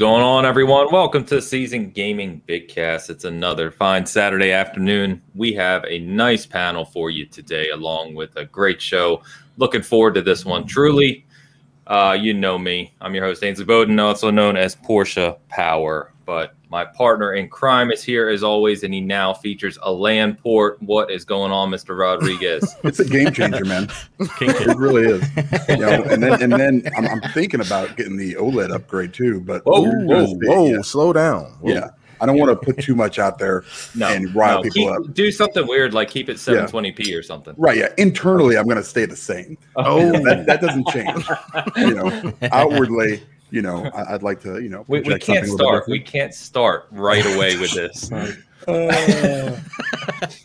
Going on, everyone? Welcome to Season Gaming Big Cast. It's another fine Saturday afternoon. We have a nice panel for you today, along with a great show. Looking forward to this one. Truly, uh, you know me. I'm your host, Ainsley Bowden, also known as Porsche Power. But my partner in crime is here as always, and he now features a land port. What is going on, Mr. Rodriguez? it's a game changer, man. it really is. You know, and then and then I'm, I'm, thinking about getting the OLED upgrade too. But whoa, whoa, whoa, yeah. slow down. Whoa. Yeah. I don't want to put too much out there no, and rile no, people keep, up. Do something weird like keep it 720p yeah. or something. Right. Yeah. Internally, I'm going to stay the same. Oh, that, that, doesn't change. you know, outwardly, you know, I, would like to, you know, we, we can't start. We can't start right away with this. Uh,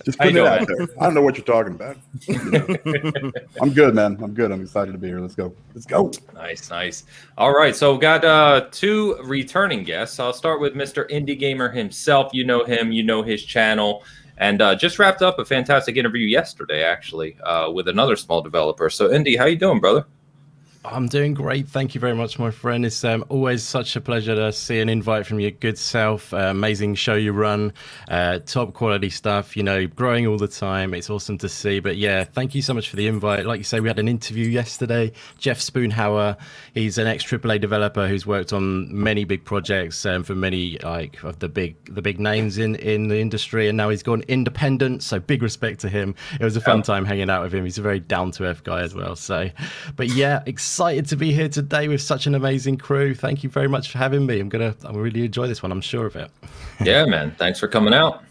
just put it out there. I don't know what you're talking about. I'm good, man. I'm good. I'm excited to be here. Let's go. Let's go. Nice, nice. All right. So, we've got uh, two returning guests. I'll start with Mr. Indie Gamer himself. You know him. You know his channel. And uh, just wrapped up a fantastic interview yesterday, actually, uh, with another small developer. So, Indy, how you doing, brother? I'm doing great. Thank you very much, my friend. It's um, always such a pleasure to see an invite from your good self. Uh, amazing show you run, uh, top quality stuff, you know, growing all the time. It's awesome to see. But yeah, thank you so much for the invite. Like you say, we had an interview yesterday. Jeff Spoonhower, he's an ex AAA developer who's worked on many big projects um, for many like of the big the big names in, in the industry. And now he's gone independent. So big respect to him. It was a fun time hanging out with him. He's a very down to earth guy as well. So, but yeah, excited to be here today with such an amazing crew. Thank you very much for having me. I'm gonna I'm really enjoy this one. I'm sure of it. yeah, man. Thanks for coming out.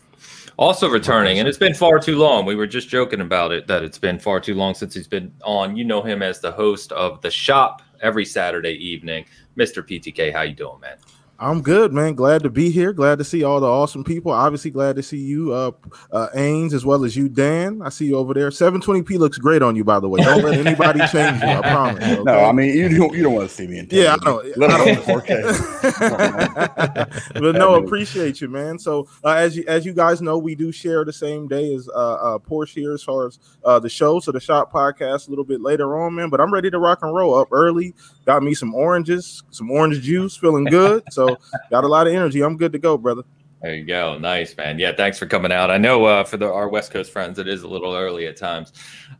Also returning, and it's been far too long. We were just joking about it that it's been far too long since he's been on. You know him as the host of the shop every Saturday evening, Mr. PTK. How you doing, man? I'm good, man. Glad to be here. Glad to see all the awesome people. Obviously, glad to see you, uh, uh, Ains, as well as you, Dan. I see you over there. 720p looks great on you, by the way. Don't let anybody change you. I promise. Okay? No, I mean you don't. You don't want to see me in. Yeah, I know. Let alone 4K. but no, appreciate you, man. So uh, as you as you guys know, we do share the same day as uh, uh, Porsche here as far as uh, the show. So the shop podcast a little bit later on, man. But I'm ready to rock and roll. Up early. Got me some oranges, some orange juice. Feeling good. So. Got a lot of energy. I'm good to go, brother. There you go. Nice, man. Yeah, thanks for coming out. I know uh, for the, our West Coast friends, it is a little early at times.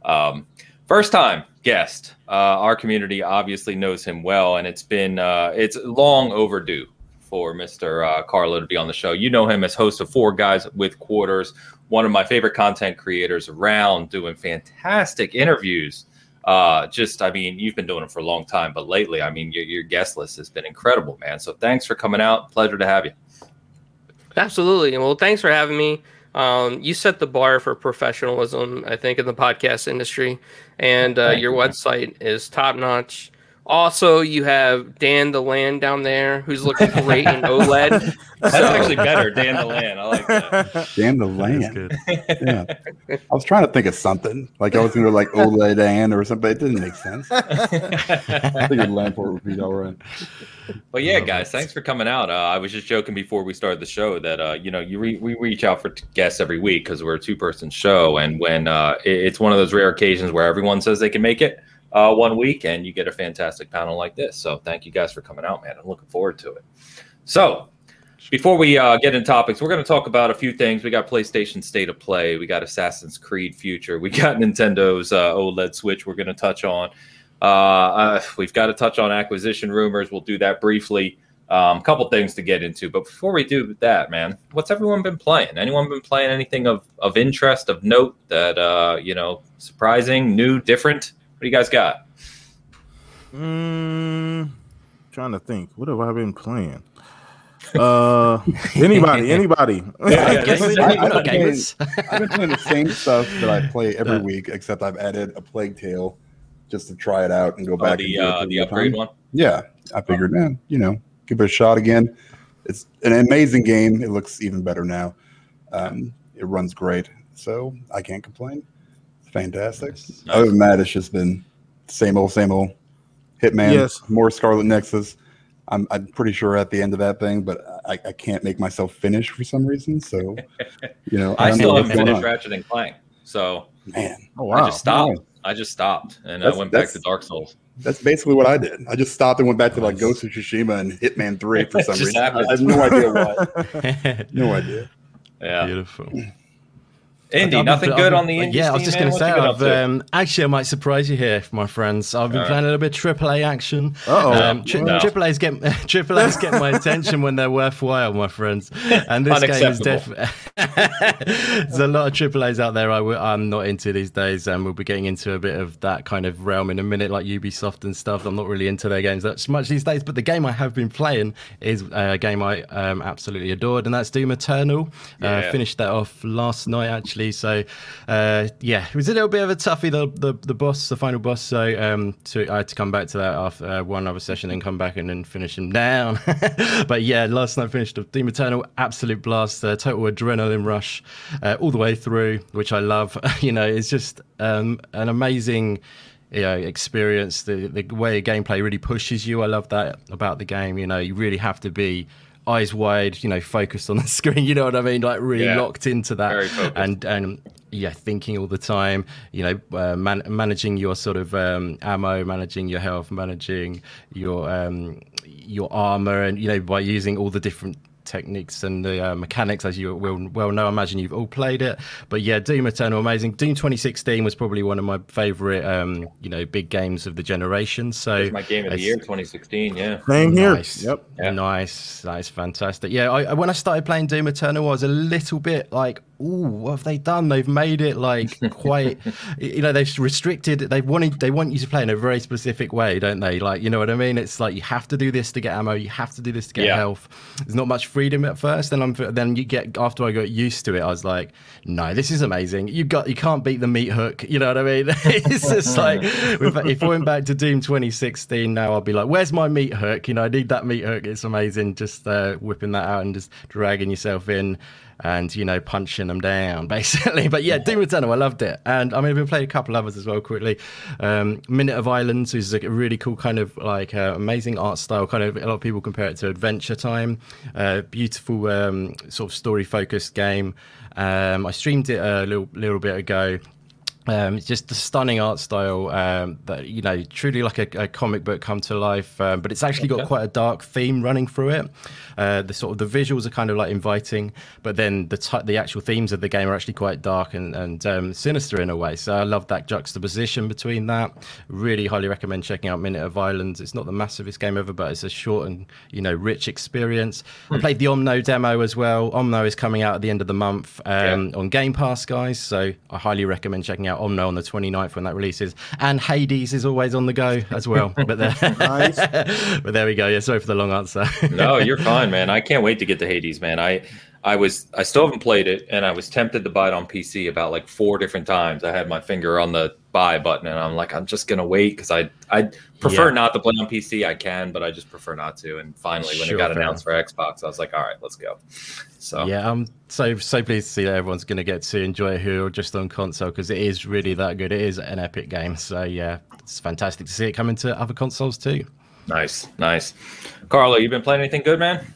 Um, first time guest. Uh, our community obviously knows him well, and it's been uh, it's long overdue for Mr. Uh, Carlo to be on the show. You know him as host of Four Guys with Quarters, one of my favorite content creators around, doing fantastic interviews uh, just, I mean, you've been doing it for a long time, but lately, I mean, your, your guest list has been incredible, man. So thanks for coming out. Pleasure to have you. Absolutely. Well, thanks for having me. Um, you set the bar for professionalism, I think, in the podcast industry, and uh, your website is top notch. Also, you have Dan the Land down there, who's looking great in OLED. That's so. actually better, Dan the Land. I like that. Dan the Land. Yeah, I was trying to think of something like I was going to like OLED and or something. but It didn't make sense. I think Landport would be all right. Well, yeah, guys, thanks for coming out. Uh, I was just joking before we started the show that uh, you know you re- we reach out for t- guests every week because we're a two person show, and when uh, it- it's one of those rare occasions where everyone says they can make it uh, one week, and you get a fantastic panel like this. So thank you guys for coming out, man. I'm looking forward to it. So before we uh, get into topics, we're going to talk about a few things. We got PlayStation State of Play, we got Assassin's Creed Future, we got Nintendo's uh, OLED Switch. We're going to touch on. Uh, uh, we've got to touch on acquisition rumors. We'll do that briefly. A um, couple things to get into, but before we do that, man, what's everyone been playing? Anyone been playing anything of of interest, of note that uh, you know, surprising, new, different? Do you guys got? Mm, trying to think. What have I been playing? Uh, anybody, anybody. Yeah, I guess, I, have been playing, I've been playing the same stuff that I play every week, except I've added a Plague Tale just to try it out and go oh, back. the uh, the upgrade time. one. Yeah, I figured, oh. man, you know, give it a shot again. It's an amazing game. It looks even better now. Um, it runs great, so I can't complain fantastic. Nice. Other than that, it's just been same old, same old. Hitman, yes. more Scarlet Nexus. I'm, I'm pretty sure at the end of that thing, but I, I can't make myself finish for some reason. So, you know, I, I still haven't finished Ratchet and Clank. So, man, oh wow, I just stopped. I just stopped and I went back to Dark Souls. That's basically what I did. I just stopped and went back to like Ghost of Tsushima and Hitman Three for some Just reason. I happened. have no idea why. No idea. Yeah, Beautiful. Indy, I've been- nothing good been- on the indie. Yeah, I was just going to say, you I've, um, actually, I might surprise you here, my friends. I've been All right. playing a little bit AAA action. Uh-oh. Um, tri- No. AAA's get AAA's get my attention when they're worthwhile, my friends. And this game is definitely. There's a lot of AAA's out there I w- I'm not into these days, and we'll be getting into a bit of that kind of realm in a minute, like Ubisoft and stuff. I'm not really into their games that much these days, but the game I have been playing is a game I um, absolutely adored, and that's Doom Eternal. Uh, finished that off last night, actually. So, uh, yeah, it was a little bit of a toughie, the the, the boss, the final boss. So, um, I had to come back to that after uh, one other session, and come back and then finish him down. but yeah, last night finished of Doom Eternal, absolute blast, uh, total adrenaline rush uh, all the way through, which I love. you know, it's just um, an amazing you know, experience. The the way gameplay really pushes you. I love that about the game. You know, you really have to be eyes wide, you know, focused on the screen. You know what I mean? Like really Yeah. locked into that, and and yeah, thinking all the time. You know, uh, man- managing your sort of um, ammo, managing your health, managing your um, your armor, and you know, by using all the different techniques and the uh, mechanics as you will well know. I imagine you've all played it, but yeah, Doom Eternal, amazing. Doom 2016 was probably one of my favorite, um, you know, big games of the generation. So It's my game of the year, 2016. Yeah. Same here. Nice. Yep. Yeah. Nice. That is fantastic. Yeah, I, I- when I started playing Doom Eternal, I was a little bit like, "Ooh, what have they done? They've made it like quite, you know, they've restricted. They wanted, they want you to play in a very specific way, don't they? Like, you know what I mean? It's like you have to do this to get ammo. You have to do this to get Yeah. health. There's not much freedom at first, Then I'm then you get after I got used to it, I was like, no, this is amazing. You got, you can't beat the meat hook. You know what I mean? it's just like if, if I went back to Doom 2016 now, I'll be like, where's my meat hook? You know, I need that meat hook. It's amazing, just uh, whipping that out and just dragging yourself in and you know punching them down basically. But yeah doom eternal i loved it. And i mean we've played a couple others as well quickly. Um minute of islands is a really cool kind of like uh, amazing art style. Kind of a lot of people compare it to adventure time uh beautiful um sort of story focused game. Um i streamed it a little little bit ago um, it's just the stunning art style um, that you know, truly like a, a comic book come to life. Um, but it's actually got quite a dark theme running through it. Uh, the sort of the visuals are kind of like inviting, but then the t- the actual themes of the game are actually quite dark and and um, sinister in a way. So I love that juxtaposition between that. Really highly recommend checking out Minute of Islands. It's not the massivest game ever, but it's a short and you know rich experience. I played the Omno demo as well. Omno is coming out at the end of the month um, on Game Pass, guys. So I highly recommend checking out Omno on the 29th when that releases. And Hades is always on the go as well. But there, Nice. but there we go. Yeah, sorry for the long answer. no, you're fine, man. I can't wait to get to Hades, man. I I was I still haven't played it, and I was tempted to buy it on PC about like four different times. I had my finger on the buy button, and I'm like, I'm just gonna wait because I I prefer Yeah. not to play on PC. I can, but I just prefer not to. And finally, when Sure, it got announced for Xbox, I was like, all right, let's go. So Yeah, I'm so so pleased to see that everyone's going to get to enjoy it here just on console because it is really that good. It is an epic game. So yeah, it's fantastic to see it coming to other consoles too. nice, nice. Carlo, you been playing anything good, man?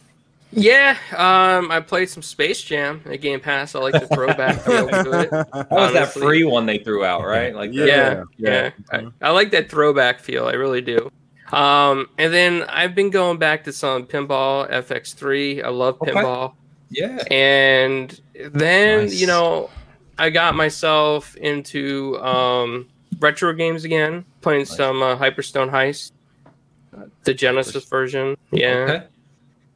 Yeah, um, I played some Space Jam at Game Pass. I like the throwback feel to it. That was that free one they threw out, right? Like Yeah. Yeah, yeah. I, I like that throwback feel. I really do. Um, and then I've been going back to some pinball FX3. I love Okay. pinball. yeah. And then Nice. you know, I got myself into um, retro games again, playing some uh, Hyperstone Heist, uh, the Genesis version. Yeah, Okay.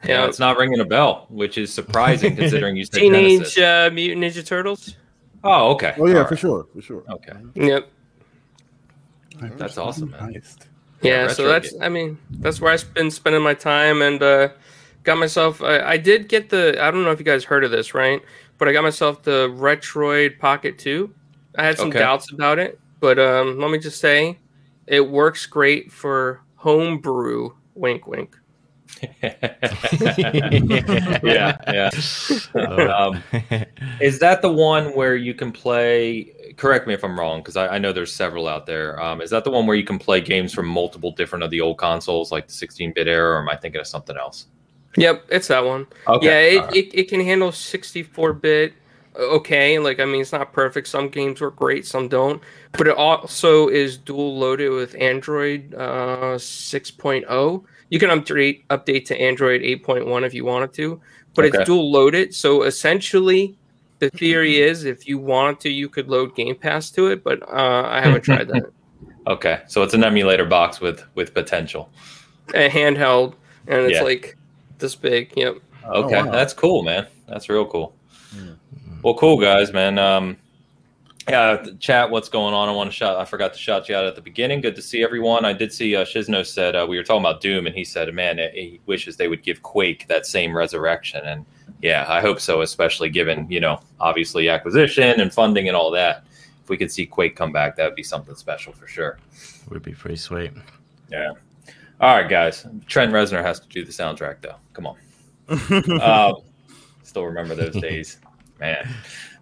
Yeah, yeah. it's not ringing a bell, which is surprising considering you said Teenage Genesis. uh, Mutant Ninja Turtles. Oh, okay. Oh yeah, All for right. sure, for sure. Okay. Yep. That's awesome, man. Yeah, Yeah, so retro that's I mean that's where I've been spending my time and uh, got myself. I, I did get the. I don't know if you guys heard of this, right? But I got myself the Retroid Pocket Two. I had some Okay. doubts about it, but um, let me just say, it works great for homebrew. Wink, wink. yeah, yeah. Um, is that the one where you can play? Correct me if I'm wrong, because I, I know there's several out there. Um, is that the one where you can play games from multiple different of the old consoles, like the 16-bit era, or am I thinking of something else? Yep, it's that one. Okay. yeah, it, all right. it, it can handle 64 bit. okay. Like I mean, it's not perfect. Some games work great, some don't. But it also is dual loaded with Android uh, 6.0. You can update update to Android 8.1 if you wanted to, but Okay. it's dual loaded. So essentially, the theory is if you wanted to, you could load Game Pass to it. But uh, I haven't tried that. Okay, so it's an emulator box with with potential. A handheld, and it's Yeah. like this big. Yep. Okay, wow. that's cool, man. That's real cool. Well, cool guys, man. Um, yeah, chat. What's going on? I want to shout. I forgot to shout you out at the beginning. Good to see everyone. I did see uh, Shizno said uh, we were talking about Doom, and he said, "Man, eh, he wishes they would give Quake that same resurrection." And yeah, I hope so, especially given you know obviously acquisition and funding and all that. If we could see Quake come back, that would be something special for sure. Would be pretty sweet. Yeah. All right, guys. Trent Reznor has to do the soundtrack, though. Come on. um, still remember those days, man.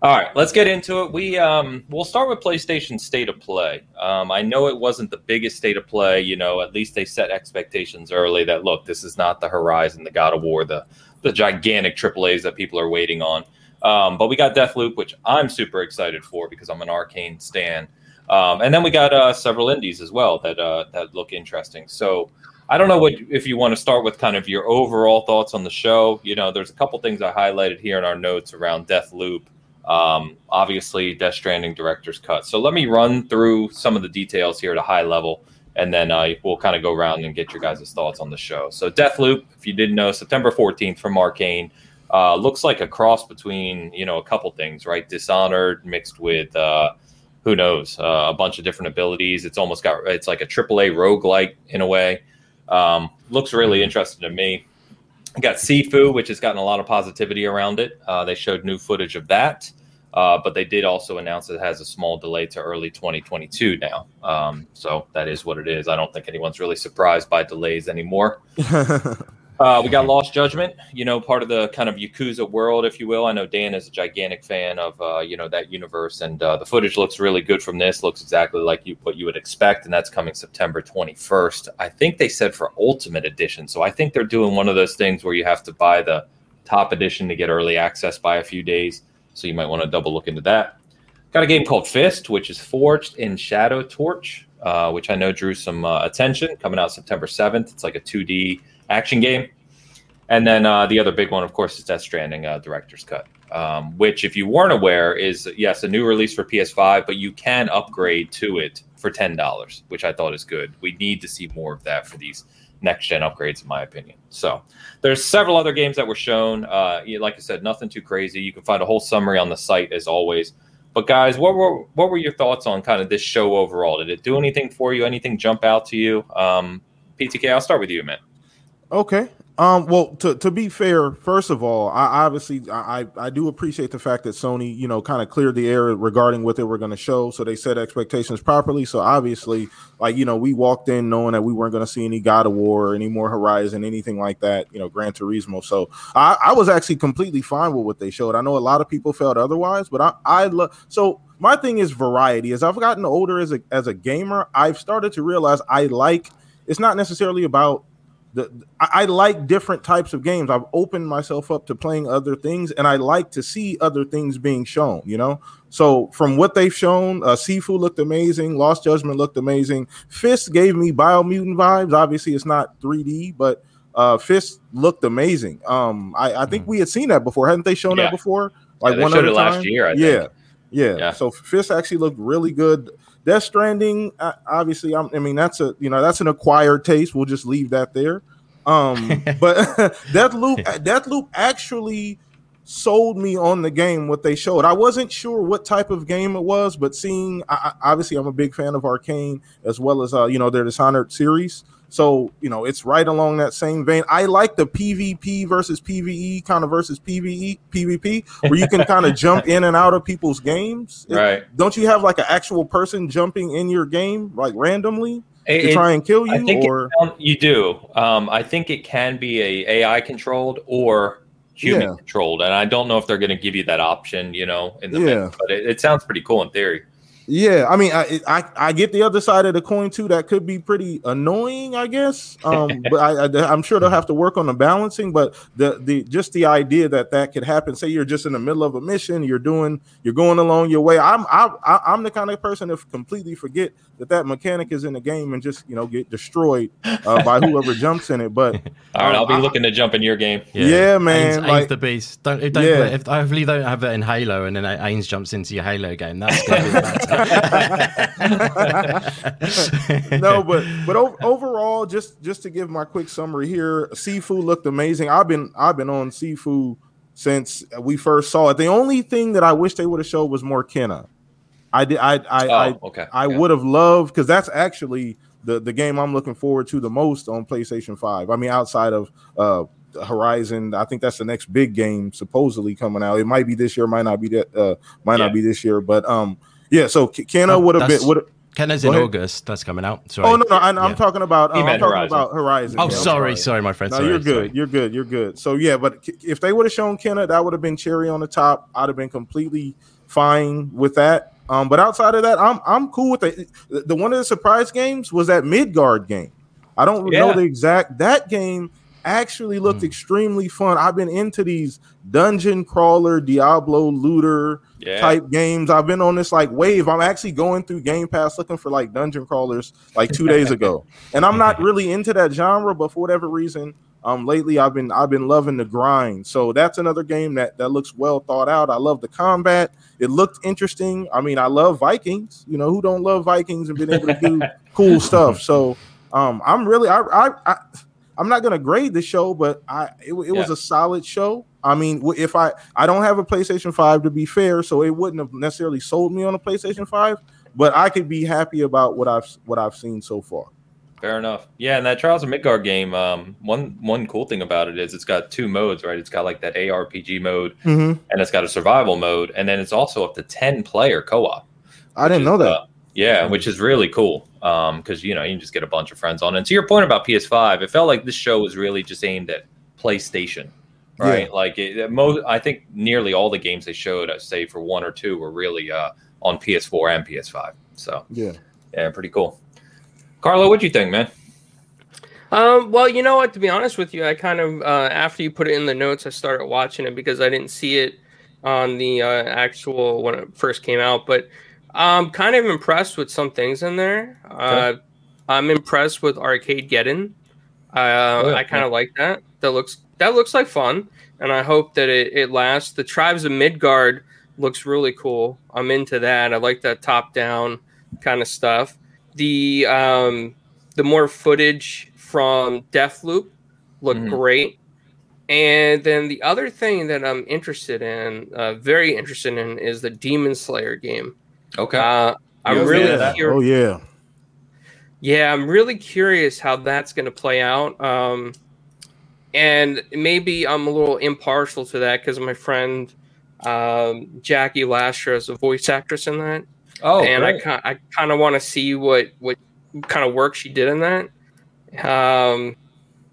All right, let's get into it. We um, we'll start with PlayStation State of Play. Um, I know it wasn't the biggest state of play. You know, at least they set expectations early. That look, this is not the Horizon, the God of War, the the gigantic AAA's that people are waiting on. Um, but we got Deathloop, which I'm super excited for because I'm an Arkane stan. Um, and then we got uh, several indies as well that uh, that look interesting. So I don't know what if you want to start with kind of your overall thoughts on the show. You know, there's a couple things I highlighted here in our notes around Deathloop. Um, obviously, Death Stranding director's cut. So let me run through some of the details here at a high level, and then uh, we'll kind of go around and get your guys' thoughts on the show. So Deathloop, if you didn't know, September 14th from Arkane. Uh, looks like a cross between you know a couple things, right? Dishonored mixed with uh, who knows uh, a bunch of different abilities. It's almost got it's like a AAA roguelike in a way. Um, looks really interesting to me. Got Sifu, which has gotten a lot of positivity around it. Uh, they showed new footage of that, uh, but they did also announce it has a small delay to early 2022 now. Um, so that is what it is. I don't think anyone's really surprised by delays anymore. Uh, we got Lost Judgment, you know, part of the kind of Yakuza world, if you will. I know Dan is a gigantic fan of, uh, you know, that universe, and uh, the footage looks really good from this. Looks exactly like you what you would expect, and that's coming September 21st. I think they said for Ultimate Edition, so I think they're doing one of those things where you have to buy the top edition to get early access by a few days. So you might want to double look into that. Got a game called Fist, which is forged in Shadow Torch, uh, which I know drew some uh, attention. Coming out September 7th. It's like a 2D action game. And then uh, the other big one, of course, is Death Stranding uh, Director's Cut, um, which, if you weren't aware, is yes, a new release for PS5, but you can upgrade to it for ten dollars, which I thought is good. We need to see more of that for these next gen upgrades, in my opinion. So there's several other games that were shown. Uh, like I said, nothing too crazy. You can find a whole summary on the site as always. But guys, what were what were your thoughts on kind of this show overall? Did it do anything for you? Anything jump out to you? Um, PTK, I'll start with you, man. Okay. Um, well, to, to be fair, first of all, I obviously I, I do appreciate the fact that Sony, you know, kind of cleared the air regarding what they were going to show, so they set expectations properly. So obviously, like you know, we walked in knowing that we weren't going to see any God of War, any more Horizon, anything like that. You know, Gran Turismo. So I, I was actually completely fine with what they showed. I know a lot of people felt otherwise, but I I love so. My thing is variety. As I've gotten older as a as a gamer, I've started to realize I like. It's not necessarily about the I, I like different types of games. I've opened myself up to playing other things, and I like to see other things being shown. You know, so from what they've shown, uh, Sifu looked amazing. Lost Judgment looked amazing. Fist gave me Biomutant vibes. Obviously, it's not 3D, but uh, Fist looked amazing. Um, I, I think we had seen that before, hadn't they shown Yeah. that before? Like Yeah, they showed it last year, I yeah, think. yeah, Yeah. So Fist actually looked really good. Death Stranding, obviously, I'm, I mean that's a you know that's an acquired taste. We'll just leave that there. Um, but Deathloop, Deathloop actually sold me on the game. What they showed, I wasn't sure what type of game it was, but seeing, I, I- obviously, I'm a big fan of Arkane as well as uh, you know their Dishonored series. So you know it's right along that same vein. I like the PvP versus PVE kind of versus PVE PvP where you can kind of jump in and out of people's games. It- Right. don't you have like an actual person jumping in your game like randomly It- to it- try and kill I you think or it, you do. Um, I think it can be a AI controlled or human Yeah. controlled, and I don't know if they're going to give you that option. You know, in the Yeah. mix, but it, it sounds pretty cool in theory. Yeah, I mean, I, I I get the other side of the coin too. That could be pretty annoying, I guess. Um, but I, I am sure they'll have to work on the balancing. But the the just the idea that that could happen. Say you're just in the middle of a mission, you're doing, you're going along your way. I'm I, I I'm the kind of person that completely forget that that mechanic is in the game and just you know get destroyed uh, by whoever jumps in it. But all right, um, I'll be I- looking to jump in your game. Yeah, man, Ains, Ains like- the beast. Don't, don't Yeah. play, if I hopefully don't have that in Halo, and then Ains jumps into your Halo game. That's gonna be bad. No, but but o- overall, just just to give my quick summary here, Sifu looked amazing. I've been I've been on Sifu since we first saw it. The only thing that I wish they would have showed was more Kena. I did I I Oh, I, okay. I okay. would have loved because that's actually the the game I'm looking forward to the most on PlayStation Five. I mean, outside of uh Horizon, I think that's the next big game supposedly coming out. It might be this year, might not be that, uh, might Yeah. not be this year, but um, yeah. So K- Kena Oh, would have been that's- would. Kena's in ahead. August. That's coming out. Sorry. Oh no, no, I, I'm Yeah. talking about. He Uh, I'm meant talking Horizon. about Horizon. Oh, Yeah, I'm sorry, sorry, my friend. No, sorry, you're good. sorry. You're good. You're good. So yeah, but if they would have shown Kena, that would have been cherry on the top. I'd have been completely fine with that. Um, but outside of that, I'm I'm cool with it. The, the one of the surprise games was that Midgard game. I don't know the exact that game actually looked Hmm. extremely fun. I've been into these dungeon crawler, Diablo looter Yeah. type games. I've been on this like wave. I'm actually going through Game Pass looking for like dungeon crawlers like two days ago. And I'm not really into that genre, but for whatever reason, um lately I've been I've been loving the grind. So that's another game that that looks well thought out. I love the combat. It looked interesting. I mean, I love Vikings. You know, who don't love Vikings and been able to do cool stuff. So um I'm really I I, I I'm not gonna grade the show, but I it, it was a solid show. I mean, if I I don't have a PlayStation Five to be fair, so it wouldn't have necessarily sold me on a PlayStation Five, but I could be happy about what I've what I've seen so far. Fair enough. Yeah, and that Tribes of Midgard game, um, one one cool thing about it is it's got two modes, right? It's got like that ARPG mode, Mm-hmm. and it's got a survival mode, and then it's also up to ten player co-op. I didn't know is, that. uh, yeah, which is really cool. Um, because you know you can just get a bunch of friends on. And to your point about PS5, it felt like this show was really just aimed at PlayStation, right? Like it, most, I think nearly all the games they showed, uh, save for one or two, were really uh on PS4 and PS5. So yeah. yeah, pretty cool. Carlo, what do you think, man? Um, well, you know what? To be honest with you, I kind of uh, after you put it in the notes, I started watching it because I didn't see it on the uh, actual when it first came out. But I'm kind of impressed with some things in there. Uh, I'm impressed with Arcadegeddon. Uh, Oh, yeah, I kind of like that. That looks that looks like fun, and I hope that it, it lasts. The Tribes of Midgard looks really cool. I'm into that. I like that top down kind of stuff. The um, the more footage from Deathloop looked Mhm. great. And then the other thing that I'm interested in, uh, very interested in, is the Demon Slayer game. Okay. Uh, I'm You really okay with cur- Oh yeah. yeah, I'm really curious how that's going to play out. Um, and maybe I'm a little impartial to that because my friend um, Jackie Lasher is a voice actress in that, oh, and great. I, I kind of want to see what what kind of work she did in that. Um,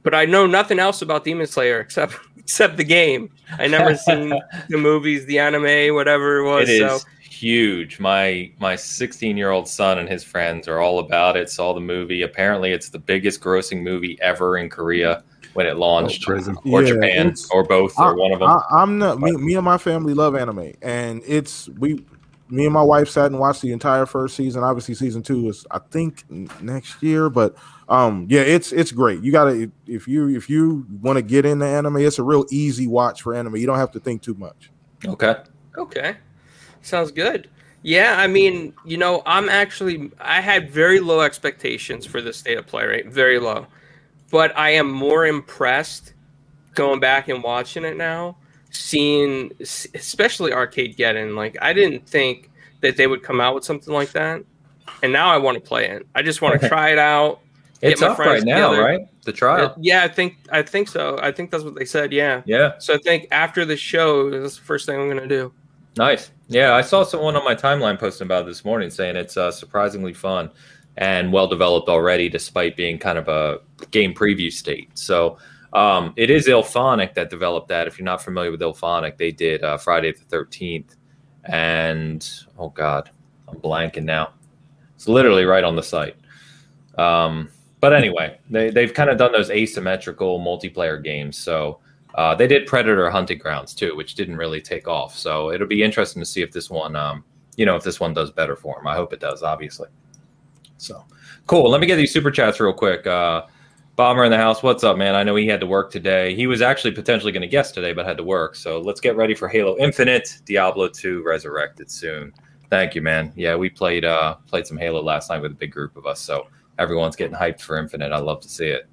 but I know nothing else about Demon Slayer except except the game. I never seen the movies, the anime, whatever it was. It is So huge. My my 16 year old son and his friends are all about it. Saw the movie. Apparently, it's the biggest grossing movie ever in Korea when it launched, Oh, or Yeah, Japan, or both, or one of them. I, I'm not me, me and my family love anime, and it's we me and my wife sat and watched the entire first season. Obviously, season two is I think next year, but um, yeah, it's it's great. You gotta if you if you want to get into anime, it's a real easy watch for anime. You don't have to think too much. okay. Okay. Sounds good. Yeah, I mean, you know, I'm actually I had very low expectations for this state of play, right? Very low. But I am more impressed going back and watching it now, seeing especially Arcadegeddon. Like I didn't think that they would come out with something like that. And now I want to play it. I just want to try it out. It's up right now, together. right? The trial. Yeah, I think I think so. I think that's what they said, yeah. yeah. So I think after the show, that's the first thing I'm gonna do. Nice. Yeah, I saw someone on my timeline posting about it this morning saying it's uh, surprisingly fun and well developed already, despite being kind of a game preview state. So um, it is Illfonic that developed that. If you're not familiar with Illfonic, they did uh, Friday the 13th and oh god, I'm blanking now. It's literally right on the site. Um, but anyway, they they've kind of done those asymmetrical multiplayer games. So uh, they did Predator Hunting Grounds too, which didn't really take off. So it'll be interesting to see if this one, um, you know, if this one does better for them. I hope it does, obviously. So cool. Let me get these super chats real quick. Uh, Bomber in the house, what's up, man? I know he had to work today. He was actually potentially going to guest today, but had to work. So let's get ready for Halo Infinite, Diablo 2 Resurrected soon. Thank you, man. Yeah, we played uh played some Halo last night with a big group of us. So everyone's getting hyped for Infinite. I love to see it.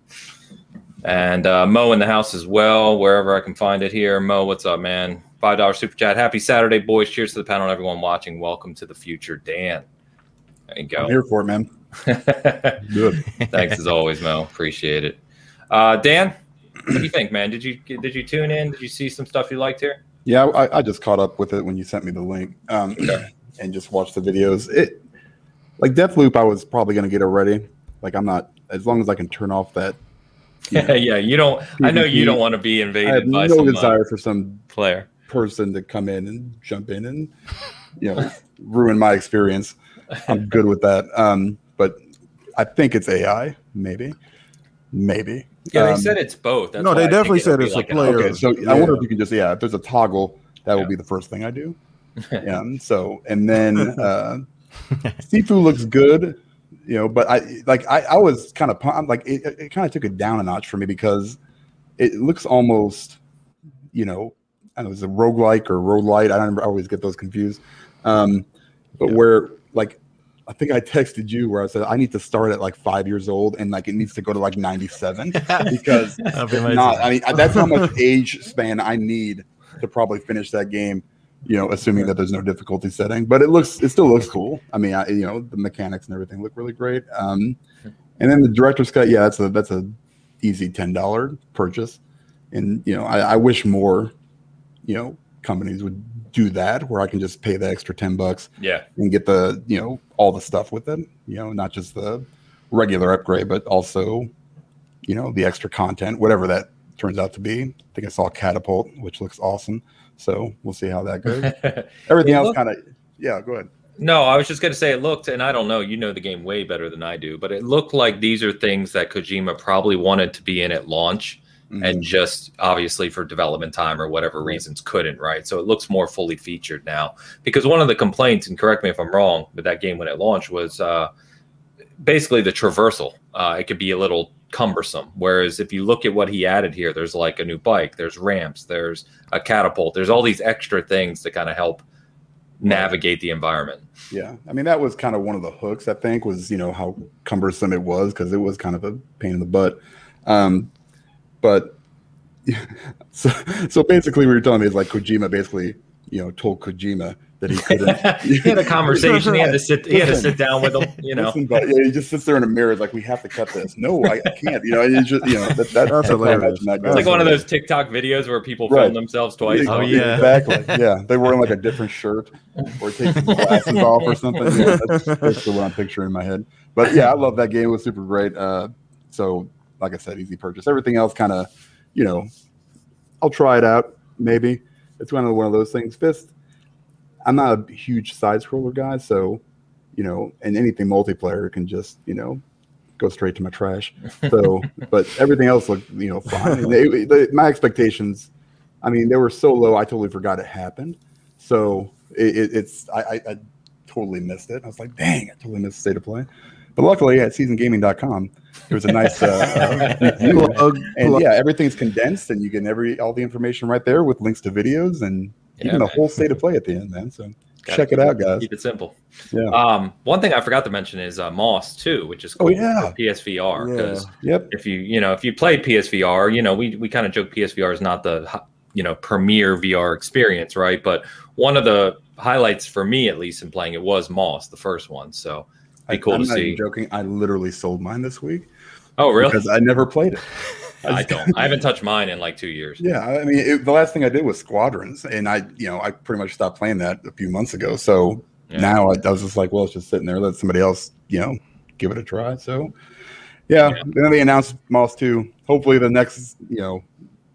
And uh, Mo in the house as well, wherever I can find it here. Mo, what's up, man? Five dollar super chat. Happy Saturday, boys! Cheers to the panel and everyone watching. Welcome to the future, Dan. There you go. I'm here for it, man. Good. Thanks as always, Mo. Appreciate it. Uh, Dan, what do you think, man? Did you did you tune in? Did you see some stuff you liked here? Yeah, I, I just caught up with it when you sent me the link um, and just watched the videos. It like Deathloop, I was probably going to get it ready. Like I'm not as long as I can turn off that. you know, yeah, you don't. I know you don't want to be invaded. I have by no uh, desire for some player. person to come in and jump in and you know ruin my experience. I'm good with that. Um, but I think it's AI, maybe, maybe. Yeah, they Um, said it's both. That's No, they definitely said it's a like an player. Okay, so Yeah. I wonder if you can just yeah, if there's a toggle, that Yeah. will be the first thing I do. Yeah. So and then uh, Sifu looks good, you know, but I like I, I was kind of like it, it kind of took it down a notch for me because it looks almost, you know, I don't know, is it roguelike or roguelite? I don't I always get those confused. Um, but where like I think I texted you where I said I need to start at like five years old and like it needs to go to like 97 because be not. I mean, that's how much age span I need to probably finish that game. You know, assuming that there's no difficulty setting, but it looks, it still looks cool. I mean, I, you know, the mechanics and everything look really great. Um, and then the director's cut, yeah, that's a that's a easy ten dollar purchase. And you know, I, I wish more, you know, companies would do that where I can just pay the extra ten bucks Yeah, and get the you know all the stuff with it you know not just the regular upgrade but also you know the extra content whatever that turns out to be. I think i saw catapult which looks awesome. So we'll see how that goes. Everything else kind of yeah go ahead. No, I was just going to say it looked, and I don't know, you know the game way better than I do, but it looked like these are things that Kojima probably wanted to be in at launch Mm-hmm. and just obviously for development time or whatever reasons couldn't, right? So it looks more fully featured now. Because one of the complaints, and correct me if I'm wrong, but that game when it launched was uh, basically the traversal. Uh, it could be a little cumbersome. Whereas if you look at what he added here, there's like a new bike, there's ramps, there's a catapult, there's all these extra things to kind of help navigate the environment. yeah i mean that was kind of one of the hooks i think was you know how cumbersome it was because it was kind of a pain in the butt um but so so basically what you're telling me is like kojima basically you know told kojima that he couldn't he had a conversation. He had to sit. He had to sit down with him. You know. Listen, but yeah, he just sits there in a mirror, like we have to cut this. No, I, I can't. You know, it's just you know that, that, That's hilarious. that It's like goes. one of those TikTok videos where people Right. film themselves twice. Oh, yeah. exactly. Yeah, they were in like a different shirt or taking glasses off or something. Yeah, that's basically what I'm picturing in my head. But yeah, I love that game. It was super great. Uh, so, like I said, easy purchase. Everything else, kind of, you know, I'll try it out. Maybe it's one of one of those things. Fist. I'm not a huge side scroller guy, so you know, and anything multiplayer can just you know go straight to my trash. So, but everything else looked you know fine. They- they- my expectations, I mean, they were so low. I totally forgot it happened. So it, it, it's I, I, I totally missed it. I was like, dang, I totally missed state of play. But luckily at seasongaming.com, there was a nice uh, uh. Plug, and plug. yeah, everything's condensed, and you get every all the information right there with links to videos and Yeah, even the whole state of play at the end, man. So Gotta check it keep out, guys. Keep it simple. Yeah. Um, one thing I forgot to mention is uh, Moss too, which is Oh, yeah. for PSVR Yeah. because Yep. if you you know if you play PSVR, you know we we kind of joke PSVR is not the you know premier VR experience, right? But one of the highlights for me, at least in playing it, was Moss, the first one. So be cool I'm to not even see. joking. I literally sold mine this week Oh, really? because I never played it. I don't. I haven't touched mine in like two years. Yeah, I mean, it, the last thing I did was Squadrons, and I, you know, I pretty much stopped playing that a few months ago. So Yeah. now I, I was just like, well, it's just sitting there. Let somebody else, you know, give it a try. So, yeah. Yeah. Then they announced Moss two. Hopefully, the next, you know,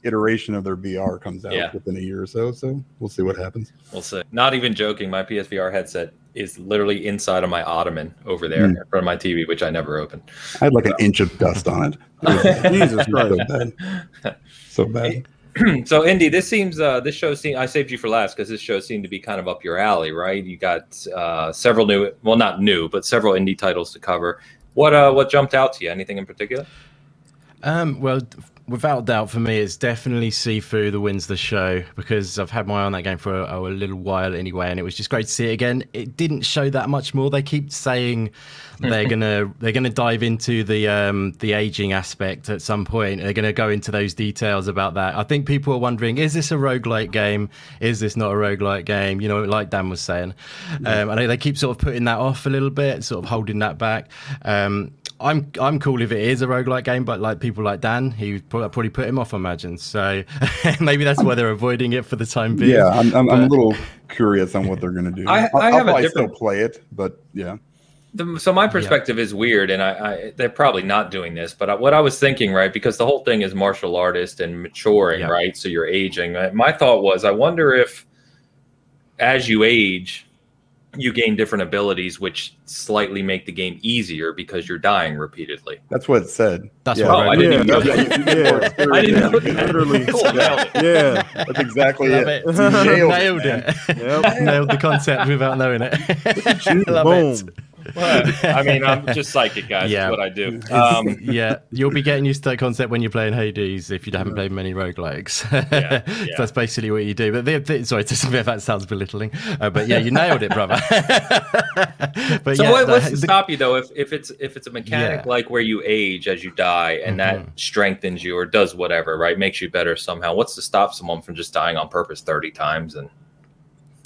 iteration of their VR comes out Yeah. within a year or so. So we'll see what happens. We'll see. Not even joking. My PSVR headset is literally inside of my ottoman over there Mm. in front of my TV, which I never opened. I had like an inch of dust on it. it Jesus Christ. so bad. So bad. so Indy, this seems uh, this show seemed I saved you for last because this show seemed to be kind of up your alley, right? You got uh, several new, well, not new, but several indie titles to cover. What uh, what jumped out to you? Anything in particular? Um, well, without doubt, for me, it's definitely Sifu that wins the show because I've had my eye on that game for a, a little while anyway, and it was just great to see it again. It didn't show that much more. They keep saying they're gonna they're gonna dive into the um, the aging aspect at some point. They're gonna go into those details about that. I think people are wondering: is this a roguelike game? Is this not a roguelike game? You know, like Dan was saying. Um, I know they keep sort of putting that off a little bit, sort of holding that back. Um, I'm I'm cool if it is a roguelike game, but like people like Dan, he probably put him off, I imagine. So maybe that's why they're avoiding it for the time being. Yeah, I'm, I'm, I'm a little curious on what they're going to do. I- I'll, I I'll probably different- still play it, but yeah. The, so my perspective is weird, and I, I they're probably not doing this. But I, what I was thinking, right, because the whole thing is martial artist and maturing, Yeah. right? So you're aging. My thought was, I wonder if as you age, you gain different abilities, which slightly make the game easier because you're dying repeatedly. That's what it said. That's yeah. what Oh, I I didn't Yeah, even know that's- that. yeah. I didn't know You that. literally- Cool. Yeah. That's exactly Love it. it. Nailed, Nailed man. it. Yep. Nailed the concept without knowing it. Love Boom. it. But, I mean, I'm just psychic, guys. Yeah. That's what I do. Um, yeah, you'll be getting used to that concept when you're playing Hades if you haven't played many roguelikes. Yeah, So yeah. That's basically what you do. But the, the, sorry, that sounds belittling. Uh, but yeah, you nailed it, brother. but so yeah, what, the- what's to the- stop you though if, if it's if it's a mechanic Yeah. like where you age as you die and that Mhm. strengthens you or does whatever right makes you better somehow what's to stop someone from just dying on purpose 30 times and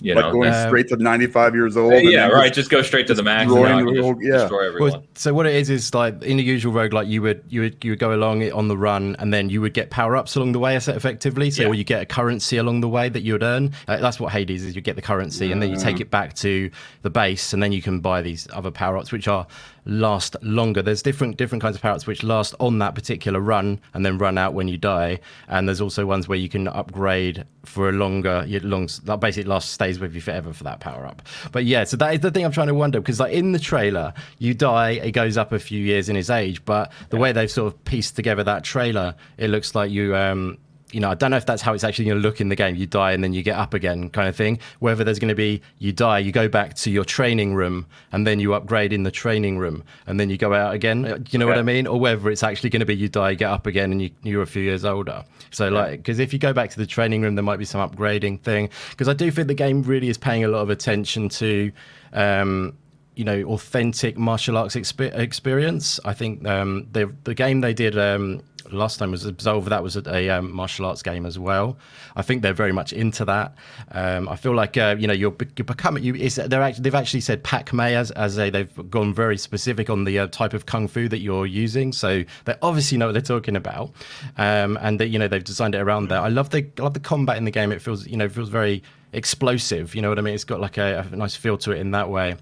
you like know going Um, straight to 95 years old. yeah then right just- just go straight to the max and destroying now I the whole- yeah. destroy everyone Well, so what it is is like in the usual roguelike, you would you would you would go along it on the run, and then you would get power ups along the way, as- effectively. So Yeah. you get a currency along the way that you would earn. Uh, that's what Hades is. You get the currency, and then you take it back to the base, and then you can buy these other power ups, which are last longer. There's different different kinds of power ups which last on that particular run, and then run out when you die. And there's also ones where you can upgrade for a longer, long that basically lasts stays with you forever for that power up. But yeah, so that is the thing I'm trying to wonder because like in the trailer, you die, it goes up a few years in his age, but the way they've sort of pieced together that trailer, it looks like you um you know, I don't know if that's how it's actually going to look in the game. You die and then you get up again, kind of thing. Whether there's going to be you die, you go back to your training room, and then you upgrade in the training room, and then you go out again. Uh, Do you know what I mean? Or whether it's actually going to be you die, get up again, and you, you're a few years older. So, like, because if you go back to the training room, there might be some upgrading thing. Because I do think the game really is paying a lot of attention to. Um, you know, authentic martial arts expe- experience. I think um, the the game they did um, last time was Absolver. That was a, um, martial arts game as well. I think they're very much into that. Um, I feel like uh, you know you're, you're becoming. You, they're actually, they've actually said Pak Mei as as a they've gone very specific on the uh, type of kung fu that you're using. So they obviously know what they're talking about, um, and you know they've designed it around that. I love the I love the combat in the game. It feels you know feels very explosive. You know what I mean? It's got like a, a nice feel to it in that way.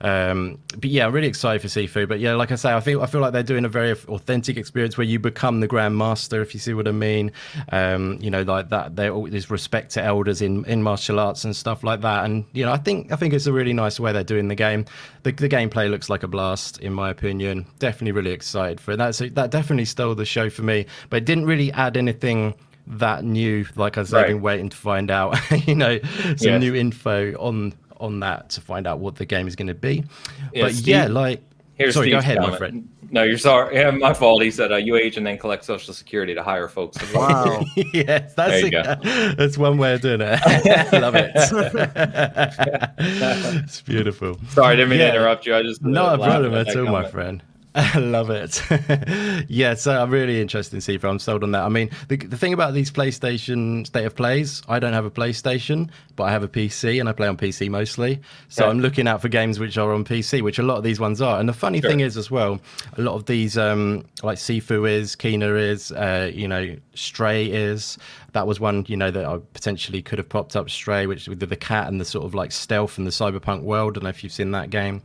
Um, but yeah, I'm really excited for Sifu. But yeah, like I say, I feel I feel like they're doing a very authentic experience where you become the Grand Master, if you see what I mean. Um, you know, like that. There is respect to elders in, in martial arts and stuff like that. And you know, I think I think it's a really nice way they're doing the game. The, the gameplay looks like a blast, in my opinion. Definitely really excited for it. That's that definitely stole the show for me. But it didn't really add anything that new. Like I said, I've been waiting to find out. you know, some Yes. new info on on that to find out what the game is going to be. Yeah, but Steve- yeah, like Here's sorry, go Steve's ahead, my friend. No, you're sorry. Yeah, my fault. He said uh, you age and then collect social security to hire folks. Wow. yes, that's There a- that's one way of doing it. Love it. it's beautiful. Sorry, I didn't mean Yeah. to interrupt you. I just uh, Not a laughed problem at at that all, my friend. I love it. yeah, so I'm really interested in Sifu. I'm sold on that. I mean, the, the thing about these PlayStation State of Plays, I don't have a PlayStation, but I have a PC and I play on PC mostly. So Yeah. I'm looking out for games which are on PC, which a lot of these ones are. And the funny Sure. thing is, as well, a lot of these, um, like Sifu is, Kena is, uh, you know, Stray is. That was one, you know, that I potentially could have popped up Stray, which with the cat and the sort of like stealth and the cyberpunk world. I don't know if you've seen that game.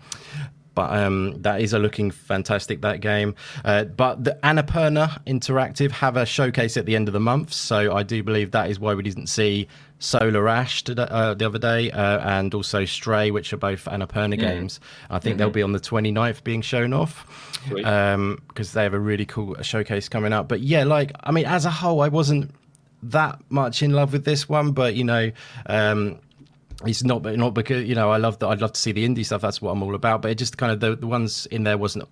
But um, that is a looking fantastic that game. Uh, but the Annapurna Interactive have a showcase at the end of the month, so I do believe that is why we didn't see Solar Ash today, uh, the other day, uh, and also Stray, which are both Annapurna mm. games. I think mm-hmm. they'll be on the 29th being shown off because um, they have a really cool showcase coming up. But yeah, like I mean, as a whole, I wasn't that much in love with this one, but you know. Um, it's not not because you know I love that I'd love to see the indie stuff. That's what I'm all about. But it just kind of the, the ones in there wasn't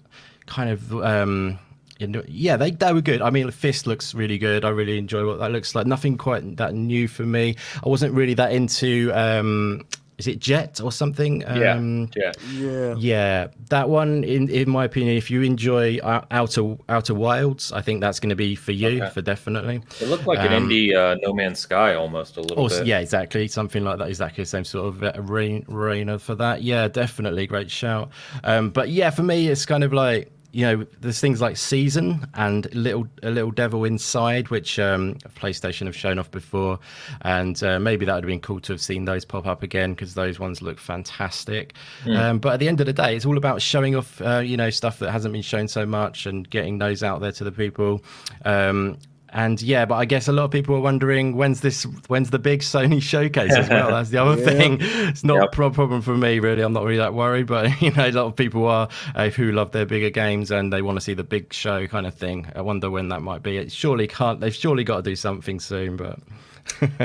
kind of um, yeah, they they were good. I mean, Fist looks really good. I really enjoy what that looks like. Nothing quite that new for me. I wasn't really that into. Um, is it Jett or something? Um, yeah, yeah, yeah. That one, in in my opinion, if you enjoy Outer Outer Wilds, I think that's going to be for you, okay. for definitely. It looked like um, an indie uh, No Man's Sky almost a little also, bit. Yeah, exactly, something like that. Exactly the same sort of arena for that. Yeah, definitely, great shout. Um, but yeah, for me, it's kind of like you know, there's things like Season and Little a Little Devil Inside, which um, PlayStation have shown off before, and uh, maybe that would have been cool to have seen those pop up again because those ones look fantastic. Mm. Um, but at the end of the day, it's all about showing off, uh, you know, stuff that hasn't been shown so much and getting those out there to the people. Um, and yeah, but I guess a lot of people are wondering when's this, when's the big Sony showcase as well. That's the other yeah. thing. It's not yep. a problem for me really. I'm not really that worried, but you know, a lot of people are uh, who love their bigger games and they want to see the big show kind of thing. I wonder when that might be. It surely can't. They've surely got to do something soon, but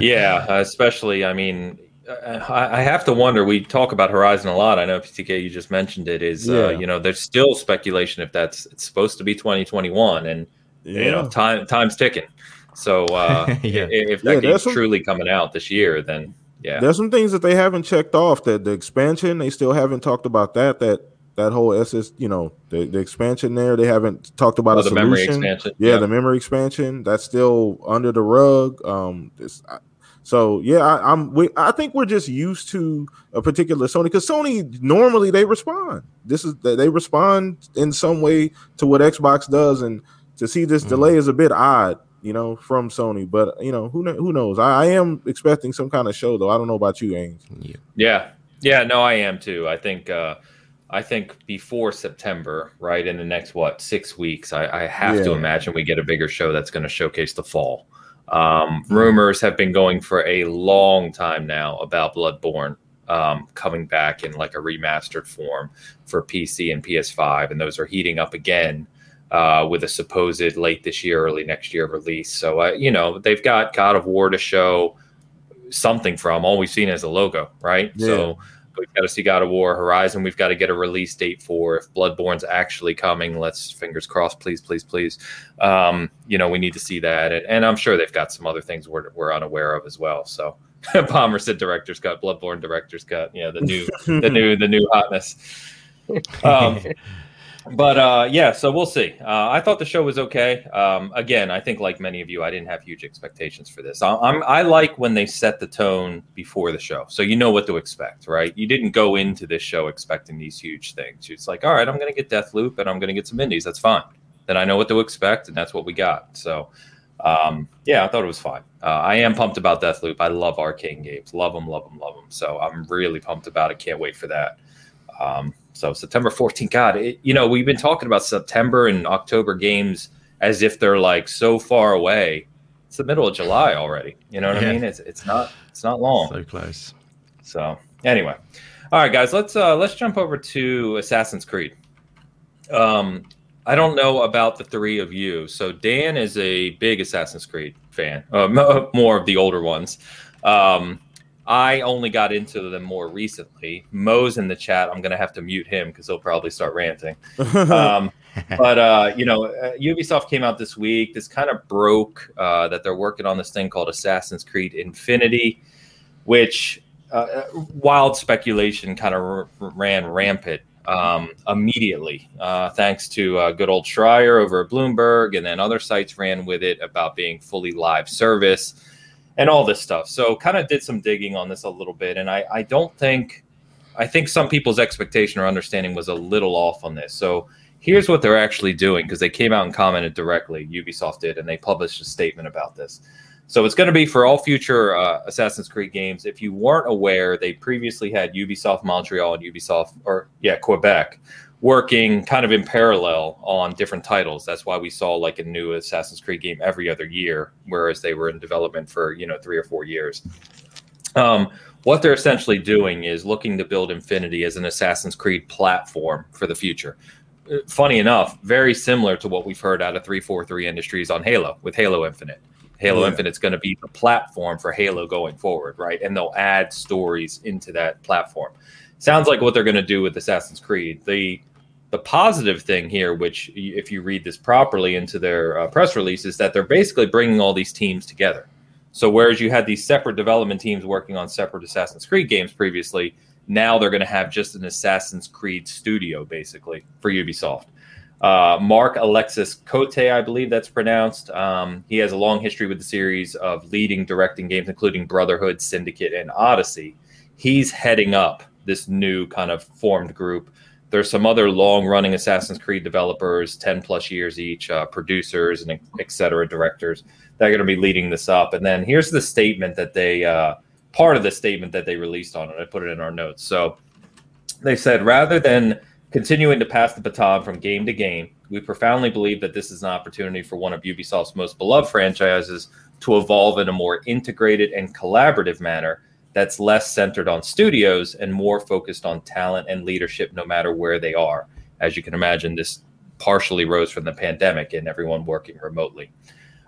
yeah, especially. I mean, I have to wonder. We talk about Horizon a lot. I know PTK, you just mentioned it. Is uh, yeah. uh, you know, there's still speculation if that's it's supposed to be 2021 and yeah. you know time time's ticking so uh yeah. if that yeah, game's some, truly coming out this year then yeah there's some things that they haven't checked off that the expansion they still haven't talked about that that that whole ss you know the, the expansion there they haven't talked about oh, the solution. memory expansion yeah yep. the memory expansion that's still under the rug um this so yeah, I, am We, I think we're just used to a particular Sony because Sony normally they respond. This is they respond in some way to what Xbox does, and to see this delay is a bit odd, you know, from Sony. But you know, who who knows? I, I, am expecting some kind of show, though. I don't know about you, Ains. Yeah, yeah, yeah. No, I am too. I think. uh I think before September, right in the next what six weeks, I, I have yeah. to imagine we get a bigger show that's going to showcase the fall. Um, mm-hmm. rumors have been going for a long time now about Bloodborne um, coming back in like a remastered form for PC and PS5, and those are heating up again uh, with a supposed late this year, early next year release. So, uh, you know, they've got God of War to show something from. All we've seen is a logo, right? Yeah. So we've got to see God of War Horizon. We've got to get a release date for if Bloodborne's actually coming. Let's fingers crossed, please, please, please. Um, you know, we need to see that, and, and, I'm sure they've got some other things we're, we're unaware of as well. So. Palmer said director's cut, Bloodborne director's cut. Yeah, the new, the new, the new hotness. Um, but uh, yeah, so we'll see. Uh, I thought the show was okay. Um, again, I think like many of you, I didn't have huge expectations for this. I, I'm I like when they set the tone before the show, so you know what to expect, right? You didn't go into this show expecting these huge things. It's like, all right, I'm going to get Deathloop and I'm going to get some indies. That's fine. Then I know what to expect, and that's what we got. So. Um, yeah, I thought it was fine. Uh, I am pumped about Deathloop. I love Arkane games. Love them, love them, love them. So I'm really pumped about it. Can't wait for that. Um, so September 14th, God, it, you know, we've been talking about September and October games as if they're like so far away. It's the middle of July already. You know what yeah. I mean? It's it's not it's not long. So close. So anyway, all right, guys, let's uh, let's jump over to Assassin's Creed. Um, I don't know about the three of you. So Dan is a big Assassin's Creed fan, uh, more of the older ones. Um, I only got into them more recently. Mo's in the chat. I'm going to have to mute him because he'll probably start ranting. um, but uh, you know, uh, Ubisoft came out this week. This kind of broke uh, that they're working on this thing called Assassin's Creed Infinity, which uh, uh wild speculation kind of r- ran rampant um, immediately, uh, thanks to good old Schreier over at Bloomberg, and then other sites ran with it about being fully live service and all this stuff. So kind of did some digging on this a little bit, and I, I don't think I think some people's expectation or understanding was a little off on this. So here's what they're actually doing because they came out and commented directly. Ubisoft did, and they published a statement about this. So it's going to be for all future uh, Assassin's Creed games. If you weren't aware, they previously had Ubisoft Montreal and Ubisoft, or yeah, Quebec, working kind of in parallel on different titles. That's why we saw like a new Assassin's Creed game every other year, whereas they were in development for you know three or four years. Um, what they're essentially doing is looking to build Infinity as an Assassin's Creed platform for the future. Uh, funny enough, very similar to what we've heard out of 343 Industries on Halo with Halo Infinite. Halo yeah. Infinite's going to be the platform for Halo going forward, right? And they'll add stories into that platform. Sounds like what they're going to do with Assassin's Creed. The the positive thing here, which if you read this properly into their uh, press release, is that they're basically bringing all these teams together. So whereas you had these separate development teams working on separate Assassin's Creed games previously, now they're going to have just an Assassin's Creed studio basically for Ubisoft. Uh, Marc-Alexis Côté, I believe that's pronounced. Um, he has a long history with the series of leading, directing games, including Brotherhood, Syndicate, and Odyssey. He's heading up this new kind of formed group there's some other long running Assassin's Creed developers, 10 plus years each, uh, producers and et cetera, directors that are going to be leading this up. And then here's the statement that they, uh, part of the statement that they released on it. I put it in our notes. So they said, rather than continuing to pass the baton from game to game, we profoundly believe that this is an opportunity for one of Ubisoft's most beloved franchises to evolve in a more integrated and collaborative manner that's less centered on studios and more focused on talent and leadership no matter where they are. As you can imagine, this partially rose from the pandemic and everyone working remotely.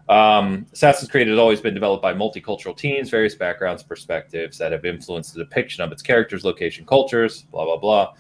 Um, Assassin's Creed has always been developed by multicultural teams, various backgrounds, perspectives that have influenced the depiction of its characters, location, cultures, blah, blah, blah.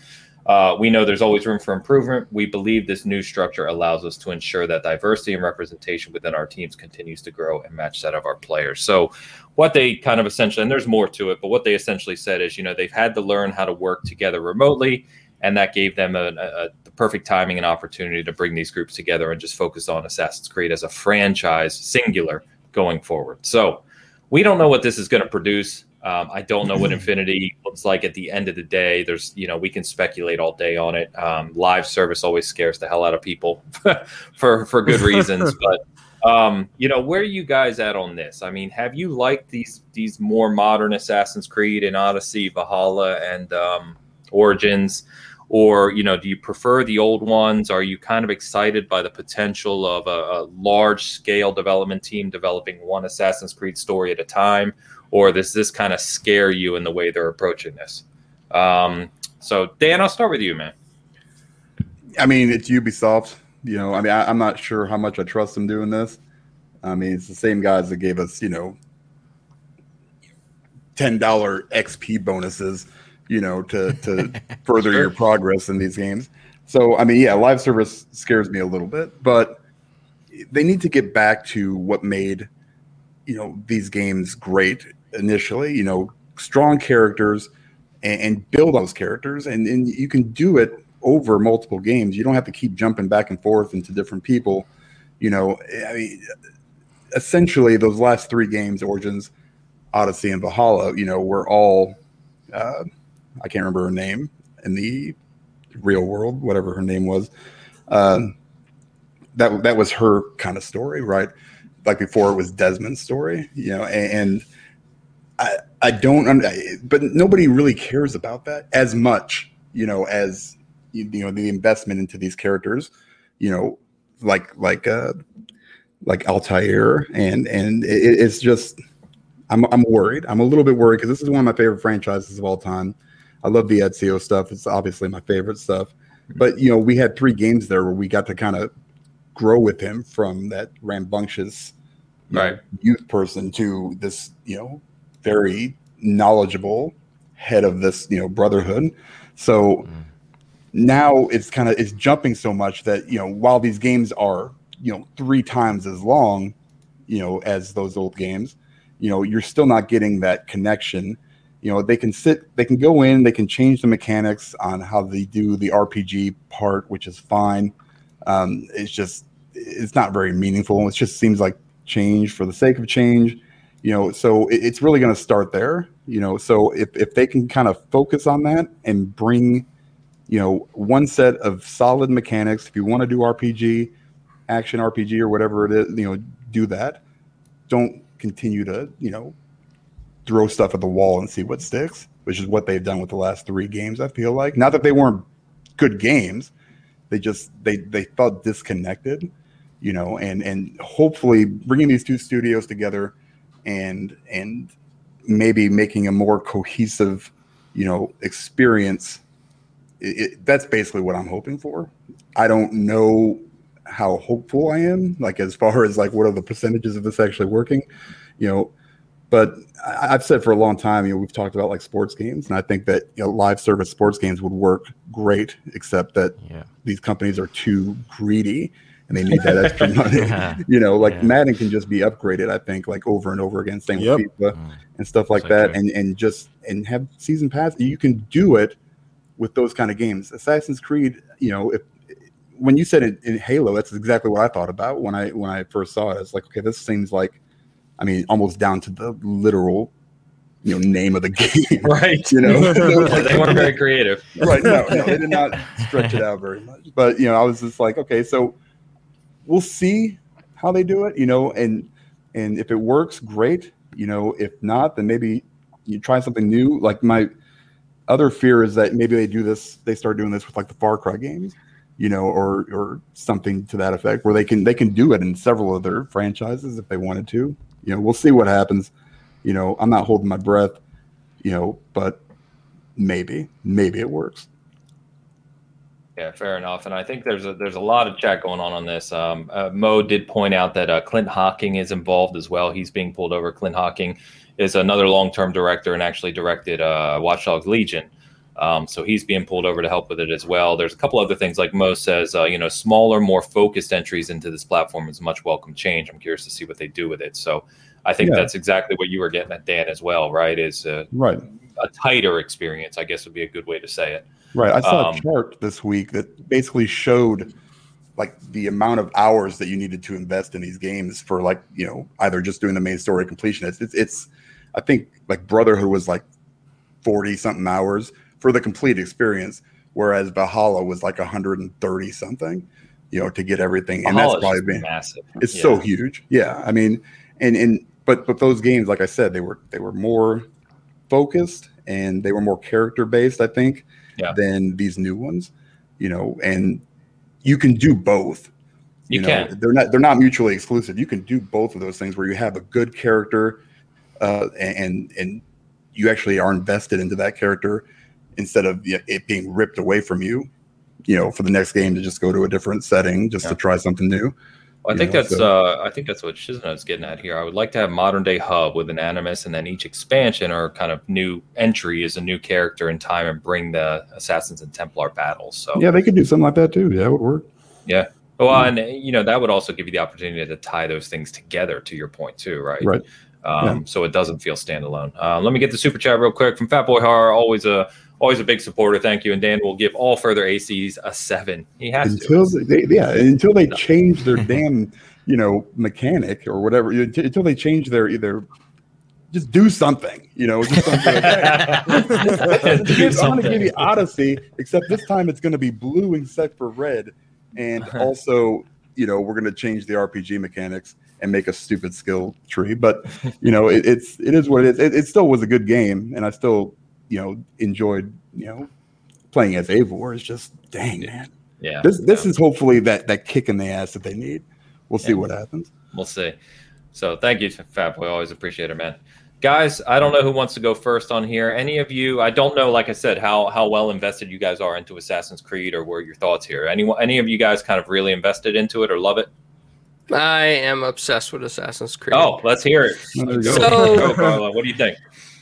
Uh, we know there's always room for improvement. We believe this new structure allows us to ensure that diversity and representation within our teams continues to grow and match that of our players. So, what they kind of essentially, and there's more to it, but what they essentially said is, you know, they've had to learn how to work together remotely, and that gave them a, a, the perfect timing and opportunity to bring these groups together and just focus on Assassin's Creed as a franchise, singular, going forward. So, we don't know what this is going to produce. Um, I don't know what Infinity looks like at the end of the day. There's, you know, we can speculate all day on it. Um, live service always scares the hell out of people for for good reasons. but um, you know, where are you guys at on this? I mean, have you liked these these more modern Assassin's Creed and Odyssey, Valhalla, and um, Origins? or you know do you prefer the old ones are you kind of excited by the potential of a, a large scale development team developing one assassin's creed story at a time or does this kind of scare you in the way they're approaching this? Um, so, Dan, I'll start with you, man. I mean, it's Ubisoft. You know, I mean, I, am not sure how much I trust them doing this. I mean, it's the same guys that gave us, you know, ten dollar XP bonuses, you know, to to further sure. your progress in these games. So, I mean, yeah, live service scares me a little bit, but they need to get back to what made you know these games great initially you know strong characters and, and build those characters and, and you can do it over multiple games. You don't have to keep jumping back and forth into different people you know. I mean essentially those last three games origins odyssey and valhalla you know were all uh, i can't remember her name in the real world whatever her name was. Uh, that that was her kind of story right? Like before it was Desmond's story, you know, and, and I I don't but nobody really cares about that as much, you know, as you, you know the investment into these characters, you know, like like uh like Altair and and it, it's just I'm I'm worried. I'm a little bit worried because this is one of my favorite franchises of all time. I love the Ezio stuff. It's obviously my favorite stuff. But you know, we had three games there where we got to kind of grow with him from that rambunctious right. youth person to this, you know, very knowledgeable head of this, you know, brotherhood. So mm. now it's kind of it's jumping so much that you know while these games are you know three times as long, you know, as those old games, you know, you're still not getting that connection. You know, they can sit, they can go in, they can change the mechanics on how they do the RPG part, which is fine. Um, it's just it's not very meaningful. It just seems like change for the sake of change you know so it, it's really going to start there you know so if, if they can kind of focus on that and bring you know one set of solid mechanics if you want to do rpg action rpg or whatever it is you know do that don't continue to you know throw stuff at the wall and see what sticks which is what they've done with the last three games i feel like not that they weren't good games. They just they they felt disconnected, you know, and and hopefully bringing these two studios together and and maybe making a more cohesive, you know, experience. It, it, that's basically what I'm hoping for. I don't know how hopeful I am, like as far as like what are the percentages of this actually working, you know. But I, I've said for a long time, you know, we've talked about like sports games, and I think that you know live service sports games would work great, except that Yeah. these companies are too greedy and they need that extra money. you know, like Yeah. Madden can just be upgraded, I think, like over and over again. Same Yep. with FIFA Mm. and stuff like So that, true. and and just and have season pass. You can do it with those kind of games. Assassin's Creed, you know, if when you said it in Halo, that's exactly what I thought about when I when I first saw it. It's like, okay, this seems like, I mean, almost down to the literal, you know, name of the game. Right. You know, they weren't very creative. right? No, no, they did not stretch it out very much. But you know, I was just like, okay, so we'll see how they do it. You know, and and if it works, great. You know, if not, then maybe you try something new. Like my other fear is that maybe they do this, they start doing this with like the Far Cry games, you know, or or something to that effect, where they can they can do it in several other franchises if they wanted to. You know, we'll see what happens. You know, I'm not holding my breath. You know, but maybe maybe it works. Yeah, fair enough. And I think there's a there's a lot of chat going on on this. Um, uh, Mo did point out that uh, Clint Hocking is involved as well. He's being pulled over. Clint Hocking is another long term director and actually directed uh, Watch Dogs Legion. Um, so he's being pulled over to help with it as well. There's a couple other things, like Mo says, uh, you know, smaller, more focused entries into this platform is much welcome change. I'm curious to see what they do with it. So I think Yeah. that's exactly what you were getting at, Dan, as well, right? Is uh, Right. a tighter experience, I guess would be a good way to say it. Right. I saw Um, a chart this week that basically showed like the amount of hours that you needed to invest in these games for like, you know, either just doing the main story completion. It's it's, it's I think like Brotherhood was like 40 something hours for the complete experience, whereas Valhalla was like 130 something, you know, to get everything. And that's Valhalla's probably been massive. it's Yeah. so huge. Yeah, I mean, and and but but those games, like I said, they were they were more focused and they were more character based. I think Yeah. than these new ones. You know, and you can do both. You know, can. They're not they're not mutually exclusive. You can do both of those things where you have a good character, uh, and and you actually are invested into that character instead of it being ripped away from you. You know, for the next game to just go to a different setting just Yeah. to try something new. Well, I think know, that's so- uh, I think that's what Shizuna is getting at here. I would like to have modern day hub with an animus, and then each expansion or kind of new entry is a new character in time, and bring the assassins and Templar battles. So Yeah, they could do something like that too. Yeah, it would work. Yeah. Well, and you know that would also give you the opportunity to tie those things together. To your point too, right? Right. Um, So it doesn't feel standalone. Uh, let me get the super chat real quick from Fatboy Horror. Always a always a big supporter. Thank you. And Dan will give all further ACs a seven. He has Until to. they, yeah, until they change their damn, you know, mechanic or whatever. Until they change their either, just do something. You know, just something. Like that. I'm going to give you Odyssey, except this time it's going to be blue except for red, and also, you know, we're going to change the RPG mechanics and make a stupid skill tree. But you know, it, it's it is what it is. It, it still was a good game, and I still, you know, enjoyed you know playing as Eivor. is just dang man. Yeah. This this yeah. is hopefully that that kick in the ass that they need. We'll see Yeah. what happens. We'll see. So thank you, Fatboy. Always appreciate it, man. Guys, I don't know who wants to go first on here. Any of you? I don't know. Like I said, how how well invested you guys are into Assassin's Creed, or what your thoughts here? Any any of you guys kind of really invested into it or love it? I am obsessed with Assassin's Creed. Oh, let's hear it. There you Go, go. So- go, Carla. What do you think?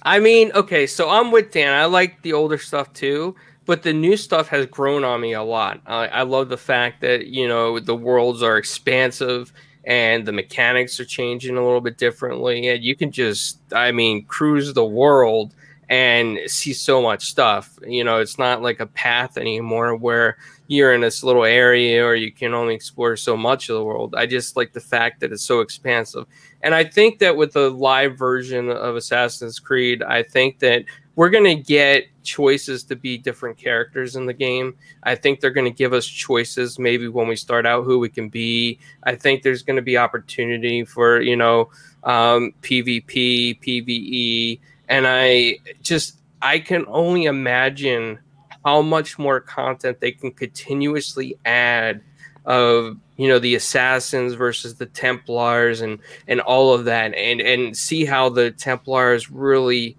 I mean, okay, so I'm with Dan. I like the older stuff too, but the new stuff has grown on me a lot. I, I love the fact that you know the worlds are expansive and the mechanics are changing a little bit differently, and you can just, I mean, cruise the world and see so much stuff. You know, it's not like a path anymore where you're in this little area or you can only explore so much of the world. I just like the fact that it's so expansive. And I think that with the live version of Assassin's Creed, I think that we're going to get choices to be different characters in the game. I think they're going to give us choices maybe when we start out who we can be. I think there's going to be opportunity for, you know, um, PvP, PvE. And I just, I can only imagine how much more content they can continuously add of you know the assassins versus the templars and and all of that and and see how the templars really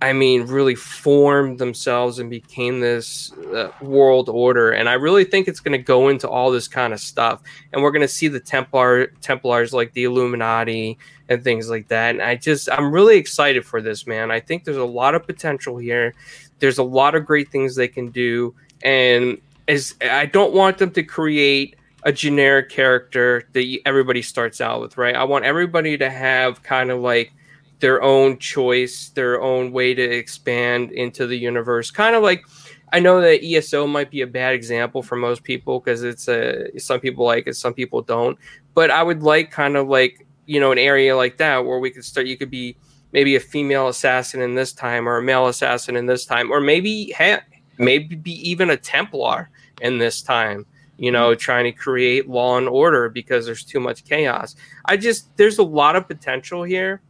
i mean really formed themselves and became this uh, world order. And i really think it's going to go into all this kind of stuff and we're going to see the templar templars like the illuminati and things like that. And i just i'm really excited for this man. I think there's a lot of potential here. There's a lot of great things they can do. And as i don't want them to create a generic character that everybody starts out with, right? I want everybody to have kind of like their own choice, their own way to expand into the universe. Kind of like I know that ESO might be a bad example for most people because it's a some people like it, some people don't. But I would like kind of like you know an area like that where we could start. You could be maybe a female assassin in this time, or a male assassin in this time, or maybe ha- maybe be even a Templar in this time you know, trying to create law and order because there's too much chaos. I just there's a lot of potential here,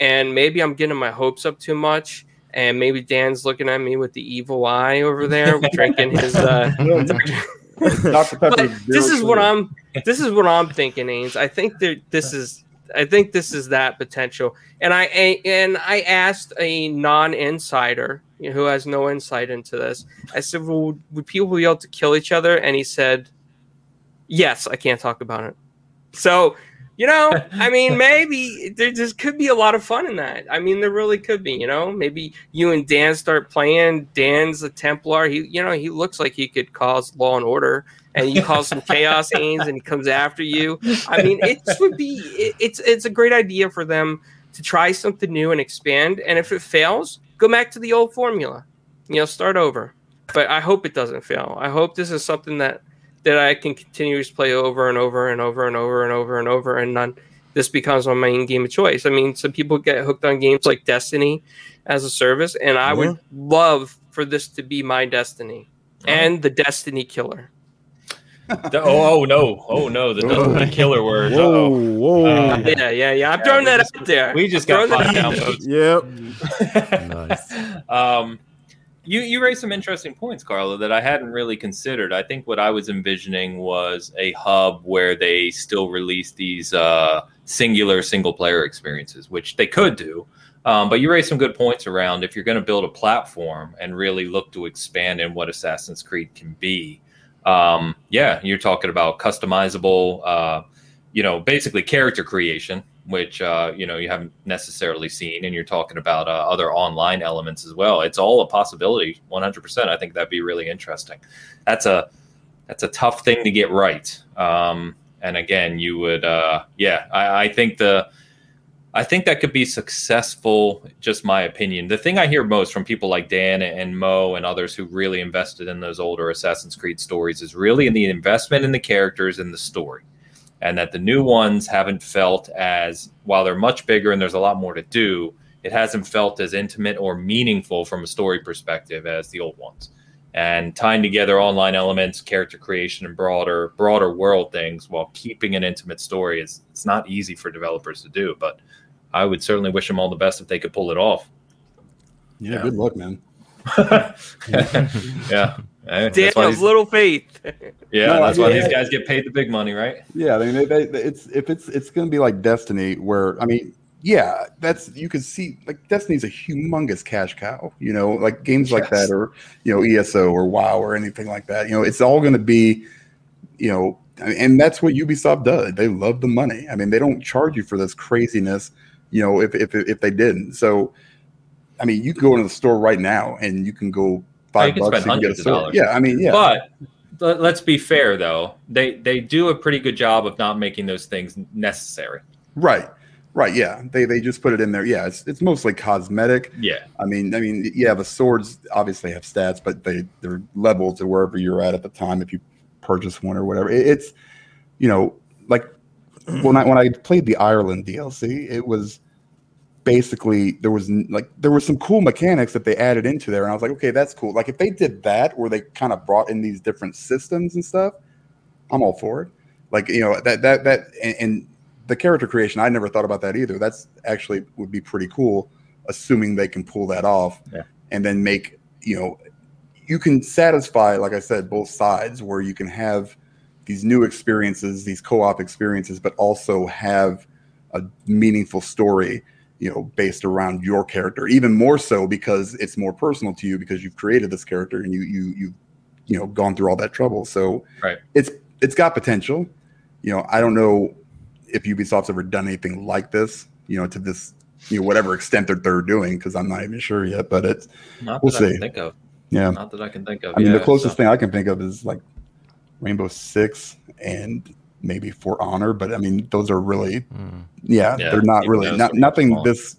and maybe I'm getting my hopes up too much. And maybe Dan's looking at me with the evil eye over there, drinking his. Uh, Dr. Pepper. this is what I'm. This is what I'm thinking, Ains. I think that this is. I think this is that potential. And I and I asked a non-insider who has no insight into this. I said, "Well, would, would people be able to kill each other?" And he said, "Yes, I can't talk about it." So, you know, I mean, maybe there just could be a lot of fun in that. I mean, there really could be. You know, maybe you and Dan start playing. Dan's a Templar. He, you know, he looks like he could cause law and order, and you cause some chaos, Ains, and he comes after you. I mean, it would be. It, it's it's a great idea for them to try something new and expand. And if it fails, go back to the old formula. You know, start over. But I hope it doesn't fail. I hope this is something that that I can continue to play over and over and over and over and over and over and none this becomes my main game of choice. I mean, some people get hooked on games like Destiny as a service, and I would love for this to be my Destiny and the Destiny killer. The, oh, oh, no! Oh no! The, the killer word. Whoa! Whoa! Uh, yeah, yeah, yeah. I'm yeah, throwing that just, out there. We just got five downloads. Yep. nice. Um, you you raised some interesting points, Carlo, that I hadn't really considered. I think what I was envisioning was a hub where they still release these uh, singular single player experiences, which they could do. Um, but you raised some good points around if you're going to build a platform and really look to expand in what Assassin's Creed can be um, yeah, you're talking about customizable, uh, you know, basically character creation, which uh, you know you haven't necessarily seen, and you're talking about uh, other online elements as well. It's all a possibility, 100%. I think that'd be really interesting. That's a that's a tough thing to get right. Um, and again, you would, uh, yeah, I, I think the I think that could be successful, just my opinion. The thing I hear most from people like Dan and Mo and others who really invested in those older Assassin's Creed stories is really in the investment in the characters and the story. And that the new ones haven't felt as, while they're much bigger and there's a lot more to do, it hasn't felt as intimate or meaningful from a story perspective as the old ones. And tying together online elements, character creation, and broader broader world things while keeping an intimate story is it's not easy for developers to do. But I would certainly wish them all the best if they could pull it off. Yeah, yeah. good luck, man. yeah. Damn, of little faith. Yeah, no, that's why yeah. these guys get paid the big money, right? Yeah, I mean, they, they, it's if it's it's going to be like Destiny, where I mean, yeah, that's you can see like Destiny's a humongous cash cow. You know, like games yes. like that, or you know, ESO or WoW or anything like that. You know, it's all going to be, you know, and that's what Ubisoft does. They love the money. I mean, they don't charge you for this craziness you know, if if if they didn't. So, I mean, you can go into the store right now and you can go five you bucks and get a sword. Yeah, I mean, yeah. But let's be fair though. They they do a pretty good job of not making those things necessary. Right. Right, yeah. They they just put it in there. Yeah, it's it's mostly cosmetic. Yeah. I mean, I mean, yeah, the swords obviously have stats, but they they're leveled to wherever you're at at the time if you purchase one or whatever. It, it's you know, like when I when I played the Ireland DLC, it was basically there was like there was some cool mechanics that they added into there, and I was like, okay, that's cool. Like if they did that, where they kind of brought in these different systems and stuff, I'm all for it. Like you know that that that and, and the character creation, I never thought about that either. That's actually would be pretty cool, assuming they can pull that off, yeah. and then make you know you can satisfy, like I said, both sides where you can have these new experiences, these co-op experiences, but also have a meaningful story, you know, based around your character. Even more so because it's more personal to you because you've created this character and you you you you know gone through all that trouble. So right. it's it's got potential. You know, I don't know if Ubisoft's ever done anything like this, you know, to this, you know, whatever extent that they're doing, because I'm not even sure yet. But it's not we'll that see. I can think of. Yeah, not that I can think of. I mean, yeah, the closest so. thing I can think of is like Rainbow Six and maybe For Honor, but I mean, those are really, Mm. yeah, Yeah, they're not really not nothing small. this,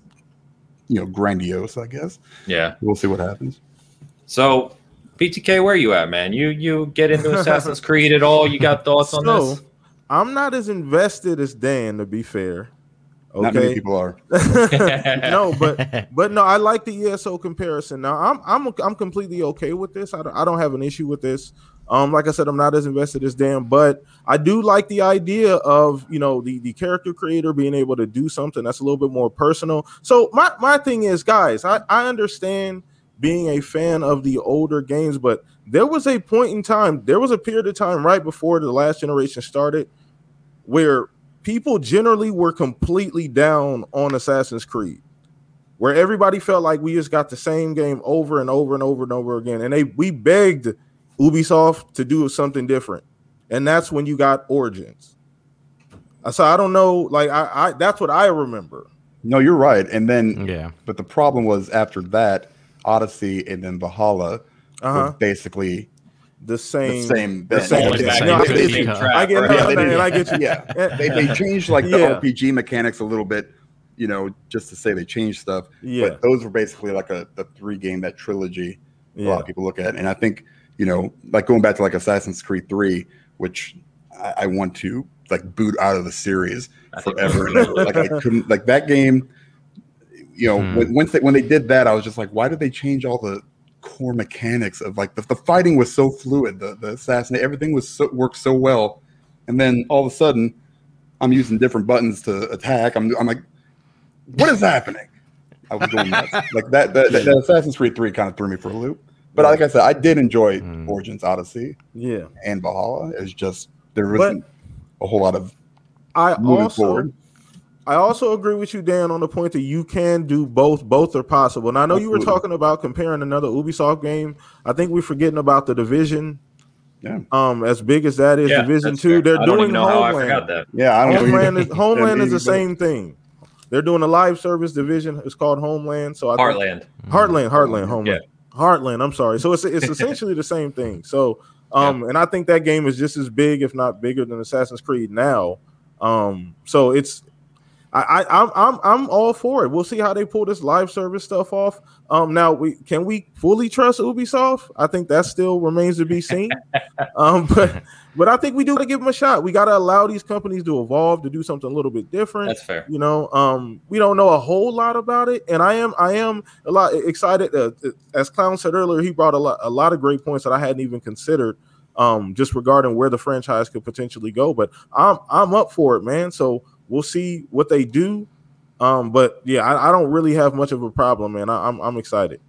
you know, grandiose. I guess Yeah. we'll see what happens. So, PTK, where you at, man? You you get into Assassin's Creed at all? You got thoughts on So, this? I'm not as invested as Dan, to be fair. Not many Okay. people are. no, but but no, I like the ESO comparison. Now I'm I'm I'm completely okay with this. I don't, I don't have an issue with this. Um, like I said, I'm not as invested as Dan, but I do like the idea of you know the the character creator being able to do something that's a little bit more personal. So my my thing is, guys, I I understand being a fan of the older games, but there was a point in time, there was a period of time right before the last generation started where people generally were completely down on Assassin's Creed, where everybody felt like we just got the same game over and over and over and over again, and they we begged Ubisoft to do something different, and that's when you got Origins. Uh, So I don't know, like I, I that's what I remember. No, you're right. And then, Yeah. but the problem was after that, Odyssey and then Valhalla Uh were huh. basically The same, the same. same. the same They- thing. No, they- I- they- I get, Right. no, they no, and I get you. yeah, they, they changed like the Yeah. RPG mechanics a little bit, you know, just to say they changed stuff. Yeah, But those were basically like a the three game that trilogy a lot of people look at. And I think, you know, like going back to like Assassin's Creed 3, which I, I want to like boot out of the series forever and ever. Like I couldn't like that game, you know, Hmm. when, once they when they did that, I was just like, why did they change all the core mechanics of like the, the fighting was so fluid, the the assassin, everything was so worked so well. And then all of a sudden I'm using different buttons to attack. I'm I'm like, what is happening? I was going nuts. like that, that, that, that Assassin's Creed 3 kind of threw me for a loop. But like I said, I did enjoy Hmm. Origins Odyssey yeah. and Valhalla. It's just there But- wasn't a whole lot of I moving also forward. I also agree with you, Dan, on the point that you can do both. Both are possible. And I know you were talking about comparing another Ubisoft game. I think we're forgetting about the Division. Yeah. Um, as big as that is, Yeah, Division Two, fair. they're I don't doing even know how I Homeland. forgot that. Yeah, I don't know Homeland is Homeland is the same thing. They're doing a live service division. It's called Homeland. So I think- Heartland. Heartland, Heartland, Homeland, Yeah. Heartland. I'm sorry. So it's it's essentially the same thing. So um, and I think that game is just as big, if not bigger, than Assassin's Creed now. Um, so it's I, I I'm I'm I'm all for it. We'll see how they pull this live service stuff off. Um, now we can we fully trust Ubisoft? I think that still remains to be seen. um, but but I think we do got to give them a shot. We got to allow these companies to evolve to do something a little bit different That's fair. you know um we don't know a whole lot about it and i am i am a lot excited uh, as clown said earlier he brought a lot a lot of great points that i hadn't even considered um just regarding where the franchise could potentially go but i'm i'm up for it man so we'll see what they do um but yeah i, I don't really have much of a problem man I, i'm i'm excited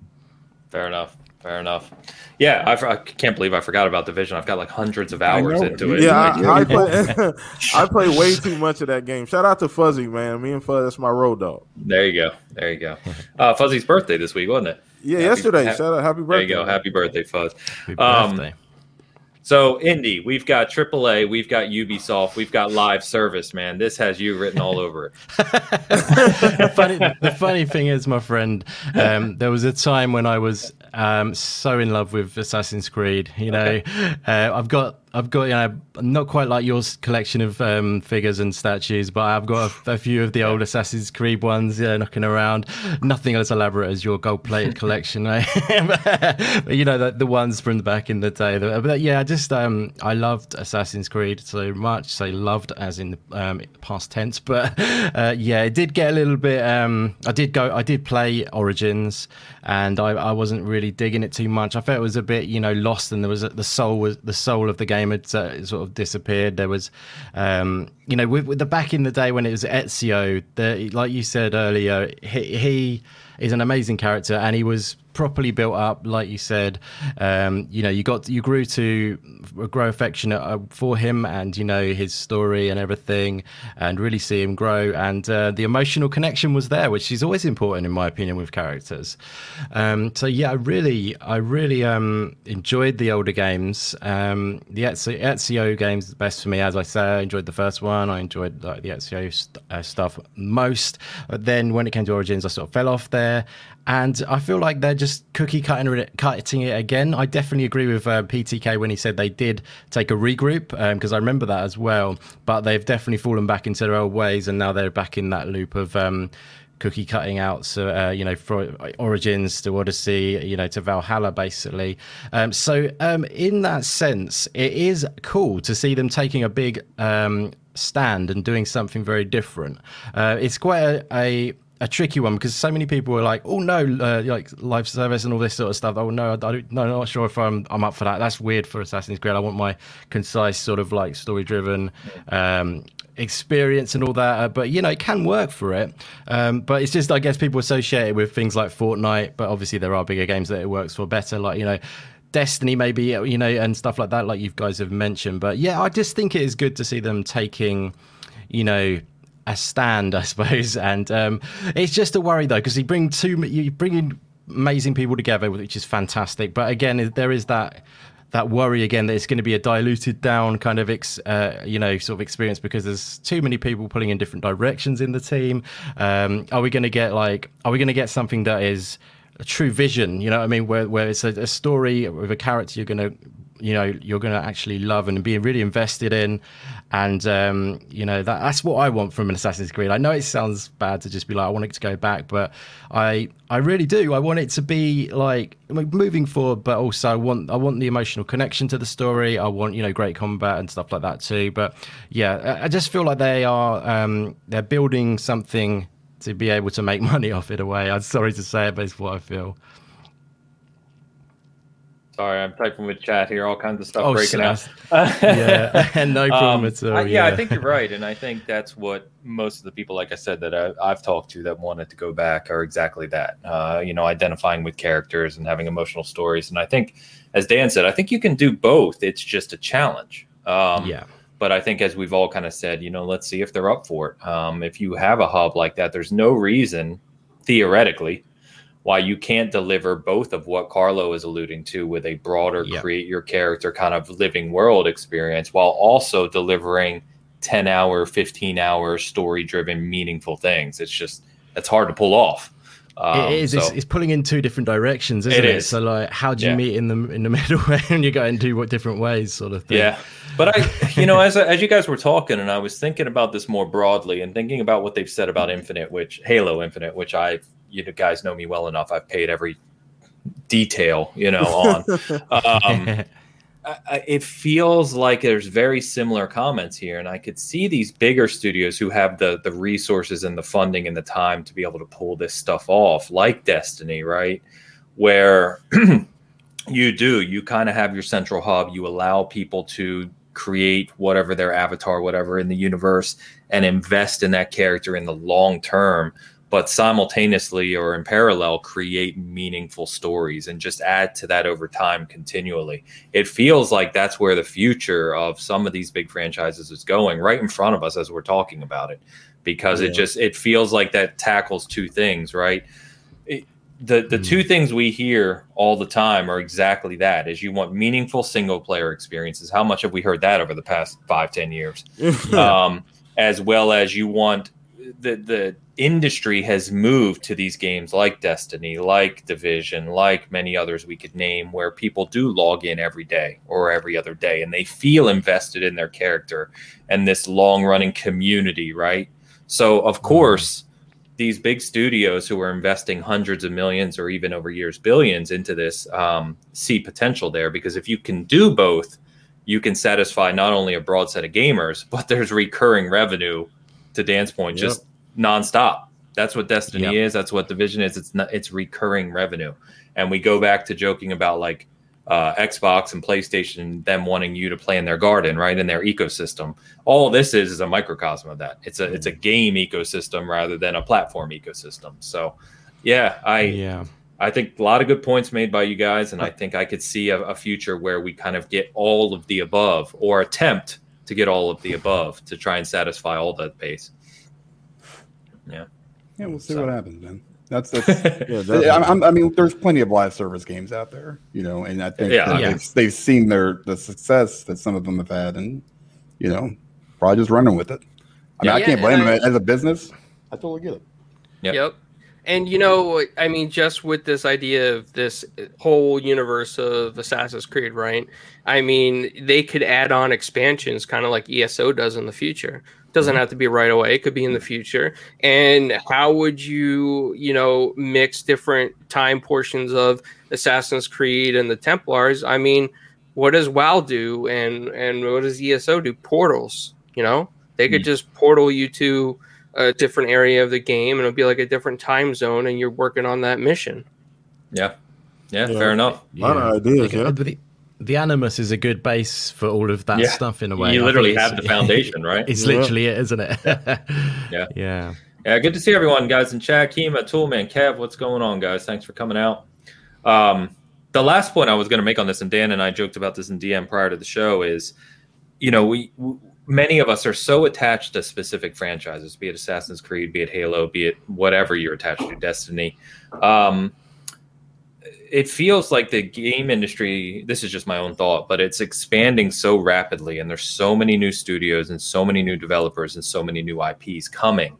Fair enough. Fair enough. Yeah, I, for- I can't believe I forgot about Division. I've got like hundreds of hours into it. yeah Yeah, I, I play i play way too much of that game shout out to fuzzy man me and fuzzy that's my road dog There you go. There you go. Uh, Fuzzy's birthday this week, wasn't it? yeah Happy- yesterday ha- shout out happy birthday There you go. Happy birthday, Fuzz. Happy Um, birthday. So, Indy, we've got AAA, we've got Ubisoft, we've got live service, man. This has you written all over it. the, funny, the funny thing is, my friend, um, there was a time when I was um, so in love with Assassin's Creed. You know, uh, I've got, I've got, you know, not quite like your collection of um, figures and statues, but I've got a, a few of the old Assassin's Creed ones uh, knocking around. Nothing as elaborate as your gold-plated collection, eh? but, you know, the, the ones from the back in the day. But yeah, I just, um, I loved Assassin's Creed so much. Say loved as in the um, past tense, but uh, yeah, it did get a little bit. Um, I did go, I did play Origins, and I, I wasn't really digging it too much. I felt it was a bit, you know, lost, and there was a, the soul was the soul of the game had uh, sort of disappeared. There was, um, you know, with, with, the back in the day when it was Ezio, the, like you said earlier, he, he is an amazing character, and he was properly built up, like you said. Um, you know, you got you grew to grow affectionate uh, for him, and you know his story and everything, and really see him grow. And uh, the emotional connection was there, which is always important, in my opinion, with characters. Um, so yeah, I really, I really um, enjoyed the older games. Um, the Ezio, Ezio games the best for me, as I say. I enjoyed the first one. I enjoyed like, the Ezio st- uh, stuff most. But then when it came to Origins, I sort of fell off there and I feel like they're just cookie cutting it, cutting it again. I definitely agree with uh, PTK when he said they did take a regroup because um, I remember that as well. But they've definitely fallen back into their old ways, and now they're back in that loop of um, cookie cutting out. So uh, you know, for Origins to Odyssey, you know, to Valhalla, basically. Um, so um, in that sense, it is cool to see them taking a big um, stand and doing something very different. Uh, it's quite a, a a tricky one because so many people were like, "Oh no, uh, like live service and all this sort of stuff." Oh no, I don't, no, not sure if I'm I'm up for that. That's weird for Assassin's Creed. I want my concise sort of like story driven um, experience and all that. Uh, but you know, it can work for it. Um, but it's just I guess people associate it with things like Fortnite. But obviously, there are bigger games that it works for better. Like you know. Destiny, maybe you know, and stuff like that, like you guys have mentioned. But yeah, I just think it is good to see them taking, you know, a stand, I suppose. And um, it's just a worry though, because you bring two, you bring in amazing people together, which is fantastic. But again, there is that that worry again that it's going to be a diluted down kind of ex, uh, you know sort of experience because there's too many people pulling in different directions in the team. Um, are we going to get like are we going to get something that is a true vision? You know I mean? Where where it's a, a story with a character you're going to you know you're going to actually love and be really invested in and um, you know that that's what I want from an Assassin's Creed. I know it sounds bad to just be like I want it to go back, but I I really do. I want it to be like moving forward, but also I want I want the emotional connection to the story. I want you know great combat and stuff like that too. But yeah, I just feel like they are um, they're building something to be able to make money off it away. I'm sorry to say it, but it's what I feel. Sorry, I'm typing with chat here, all kinds of stuff oh, breaking out. yeah, And no problem um, at all. I, yeah, yeah, I think you're right, and I think that's what most of the people, like I said, that I, have talked to that wanted to go back are exactly that. Uh, you know, identifying with characters and having emotional stories, and I think, as Dan said, I think you can do both. It's just a challenge. Um, yeah. But I think, as we've all kind of said, you know, let's see if they're up for it. Um, if you have a hub like that, there's no reason, theoretically, why you can't deliver both of what Carlo is alluding to with a broader yep. create your character kind of living world experience while also delivering 10 hour, 15 hour story driven, meaningful things. It's just, it's hard to pull off. Um, it is. So. It's, it's, pulling in two different directions, isn't it? it? Is. So, like, how do you yeah. meet in the in the middle when you go into what different ways, sort of thing? Yeah, but I, you know, as as you guys were talking, and I was thinking about this more broadly, and thinking about what they've said about Infinite, which Halo Infinite, which I you guys know me well enough. I've paid every detail, you know, on. um, I, it feels like there's very similar comments here, and I could see these bigger studios who have the the resources and the funding and the time to be able to pull this stuff off, like Destiny, right? Where you do, you kind of have your central hub. You allow people to create whatever their avatar, whatever in the universe, and invest in that character in the long term but simultaneously or in parallel create meaningful stories and just add to that over time continually. It feels like that's where the future of some of these big franchises is going right in front of us as we're talking about it because yeah. it just it feels like that tackles two things, right? It, the the mm-hmm. two things we hear all the time are exactly that is you want meaningful single player experiences how much have we heard that over the past five ten years um, as well as you want the the industry has moved to these games like Destiny, like Division, like many others we could name, where people do log in every day or every other day and they feel invested in their character and this long running community, right? So, of mm-hmm. course, these big studios who are investing hundreds of millions or even over years billions into this um, see potential there because if you can do both, you can satisfy not only a broad set of gamers, but there's recurring revenue to Dan's point, yep. just nonstop. That's what Destiny yep. is. That's what Division is. It's not, it's recurring revenue. And we go back to joking about like uh, Xbox and PlayStation, them wanting you to play in their garden, right in their ecosystem. All this is is a microcosm of that. It's a it's a game ecosystem rather than a platform ecosystem. So, yeah, I yeah. I think a lot of good points made by you guys, and I think I could see a, a future where we kind of get all of the above or attempt to get all of the above to try and satisfy all that base. Yeah. Yeah, we'll see So- what happens, man. That's, that's Yeah, I, definitely. I'm- I mean, there's plenty of live service games out there, you know, and I think Yeah. Yeah. They've, they've seen their the success that some of them have had, and you know, probably just running with it. I mean, Yeah. I can't blame and them I- as a business. I totally get it. Yep. Yep. And you know, I mean, just with this idea of this whole universe of Assassin's Creed, right? I mean, they could add on expansions, kind of like ESO does in the future. Doesn't have to be right away; it could be in the future. And how would you, you know, mix different time portions of Assassin's Creed and the Templars? I mean, what does WoW do, and and what does ESO do? Portals, you know, they could hmm. just portal you to a different area of the game and it'll be like a different time zone and you're working on that mission. Yeah. Yeah, Yeah. fair enough. A lot of ideas, Like, yeah. The, the Animus is a good base for all of that Yeah. stuff in a way. You literally have the foundation, right? It's literally it, isn't it? Yeah. Yeah. Yeah, good to see everyone, guys, in chat. Kima, Toolman, Kev, what's going on, guys? Thanks for coming out. Um, the last point I was going to make on this, and Dan and I joked about this in DM prior to the show, is you know we, w many of us are so attached to specific franchises, be it Assassin's Creed, be it Halo, be it whatever you're attached to, Destiny. Um, it feels like the game industry this is just my own thought but it's expanding so rapidly and there's so many new studios and so many new developers and so many new ips coming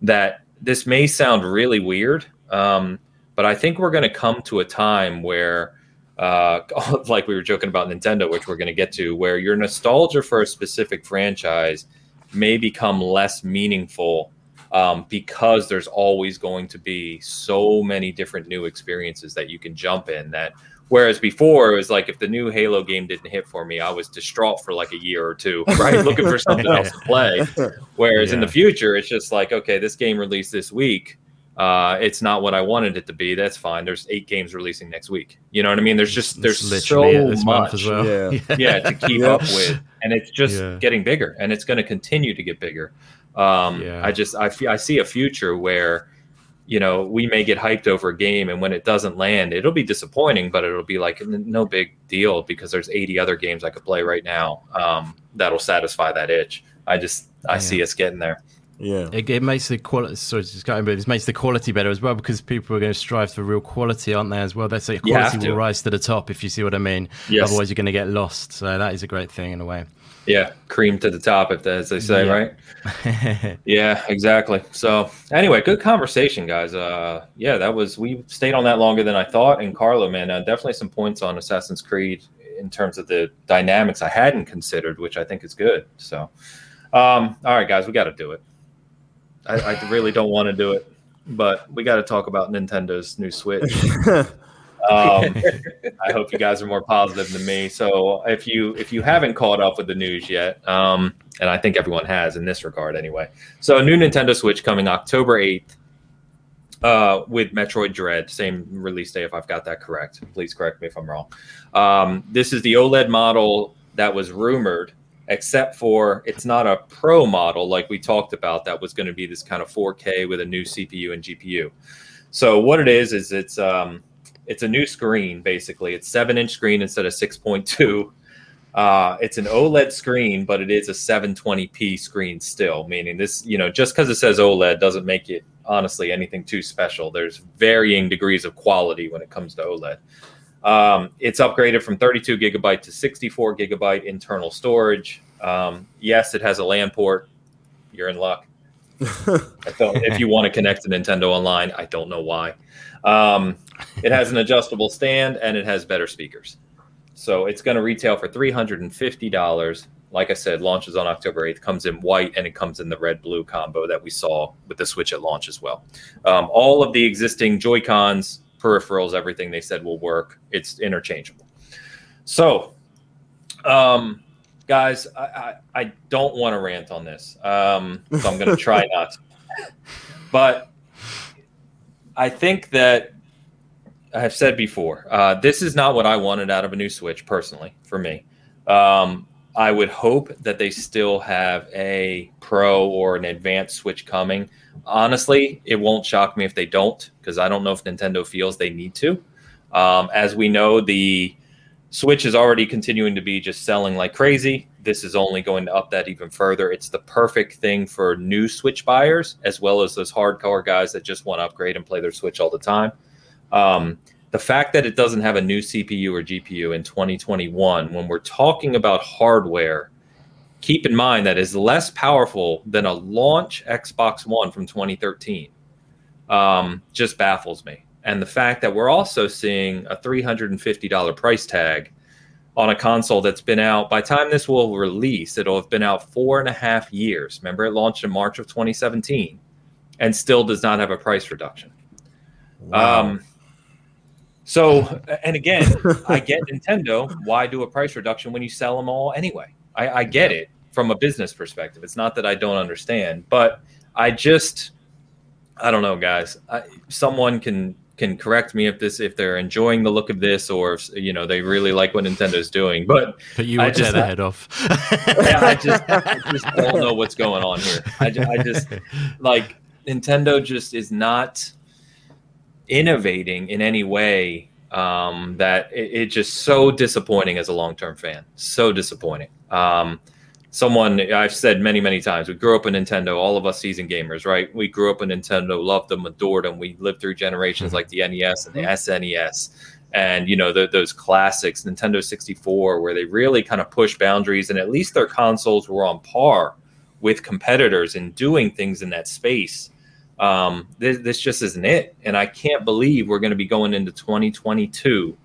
that this may sound really weird um, but i think we're going to come to a time where uh, like we were joking about nintendo which we're going to get to where your nostalgia for a specific franchise may become less meaningful um, because there's always going to be so many different new experiences that you can jump in that whereas before it was like if the new halo game didn't hit for me i was distraught for like a year or two right looking for something else to play whereas in the future it's just like okay this game released this week uh, it's not what i wanted it to be that's fine there's eight games releasing next week you know what i mean there's just there's It's so literally it this month much as well. Yeah. yeah to keep Yeah. up with and it's just Yeah. getting bigger and it's going to continue to get bigger um Yeah. i just I fe- I see a future where you know we may get hyped over a game and when it doesn't land it'll be disappointing but it'll be like no big deal because there's 80 other games i could play right now um that'll satisfy that itch i just i Yeah. see us getting there Yeah. It, it makes the quality. Sorry, just going, but it makes the quality better as well because people are going to strive for real quality, aren't they? As well, they say You have quality to. will rise to the top if you see what I mean. Yes. Otherwise, you're going to get lost. So that is a great thing in a way. Yeah cream to the top if as they say Yeah. right Yeah, exactly. So anyway, good conversation, guys. Uh, yeah, that was we stayed on that longer than I thought. And Carlo, man, uh, definitely some points on Assassin's Creed in terms of the dynamics I hadn't considered, which I think is good. So, um, all right, guys, we got to do it. I, I really don't want to do it, but we got to talk about Nintendo's new Switch. Um, I hope you guys are more positive than me. So if you if you haven't caught up with the news yet, um, and I think everyone has in this regard anyway. So a new Nintendo Switch coming October eighth. Uh, with Metroid Dread, same release day if I've got that correct. Please correct me if I'm wrong. Um, this is the OLED model that was rumored, except for it's not a Pro model like we talked about. That was going to be this kind of 4K with a new CPU and GPU. So what it is is it's um, it's a new screen basically. It's seven inch screen instead of six point two. Uh, it's an OLED screen, but it is a 720p screen still. Meaning this, you know, just because it says OLED doesn't make it honestly anything too special. There's varying degrees of quality when it comes to OLED. Um, it's upgraded from 32 gigabyte to 64 gigabyte internal storage. Um, yes, it has a LAN port. You're in luck. I don't, if you want to connect to Nintendo Online, I don't know why. Um, it has an adjustable stand and it has better speakers. So it's going to retail for $350. Like I said, launches on October 8th, comes in white and it comes in the red blue combo that we saw with the Switch at launch as well. Um, all of the existing Joy-Cons, peripherals, everything they said will work. It's interchangeable. So, um, guys, I, I, I don't want to rant on this. Um, so I'm going to try not to. But I think that I've said before, uh, this is not what I wanted out of a new Switch personally. For me, um, I would hope that they still have a Pro or an advanced Switch coming. Honestly, it won't shock me if they don't, because I don't know if Nintendo feels they need to. Um, as we know, the Switch is already continuing to be just selling like crazy. This is only going to up that even further. It's the perfect thing for new Switch buyers, as well as those hardcore guys that just want to upgrade and play their Switch all the time. Um, the fact that it doesn't have a new CPU or GPU in 2021, when we're talking about hardware, keep in mind that is less powerful than a launch Xbox One from 2013. Um, just baffles me. And the fact that we're also seeing a $350 price tag on a console that's been out by time this will release, it'll have been out four and a half years. Remember, it launched in March of 2017 and still does not have a price reduction. Wow. Um, so, and again, I get Nintendo. Why do a price reduction when you sell them all anyway? I, I get it from a business perspective. It's not that I don't understand, but I just, I don't know, guys. I, someone can can correct me if this if they're enjoying the look of this or if, you know they really like what Nintendo's doing. But but you would tear the head off. yeah, I just I just don't know what's going on here. I, I just like Nintendo just is not innovating in any way um, that it, it's just so disappointing as a long term fan. So disappointing. Um, someone I've said many, many times, we grew up in Nintendo, all of us seasoned gamers, right? We grew up in Nintendo, loved them, adored them. We lived through generations mm-hmm. like the NES and the SNES and, you know, the, those classics, Nintendo 64, where they really kind of push boundaries and at least their consoles were on par with competitors and doing things in that space um, this, this just isn't it. And I can't believe we're going to be going into 2022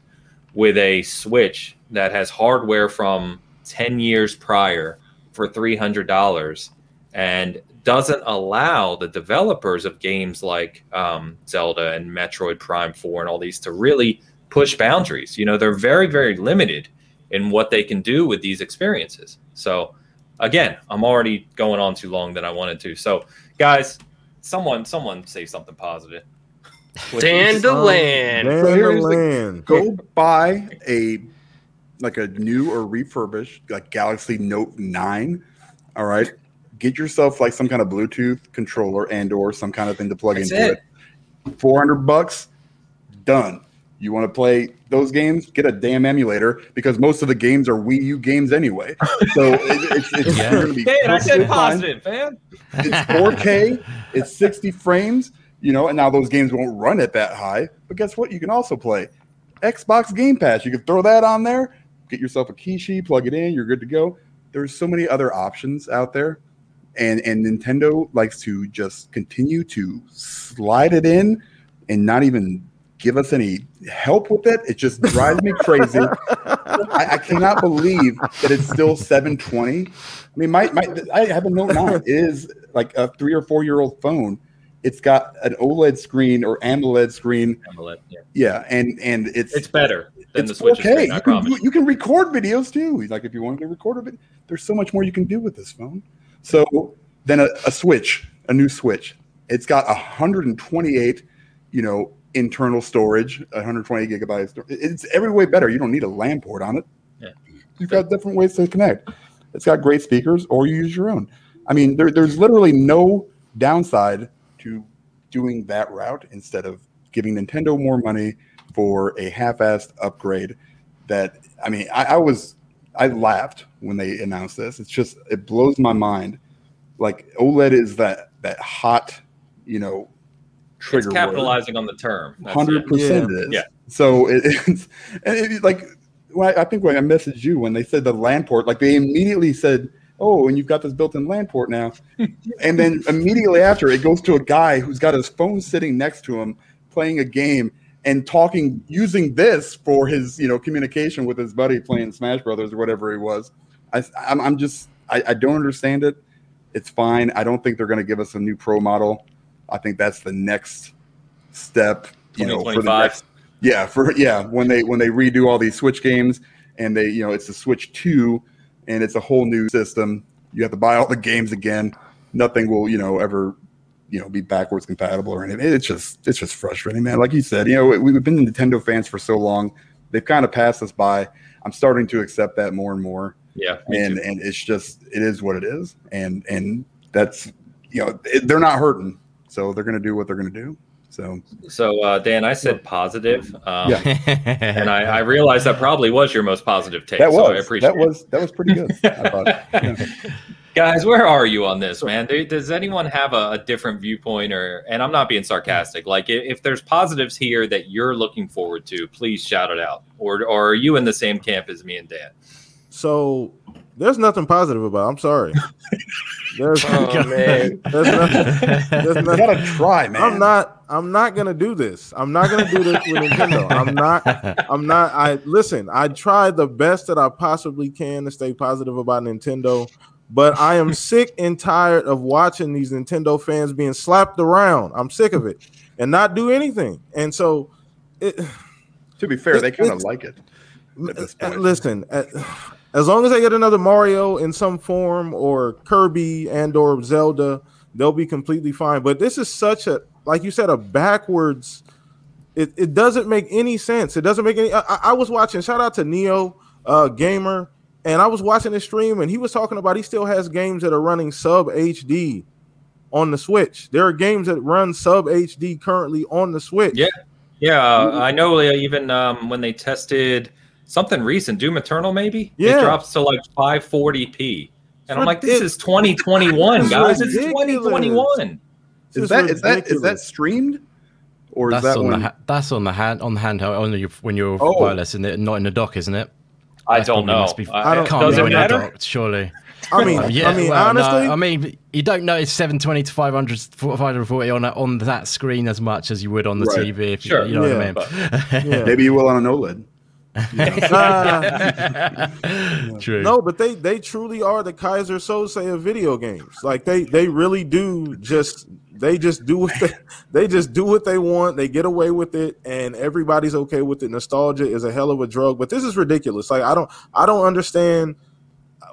with a Switch that has hardware from 10 years prior for $300 and doesn't allow the developers of games like um, Zelda and Metroid Prime 4 and all these to really push boundaries. You know, they're very, very limited in what they can do with these experiences. So, again, I'm already going on too long than I wanted to. So, guys, someone someone say something positive. Dandelion. Go buy a like a new or refurbished like Galaxy Note 9. All right. Get yourself like some kind of Bluetooth controller and or some kind of thing to plug That's into it. it. 400 bucks. Done. You want to play those games? Get a damn emulator because most of the games are Wii U games anyway. So it, it's, it's yeah. going to be. Hey, I said positive, man. It's 4K. it's 60 frames. You know, and now those games won't run at that high. But guess what? You can also play Xbox Game Pass. You can throw that on there. Get yourself a Kishi, plug it in. You're good to go. There's so many other options out there, and and Nintendo likes to just continue to slide it in and not even give us any help with it. It just drives me crazy. I, I, cannot believe that it's still 720. I mean, my, my I have a Note 9. It is like a three or four year old phone. It's got an OLED screen or AMOLED screen. AMOLED, yeah. Yeah, and and it's it's better than it's the Switch okay. Screen, you, can, you can record videos too. Like if you want to record a bit, there's so much more you can do with this phone. So then a, a Switch, a new Switch. It's got 128, you know, internal storage, 120 gigabytes. It's every way better. You don't need a LAN port on it. Yeah. You've got different ways to connect. It's got great speakers, or you use your own. I mean, there, there's literally no downside to doing that route instead of giving Nintendo more money for a half-assed upgrade. That I mean, I, I was I laughed when they announced this. It's just it blows my mind. Like OLED is that that hot, you know, trigger. It's capitalizing word. on the term. Hundred percent is. Yeah. So it, it's and it, like when I, I, think when I messaged you when they said the land port, like they immediately said, "Oh, and you've got this built-in land port now," and then immediately after it goes to a guy who's got his phone sitting next to him playing a game and talking using this for his you know communication with his buddy playing Smash Brothers or whatever he was. I, I'm, I'm just I, I don't understand it. It's fine. I don't think they're going to give us a new pro model. I think that's the next step. You know, for the next, yeah, for yeah, when they when they redo all these Switch games and they you know it's a Switch two and it's a whole new system. You have to buy all the games again. Nothing will you know ever you know be backwards compatible or anything. It's just it's just frustrating, man. Like you said, you know we, we've been Nintendo fans for so long; they've kind of passed us by. I'm starting to accept that more and more, Yeah, and and it's just it is what it is, and and that's you know it, they're not hurting, so they're gonna do what they're gonna do. So So, uh, Dan, I said positive, um, Yeah. and I, I realized that probably was your most positive take. that so I was appreciate that was that was pretty good. I thought. Yeah. Guys, where are you on this, man? Does anyone have a, a different viewpoint, or? And I'm not being sarcastic. Like, if, if there's positives here that you're looking forward to, please shout it out. Or, or are you in the same camp as me and Dan? So there's nothing positive about. it. I'm sorry. There's, Oh man. there's nothing. There's You nothing. gotta try, man. I'm not. I'm not gonna do this. I'm not gonna do this with Nintendo. I'm not. I'm not. I listen. I try the best that I possibly can to stay positive about Nintendo, but I am sick and tired of watching these Nintendo fans being slapped around. I'm sick of it and not do anything. And so, it, To be fair, they kind of like it. At this uh, point. listen. As long as I get another Mario in some form or Kirby and or Zelda, they'll be completely fine. But this is such a, like you said, a backwards. It, it doesn't make any sense. It doesn't make any. I, I- I was watching. Shout out to Neo uh, Gamer, and I was watching his stream, and he was talking about he still has games that are running sub HD on the Switch. There are games that run sub HD currently on the Switch. Yeah. Yeah, uh, I know. uh, Even um, when they tested something recent, Doom Eternal, maybe Yeah. it drops to like 540p, and I'm like, this It- is 2021, It's guys. It's 2021. Is that is that is that streamed, or is That's that on the one? ha- that's on the hand on the handheld on your when you're Oh. wireless and not in the dock, isn't it? I That's don't know. must be- I- I don't- Can't does be it when you're matter? docked, surely. I mean, Uh, yeah, I mean, well, no, honestly, I mean, you don't notice 720 to 500, 540 on on that screen as much as you would on the Right. TV. If Sure. you, you know Yeah. what I mean. yeah. Maybe you will on an OLED. True. No, but they they truly are the Keyser Söze of video games. Like they they really do just they just do what they they just do what they want. They get away with it, and everybody's okay with it. Nostalgia is a hell of a drug, but this is ridiculous. Like I don't I don't understand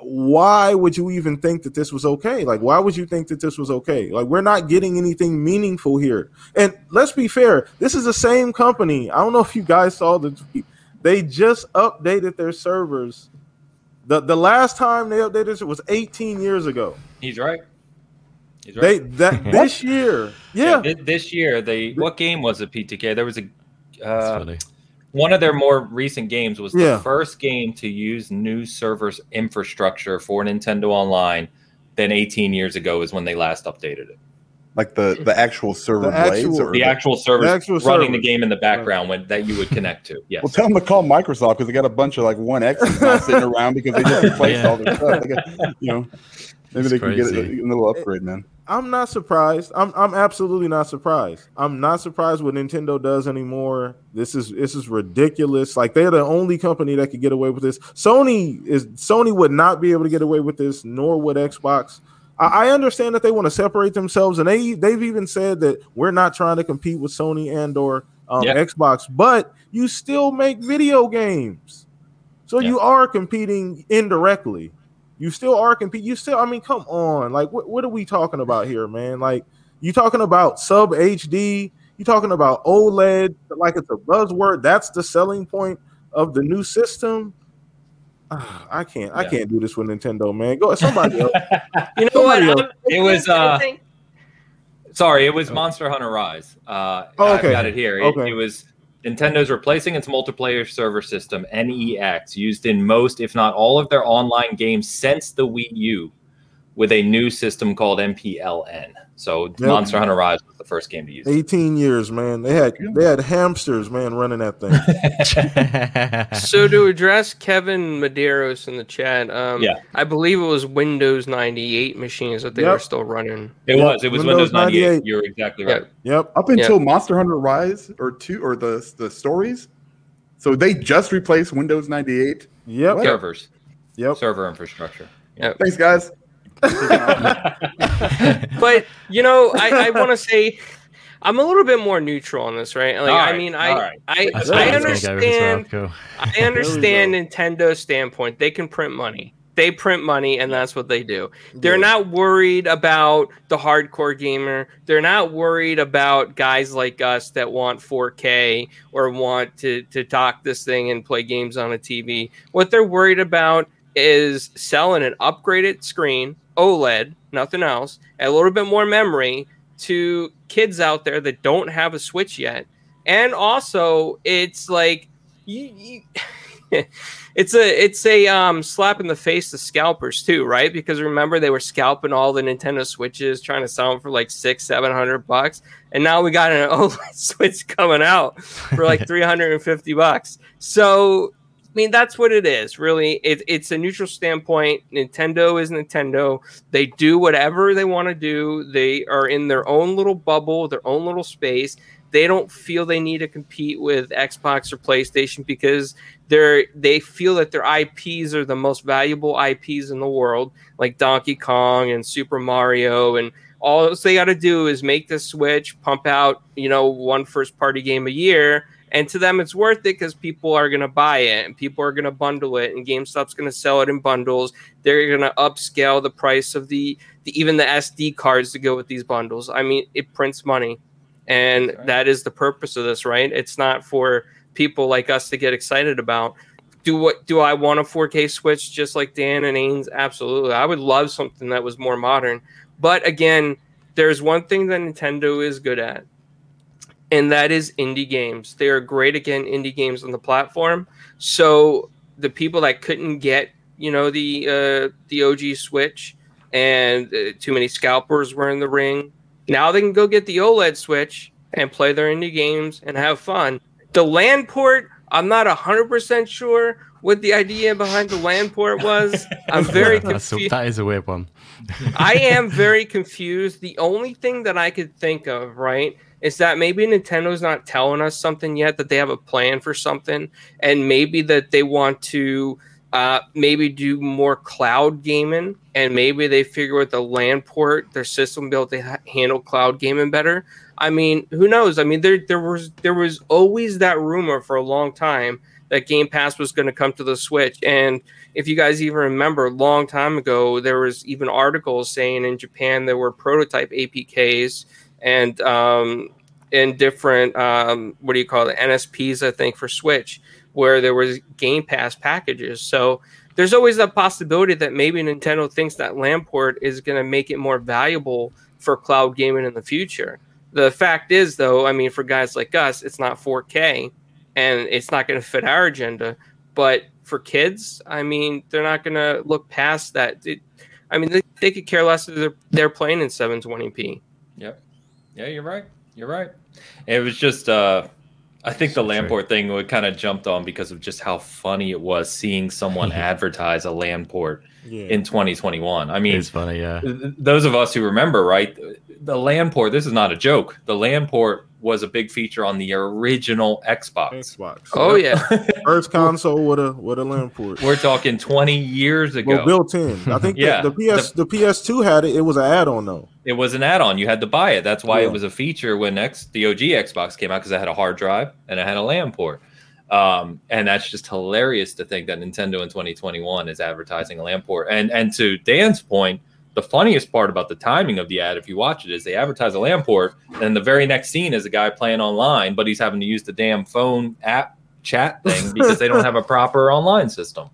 why would you even think that this was okay? Like why would you think that this was okay? Like we're not getting anything meaningful here. And let's be fair, this is the same company. I don't know if you guys saw the tweet. They just updated their servers the the last time they updated it was 18 years ago. He's right. He's They right. that this year, yeah, thi- this year, they what game was it? PTK. There was a uh, funny. one of their more recent games was the first game to use new servers infrastructure for Nintendo Online. Then 18 years ago is when they last updated it. Like the the actual server The blades. actual- or The actual servers actual running the game in the background when that you would connect to. Yes. Well, tell them to call Microsoft because they got a bunch of like one X's now sitting around because they just replaced Yeah. all their stuff. They got, you know, maybe It's they can get a, a little upgrade, man. I'm not surprised. I'm I'm absolutely not surprised. I'm not surprised what Nintendo does anymore. This is this is ridiculous. Like they're the only company that could get away with this. Sony is Sony would not be able to get away with this, nor would Xbox. I, I understand that they want to separate themselves, and they they've even said that we're not trying to compete with Sony and or um, Yeah. Xbox, but you still make video games, so Yeah. you are competing indirectly you still are competing. You still, I mean, come on. Like, what, what are we talking about here, man? Like, you talking about sub HD, you talking about OLED, like it's a buzzword. That's the selling point of the new system. Ah, I can't, I can't do this with Nintendo, man. Go somebody else. You know what? Else. It was, uh, Sorry, it was Monster Hunter Rise. Uh, Oh, I've got it here. It, Okay. it was Nintendo's replacing its multiplayer server system NEX, used in most, if not all, of their online games since the Wii U, with a new system called NPLN. So Monster Hunter Rise was the first game to use. it. 18 years, man. They had they had hamsters, man, running that thing. so to address Kevin Medeiros in the chat, um, Yeah. I believe it was Windows 98 machines that they Yep. were still running. It Yep, was. It was Windows Windows 98. 98. You're exactly Yeah. right. Yep. Up until Monster Hunter Rise or two or the the stories, so they just replaced Windows 98. Yep. Servers, Yep. server infrastructure. Yep. Thanks, guys. But you know, I, I want to say I'm a little bit more neutral on this, right? Like, All I mean, I right. I, I I was gonna go with as well. understand I understand Nintendo's standpoint. They can print money. They print money and that's what they do. They're yeah. not worried about the hardcore gamer. They're not worried about guys like us that want 4K or want to, to dock this thing and play games on a TV. What they're worried about is selling an upgraded screen, OLED, nothing else, a little bit more memory to kids out there that don't have a Switch yet. And also, it's like you, you it's a it's a um, slap in the face to scalpers too, right? Because remember they were scalping all the Nintendo Switches, trying to sell them for like six, seven hundred bucks, and now we got an OLED Switch coming out for like three hundred and fifty bucks. So I mean, that's what it is, really. It, it's a neutral standpoint. Nintendo is Nintendo. They do whatever they want to do. They are in their own little bubble, their own little space. They don't feel they need to compete with Xbox or PlayStation because they're they feel that their IPs are the most valuable IPs in the world, like Donkey Kong and Super Mario and all they got to do is make the switch, pump out, you know, one first party game a year, and to them it's worth it because people are going to buy it and people are going to bundle it and gamestop's going to sell it in bundles. They're going to upscale the price of the, the, even the sd cards to go with these bundles. I mean it prints money and right. that is the purpose of this right? It's not for people like us to get excited about. Do what do i want a 4k switch just like dan and ains? Absolutely. I would love something that was more modern. But again there's one thing that nintendo is good at and that is indie games. They are great again indie games on the platform. So the people that couldn't get, you know, the uh, the OG Switch and uh, too many scalpers were in the ring. Now they can go get the OLED Switch and play their indie games and have fun. The LAN port, I'm not 100% sure what the idea behind the LAN port was. I'm very confused. that is a weird one. I am very confused. The only thing that I could think of, right, is that maybe Nintendo's not telling us something yet, that they have a plan for something, and maybe that they want to uh, maybe do more cloud gaming, and maybe they figure with the LAN port, their system built to ha- handle cloud gaming better. I mean, who knows? I mean, there there was there was always that rumor for a long time that Game Pass was going to come to the Switch, and if you guys even remember, a long time ago, there was even articles saying in Japan there were prototype APKs and um, in different um, what do you call it NSPs I think for Switch where there was Game Pass packages. So there's always that possibility that maybe Nintendo thinks that LAN port is going to make it more valuable for cloud gaming in the future. The fact is, though, I mean, for guys like us, it's not 4K and it's not going to fit our agenda. But for kids, I mean, they're not going to look past that. It, I mean, they, they could care less if they're, they're playing in 720p. Yep. Yeah, you're right. You're right. It was just, uh, I think so the LAN port thing would kind of jumped on because of just how funny it was seeing someone advertise a LAN port yeah. in 2021. I mean, it's funny, yeah. Th- those of us who remember, right? The LAN port. This is not a joke. The LAN port was a big feature on the original Xbox. Xbox. Oh yeah, first console with a with a LAN port. We're talking 20 years ago. Well, built in. I think yeah, the, the PS the, the, PS2 had it. It was an add-on though. It was an add-on. You had to buy it. That's why yeah. it was a feature when X the OG Xbox came out because it had a hard drive and it had a LAN port. Um, and that's just hilarious to think that Nintendo in 2021 is advertising a LAN port. And and to Dan's point the funniest part about the timing of the ad, if you watch it, is they advertise a LAN port, and the very next scene is a guy playing online, but he's having to use the damn phone app chat thing because they don't have a proper online system.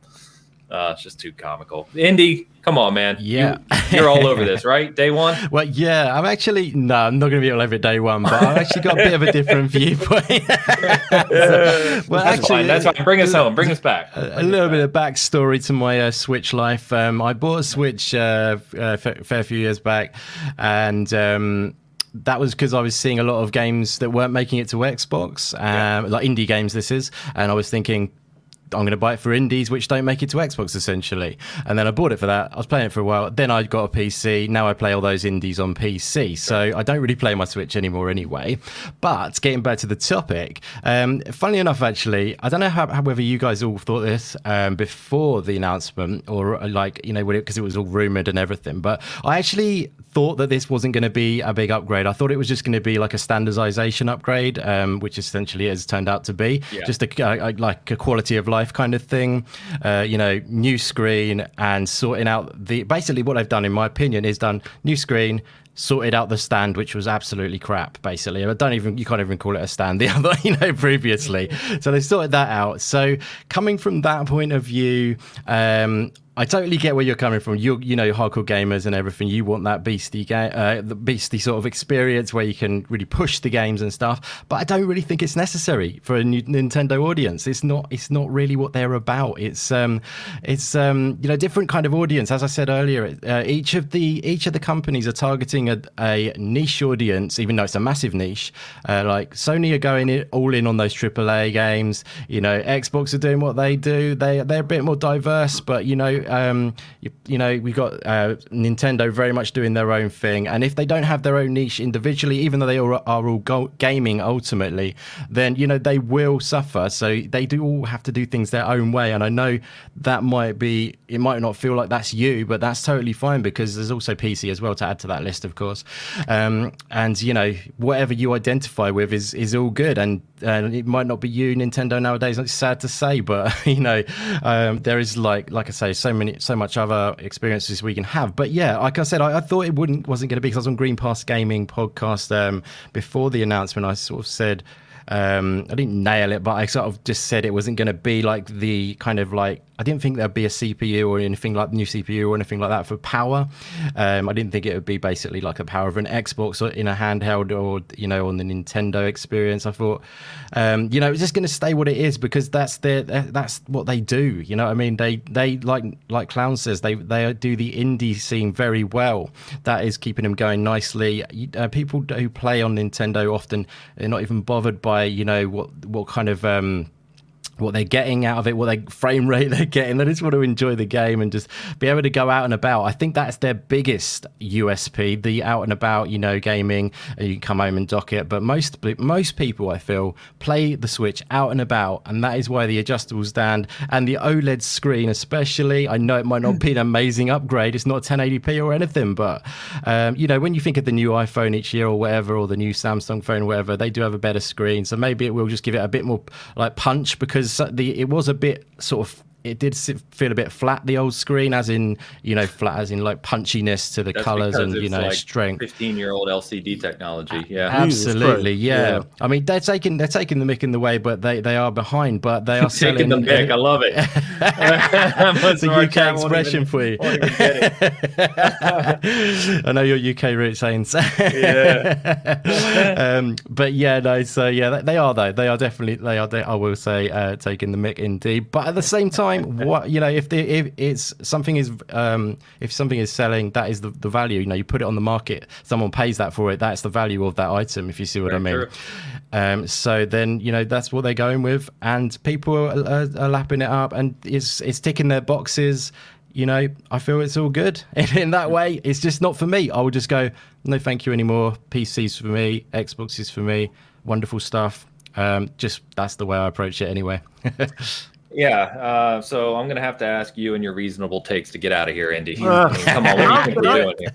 Uh, it's just too comical. Indy, come on, man. Yeah. You, are all over this, right? Day one? Well, yeah, I'm actually, no, I'm not going to be all over it day one, but I've actually got a bit of a different viewpoint. so, well, that's actually, fine. That's fine. Bring us home. Bring us back. Bring a, little bit back. of backstory to my uh, Switch life. Um, I bought a Switch uh, a uh, fair few years back, and. Um, that was because I was seeing a lot of games that weren't making it to Xbox, um, yeah. like indie games. This is, and I was thinking, I'm going to buy it for indies which don't make it to Xbox essentially. And then I bought it for that. I was playing it for a while. Then I got a PC. Now I play all those indies on PC. So I don't really play my Switch anymore anyway. But getting back to the topic, um, funnily enough, actually, I don't know how, how whether you guys all thought this um, before the announcement or like, you know, because it, it was all rumored and everything. But I actually thought that this wasn't going to be a big upgrade. I thought it was just going to be like a standardization upgrade, um, which essentially has turned out to be yeah. just a, a, like a quality of life life kind of thing. Uh, you know, new screen and sorting out the. Basically, what they've done, in my opinion, is done new screen, sorted out the stand, which was absolutely crap. Basically, I don't even you can't even call it a stand. The other, you know, previously, so they sorted that out. So coming from that point of view, um, I totally get where you're coming from. You you know hardcore gamers and everything. You want that beastie game, uh, the beastie sort of experience where you can really push the games and stuff. But I don't really think it's necessary for a new Nintendo audience. It's not. It's not really what they're about. It's um, it's um, you know different kind of audience. As I said earlier, uh, each of the each of the companies are targeting a, a niche audience, even though it's a massive niche. Uh, like Sony are going in, all in on those AAA games. You know, Xbox are doing what they do. They they're a bit more diverse, but you know um, you, you, know, we got uh, Nintendo very much doing their own thing, and if they don't have their own niche individually, even though they are, are all go- gaming ultimately, then you know they will suffer. So they do all have to do things their own way, and I know that might be it might not feel like that's you, but that's totally fine because there's also PC as well to add to that list, of course. Um, and you know, whatever you identify with is is all good, and and it might not be you, Nintendo nowadays. It's sad to say, but you know, um, there is like like I say, so many, so much other experiences we can have. But yeah, like I said, I, I thought it wouldn't wasn't going to be because I was on Green Pass Gaming podcast um, before the announcement. I sort of said. Um, I didn't nail it, but I sort of just said it wasn't going to be like the kind of like I didn't think there'd be a CPU or anything like new CPU or anything like that for power. Um, I didn't think it would be basically like a power of an Xbox or in a handheld or you know on the Nintendo experience. I thought, um, you know, it's just going to stay what it is because that's their that's what they do. You know, what I mean, they they like like Clown says they they do the indie scene very well. That is keeping them going nicely. Uh, people who play on Nintendo often they're not even bothered by you know what what kind of um, what they're getting out of it, what they frame rate they're getting. They just want to enjoy the game and just be able to go out and about. I think that's their biggest USP, the out and about, you know, gaming. And you can come home and dock it. But most most people, I feel, play the Switch out and about, and that is why the adjustable stand and the OLED screen, especially. I know it might not be an amazing upgrade. It's not 1080p or anything, but um, you know, when you think of the new iPhone each year or whatever, or the new Samsung phone, whatever, they do have a better screen. So maybe it will just give it a bit more like punch because the it was a bit sort of it did feel a bit flat the old screen as in you know flat as in like punchiness to the That's colors and you know like strength. 15 year old lcd technology yeah. absolutely yeah. yeah. i mean they're taking they're taking the mick in the way but they they are behind but they are taking the mick i love it. It's a uk expression for you. i know your uk roots saints yeah. Um, but yeah no so yeah they are though. They are definitely they are they, i will say uh, taking the mick indeed but at the same time time, what you know, if the if it's something is um, if something is selling, that is the, the value. You know, you put it on the market, someone pays that for it. That's the value of that item. If you see what Very I mean. Um, so then you know that's what they're going with, and people are, are, are lapping it up, and it's it's ticking their boxes you know, I feel it's all good. And in that way, it's just not for me. I will just go, no, thank you anymore. PCs for me, Xboxes for me, wonderful stuff. Um, just that's the way I approach it anyway. Yeah, uh, so I'm gonna have to ask you and your reasonable takes to get out of here, Andy. Uh, I mean, come on, what do you think we're doing here?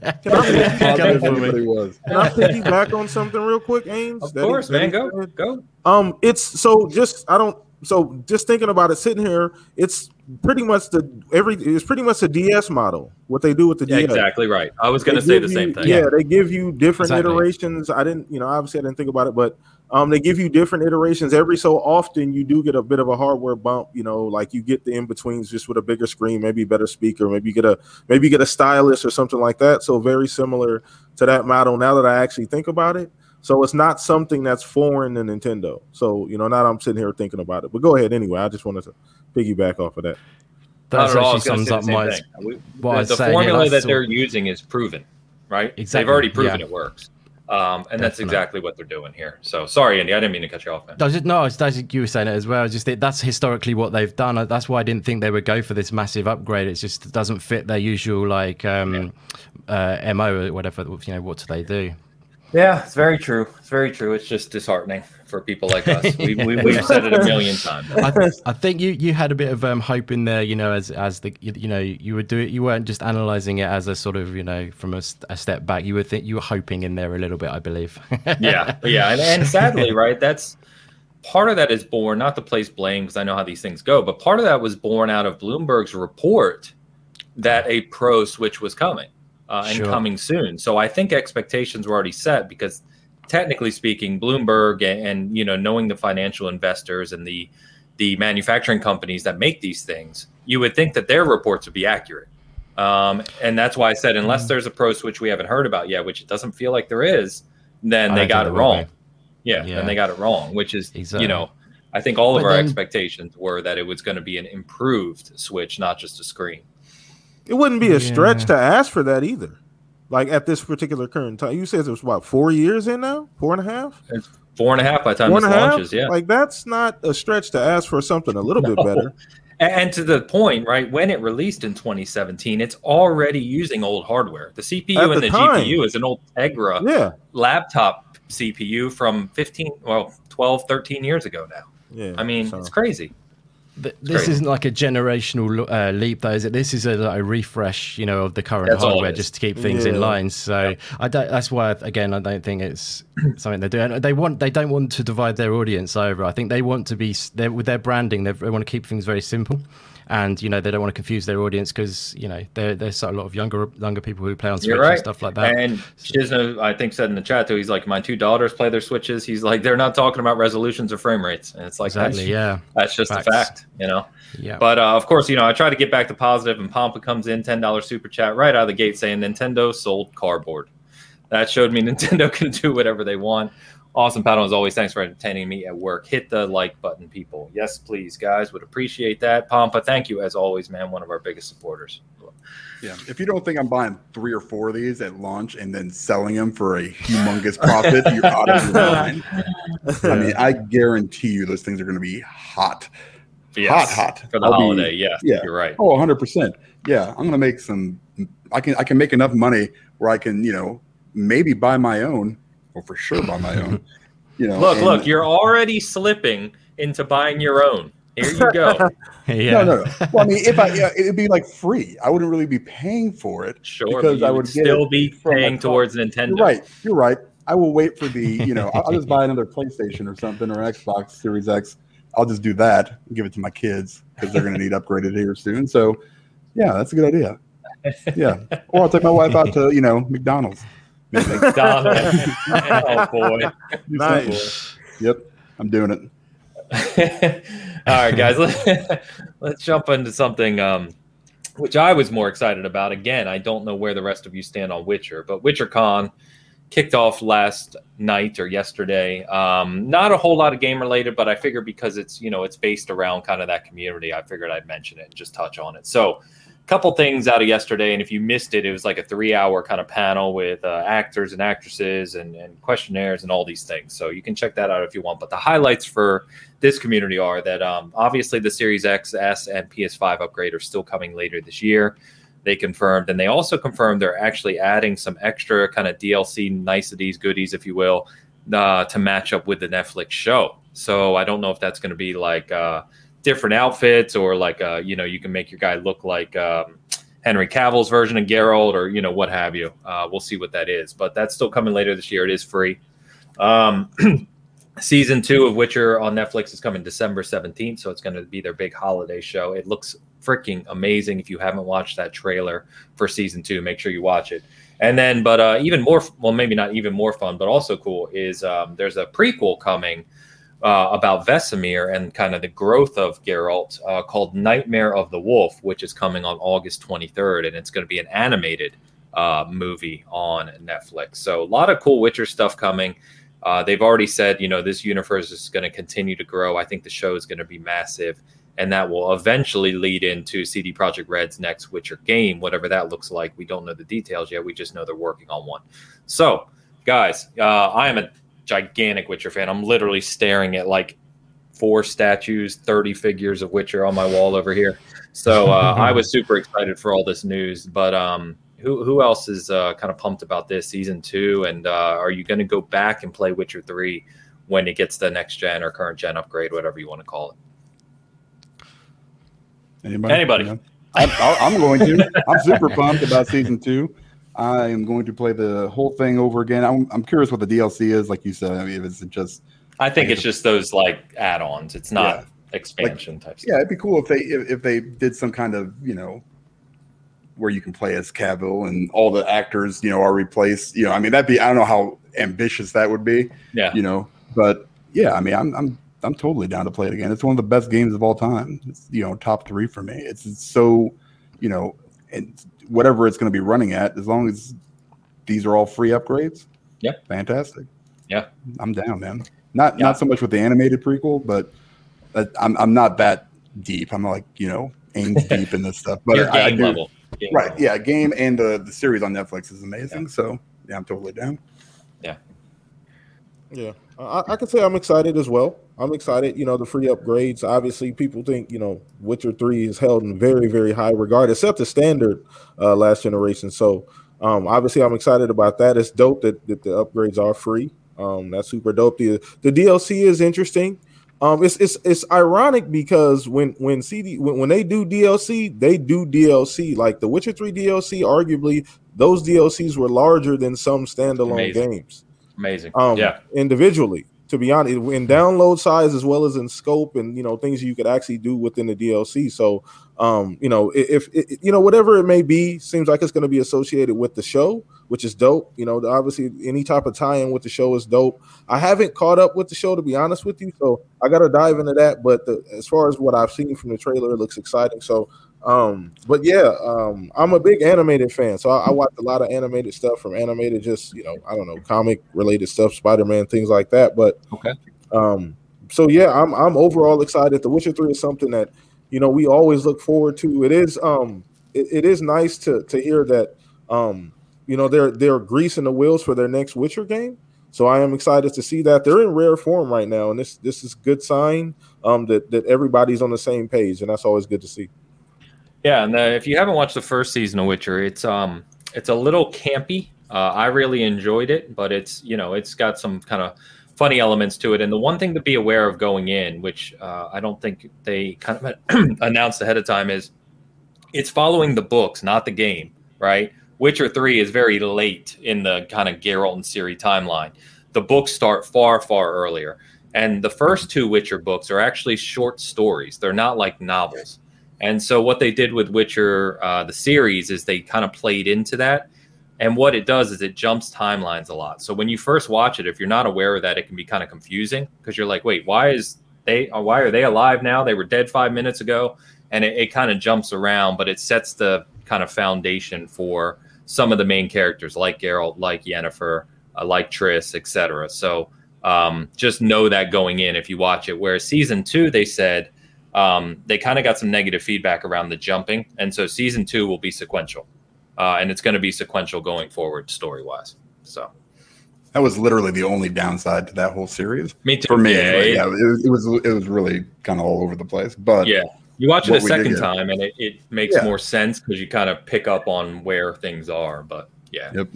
Can I, piggyback on something real quick, Ames? Of course, man. Go, go. Um, it's so just I don't so just thinking about it, sitting here, it's pretty much the every it's pretty much the DS model. What they do with the yeah, DS, exactly right. I was going to say the you, same thing. Yeah, they give you different exactly. iterations. I didn't, you know, obviously I didn't think about it, but um, they give you different iterations every so often. You do get a bit of a hardware bump, you know, like you get the in betweens just with a bigger screen, maybe better speaker, maybe you get a maybe you get a stylus or something like that. So very similar to that model. Now that I actually think about it, so it's not something that's foreign to Nintendo. So you know, now I'm sitting here thinking about it. But go ahead anyway. I just wanted to piggyback off of that. That actually sums up my. We, the, the formula that they're using is proven, right? Exactly. They've already proven yeah. it works. Um, and Definitely. that's exactly what they're doing here. So sorry, Andy, I didn't mean to cut you off. Man. No, just, no, it's, you were saying it as well. Just that's historically what they've done. That's why I didn't think they would go for this massive upgrade. It just doesn't fit their usual like um, yeah. uh, mo or whatever. You know, what do they do? Yeah, it's very true. It's very true. It's just disheartening for people like us. We, we, we've said it a million times. I, I, think you, you had a bit of um, hope in there, you know, as as the you, you know you would do it. You weren't just analyzing it as a sort of you know from a, a step back. You were think you were hoping in there a little bit, I believe. yeah, yeah, and, and sadly, right? That's part of that is born not to place blame because I know how these things go, but part of that was born out of Bloomberg's report that a pro switch was coming uh, and Sure. coming soon. So I think expectations were already set because technically speaking, Bloomberg and, and you know knowing the financial investors and the the manufacturing companies that make these things, you would think that their reports would be accurate. Um, and that's why I said unless there's a pro switch we haven't heard about yet, which it doesn't feel like there is, then I they got it think there will wrong. Yeah, Yeah. and they got it wrong, which is Exactly. you know, I think all of But our then- expectations were that it was going to be an improved Switch, not just a screen. It wouldn't be a stretch to ask for that either. Like at this particular current time, you said it was what four years in now, four and a half, Four and a half by the time four this and a half. launches, yeah. Like that's not a stretch to ask for something a little bit better. And, and to the point, right? When it released in 2017, it's already using old hardware. The CPU At and the the, time. GPU is an old Tegra Yeah, laptop CPU from 15, well, 12, 13 years ago now. yeah. I mean, so- it's crazy. Th- This crazy. isn't like a generational uh, leap, though, is it? This is a, like a refresh, you know, of the current That's hardware just to keep things in line. So I don't. That's why, again, I don't think it's something they're doing. They want. They don't want to divide their audience over. I think they want to be. with their branding, they they want to keep things very simple, and you know they don't want to confuse their audience because you know there there's a lot of younger younger people who play on Switch You're and stuff like that. And Shizno, I think, said in the chat too, he's like, my two daughters play their Switches. He's like, they're not talking about resolutions or frame rates. And it's like, exactly. that's, Yeah. that's just Facts. a fact, you know? Yeah. But uh, of course, you know, I try to get back to positive, and Pompa comes in, ten dollars super chat right out of the gate saying Nintendo sold cardboard. That showed me Nintendo can do whatever they want. Awesome, Paddle, as always. Thanks for entertaining me at work. Hit the like button, people. Yes, please, guys. Would appreciate that. Pompa, thank you as always, man. One of our biggest supporters. Yeah. If you don't think I'm buying three or four of these at launch and then selling them for a humongous profit, you're out of your mind. I mean, I guarantee you those things are going to be hot. Yes, hot, hot. for the I'll be- holiday. yes, yeah. you're right. Oh, 100%. Yeah, I'm going to make some I can I can make enough money where I can, you know, maybe buy my own or for sure buy my own. You know. Look, and- look, you're already slipping into buying your own. Here you go. yeah. No, no, no. Well, I mean, if I, yeah, it'd be like free. I wouldn't really be paying for it. Sure, Because but I would would still be paying towards Nintendo. You're right. You're right. I will wait for the, you know, I'll, I'll just buy another PlayStation or something or Xbox Series X. I'll just do that and give it to my kids because they're going to need upgraded here soon. So, yeah, that's a good idea. Yeah. Or I'll take my wife out to, you know, McDonald's. Oh boy. Nice. Yep. I'm doing it. All right, guys. Let, let's jump into something um, which I was more excited about. Again, I don't know where the rest of you stand on Witcher, but WitcherCon kicked off last night or yesterday. Um, not a whole lot of game related, but I figured because it's you know it's based around kind of that community, I figured I'd mention it and just touch on it. So couple things out of yesterday and if you missed it it was like a three hour kind of panel with uh, actors and actresses and, and questionnaires and all these things. So you can check that out if you want. But the highlights for this community are that um, obviously the series x s and ps5 upgrade are still coming later this year. They confirmed and they also confirmed they're actually adding some extra kind of dlc niceties goodies if you will uh, to match up with the netflix show. So i don't know if that's going to be like uh, different outfits or like uh you know you can make your guy look like um henry cavill's version of geralt or you know what have you. Uh we'll see what that is but that's still coming later this year. It is free. Um season two of witcher on netflix is coming december 17th so it's going to be their big holiday show. It looks freaking amazing. If you haven't watched that trailer for season two make sure you watch it. And then but uh even more well maybe not even more fun but also cool is um there's a prequel coming uh, about Vesemir and kind of the growth of Geralt uh, called Nightmare of the Wolf, which is coming on August 23rd, and it's going to be an animated uh, movie on Netflix. So a lot of cool Witcher stuff coming. Uh, they've already said, you know, this universe is going to continue to grow. I think the show is going to be massive, and that will eventually lead into CD Projekt Red's next Witcher game, whatever that looks like. We don't know the details yet. We just know they're working on one. So, guys, uh, I am a gigantic Witcher fan. I'm literally staring at like four statues, 30 figures of Witcher on my wall over here. So uh, I was super excited for all this news. But um, who who else is uh, kind of pumped about this season two? And uh, are you going to go back and play Witcher three when it gets the next gen or current gen upgrade, whatever you want to call it? Anybody? Anybody. Yeah. I'm, I'm going to. I'm super pumped about season two. I am going to play the whole thing over again. I'm, I'm curious what the DLC is. Like you said, I mean, if it's just I think it's just those like add-ons. It's not Yeah. expansion type stuff. Yeah, it'd be cool if they if, if they did some kind of you know where you can play as Cavill and all the actors you know are replaced. You know, I mean that'd be I don't know how ambitious that would be. Yeah. You know, but yeah, I mean I'm I'm I'm totally down to play it again. It's one of the best games of all time. It's you know top three for me. It's, it's so you know and whatever it's going to be running at as long as these are all free upgrades. Yeah. fantastic. Yeah. I'm down, man. Not Yeah. not so much with the animated prequel, but but I'm I'm not that deep. I'm like you know aim deep in this stuff. But Your I, I do, level. Game right? level. Yeah, game and the the series on Netflix is amazing. So yeah, I'm totally down. Yeah. Yeah, I, I can say I'm excited as well. I'm excited. You know, the free upgrades. Obviously, people think you know Witcher Three is held in very, very high regard. Set the standard uh, last generation. So, um, obviously, I'm excited about that. It's dope that, that the upgrades are free. Um, that's super dope. The the DLC is interesting. Um, it's it's it's ironic because when when CD when, when they do DLC, they do DLC. Like the Witcher Three DLC, arguably those DLCs were larger than some standalone Amazing. games Amazing. um yeah. individually to be honest in download size as well as in scope and you know things you could actually do within the dlc so um you know if, if you know whatever it may be seems like it's going to be associated with the show which is dope. You know obviously any type of tie-in with the show is dope. I haven't caught up with the show to be honest with you so i gotta dive into that but the, as far as what i've seen from the trailer it looks exciting. So um but yeah um i'm a big animated fan so I, I watch a lot of animated stuff from animated just you know i don't know comic related stuff spider-man things like that but Okay. um so yeah i'm i'm overall excited. The witcher 3 is something that you know we always look forward to. It is um it, it is nice to to hear that um you know they're they're greasing the wheels for their next witcher game. So i am excited to see that. They're in rare form right now and this this is good sign um that that everybody's on the same page and that's always good to see Yeah, and uh, if you haven't watched the first season of Witcher, it's um it's a little campy. Uh, I really enjoyed it, but it's you know it's got some kind of funny elements to it. And the one thing to be aware of going in, which uh, I don't think they kind of announced ahead of time, is it's following the books, not the game. Right? Witcher Three is very late in the kind of Geralt and Ciri timeline. The books start far far earlier, and the first two Witcher books are actually short stories. They're not like novels. And so what they did with Witcher, uh, the series, is they kind of played into that. And what it does is it jumps timelines a lot. So when you first watch it, if you're not aware of that, it can be kind of confusing because you're like, wait, why is they? uh, Why are they alive now? They were dead five minutes ago, and it, it kind of jumps around, but it sets the kind of foundation for some of the main characters, like Geralt, like Yennefer, uh, like Triss, etc. So um, just know that going in if you watch it. Whereas season two, they said um, they kind of got some negative feedback around the jumping, and so season two will be sequential, uh, and it's going to be sequential going forward story wise. So That was literally the only downside to that whole series me too. for me. Yeah, anyway. it- Yeah, it, was, it was it was really kind of all over the place. But yeah. You watch it a we did second time, and it, it makes Yeah. more sense because you kind of pick up on where things are. But yeah, Yep.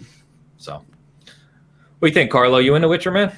So, what do you think, Carlo? You into Witcher, man?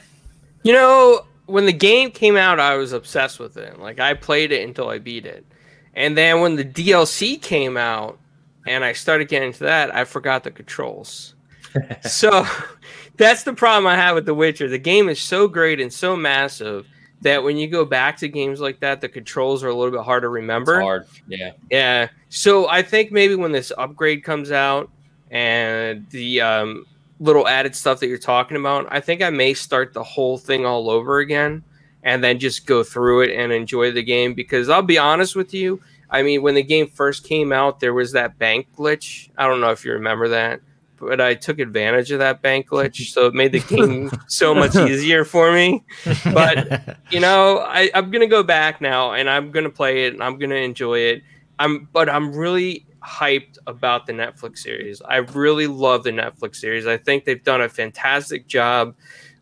You know, when the game came out, I was obsessed with it. Like I played it until I beat it. And then when the DLC came out and I started getting into that, I forgot the controls. so that's the problem I have with The Witcher. The game is so great and so massive that when you go back to games like that, the controls are a little bit hard to remember. It's hard. Yeah. Yeah. So I think maybe when this upgrade comes out and the um, little added stuff that you're talking about, I think I may start the whole thing all over again and then just go through it and enjoy the game. Because I'll be honest with you, I mean, when the game first came out, there was that bank glitch. I don't know if you remember that, but I took advantage of that bank glitch. So it made the game so much easier for me. But you know, I, I'm gonna go back now and I'm gonna play it and I'm gonna enjoy it. I'm but I'm really hyped about the Netflix series. I really love the Netflix series. I think they've done a fantastic job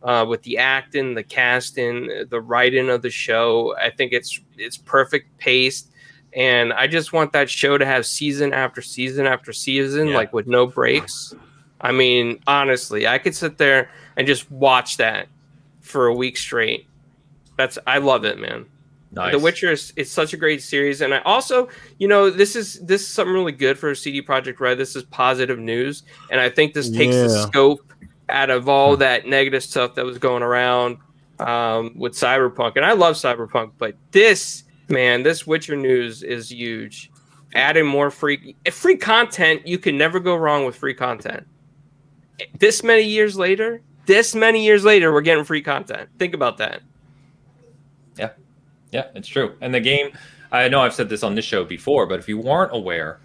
uh, with the acting, the casting, the writing of the show. I think it's it's perfect paced. And I just want that show to have season after season after season, Yeah. like with no breaks. I mean, honestly, I could sit there and just watch that for a week straight. That's I love it, man. Nice. The Witcher is it's such a great series, and I also, you know, this is this is something really good for CD Projekt Red. This is positive news, and I think this takes the scope out of all that negative stuff that was going around um, with Cyberpunk, and I love Cyberpunk, but this man, this Witcher news is huge. Adding more free free content, you can never go wrong with free content. This many years later, this many years later, we're getting free content. Think about that. Yeah, it's true. And the game, I know I've said this on this show before, but if you weren't aware,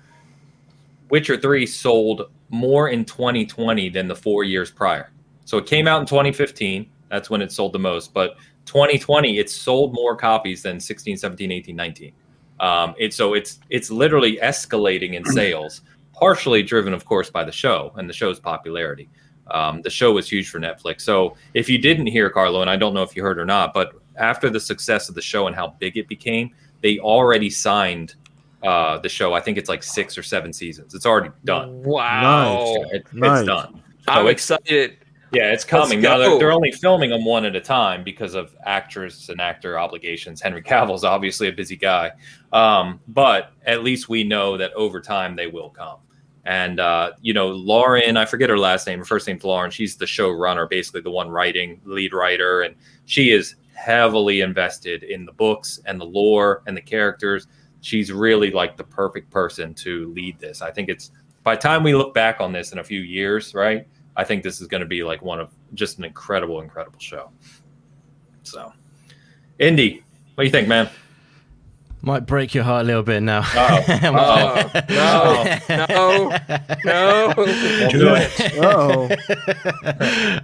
Witcher 3 sold more in 2020 than the four years prior. So it came out in 2015. That's when it sold the most. But 2020, it sold more copies than 16, 17, 18, 19. Um, it, so it's it's literally escalating in sales, partially driven, of course, by the show and the show's popularity. Um, the show was huge for Netflix. So if you didn't hear Carlo, and I don't know if you heard or not, but after the success of the show and how big it became, they already signed uh, the show. I think it's like six or seven seasons. It's already done. Wow, Nice. It- Nice. It's done. I'm So excited. Yeah, it's coming. Now they're, they're only filming them one at a time because of actors and actor obligations. Henry Cavill's obviously a busy guy, um, but at least we know that over time they will come. And uh, you know, Lauren, I forget her last name. Her first name's Lauren. She's the showrunner, basically the one writing, lead writer, and she is heavily invested in the books and the lore and the characters. She's really like the perfect person to lead this. I think it's by the time we look back on this in a few years, right? I think this is going to be like one of just an incredible, incredible show. So, Indy, what do you think, man? Might break your heart a little bit now. Uh-oh. no, no, no. do it. Oh,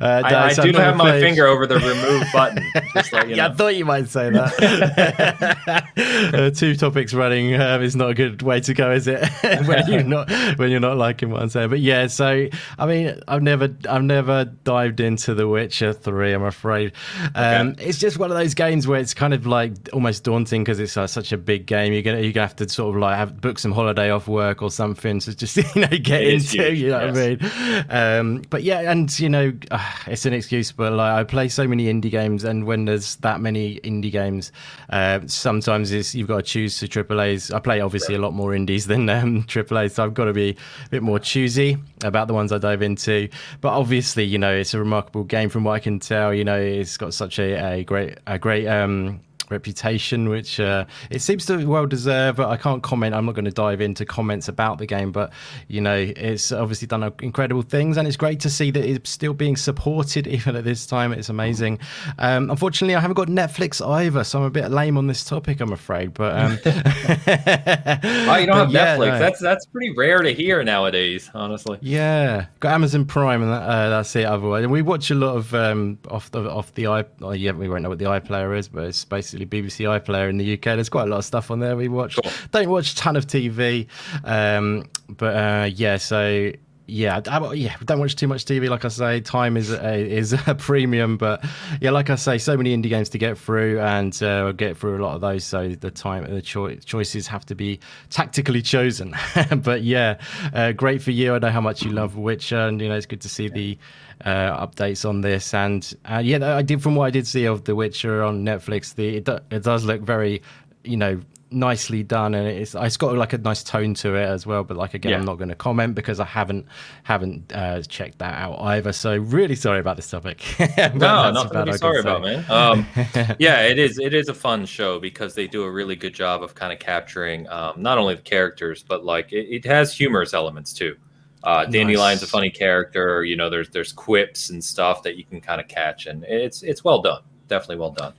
Uh, I, I do I've my played- finger over the remove button. Just let you yeah, I thought you might say that. uh, two topics running um, is not a good way to go, is it? when you're not when you're not liking what I'm saying. But yeah, so I mean, I've never I've never dived into The Witcher Three. I'm afraid um, it's just one of those games where it's kind of like almost daunting because it's uh, such a big game. You're gonna you're gonna have to sort of like have book some holiday off work or something to just you know get It into. you know what I mean? Um, but yeah, and you know, it's an excuse, but like I play so many indie games, and when there's that many indie games, uh, sometimes it's you've got to choose to AAA's. I play obviously a lot more indies than um, AAA, so I've got to be a bit more choosy about the ones I dive into. But obviously, you know, it's a remarkable game from what I can tell. You know, it's got such a, a great a great um, reputation, which uh, it seems to well deserve. But I can't comment. I'm not going to dive into comments about the game, but you know, it's obviously done incredible things, and it's great to see that it's still being supported even at this time. It's amazing. Um, unfortunately, I haven't got Netflix either, so I'm a bit lame on this topic, I'm afraid. But um, Oh, you don't have yeah, Netflix. no. That's that's pretty rare to hear nowadays, honestly. Yeah, got Amazon Prime, and that, uh, that's it. Otherwise, and we watch a lot of um, off the off the i. Oh, yeah, we won't know what the iPlayer is, but it's basically BBC iPlayer in the UK. There's quite a lot of stuff on there we watch. Cool. Don't watch a ton of TV, um, but uh, yeah. So yeah, I, yeah, don't watch too much TV. Like I say, time is a, is a premium, but yeah, like I say, so many indie games to get through, and uh, we'll get through a lot of those. So the time, and the choi- choices have to be tactically chosen. but yeah, uh, great for you. I know how much you love Witcher, and you know it's good to see the uh, updates on this. And uh, yeah, I did from what I did see of The Witcher on Netflix, the it, do, it does look very, you know. Nicely done, and it's it's got like a nice tone to it as well. But like again, Yeah. I'm not going to comment because I haven't haven't uh, checked that out either. So really sorry about this topic. No, nothing to be sorry about, man. Um, yeah, it is. It is a fun show because they do a really good job of kind of capturing um, not only the characters, but like it, it has humorous elements too. Uh, Dandelion's a funny character. You know, there's there's quips and stuff that you can kind of catch, and it's it's well done. Definitely well done.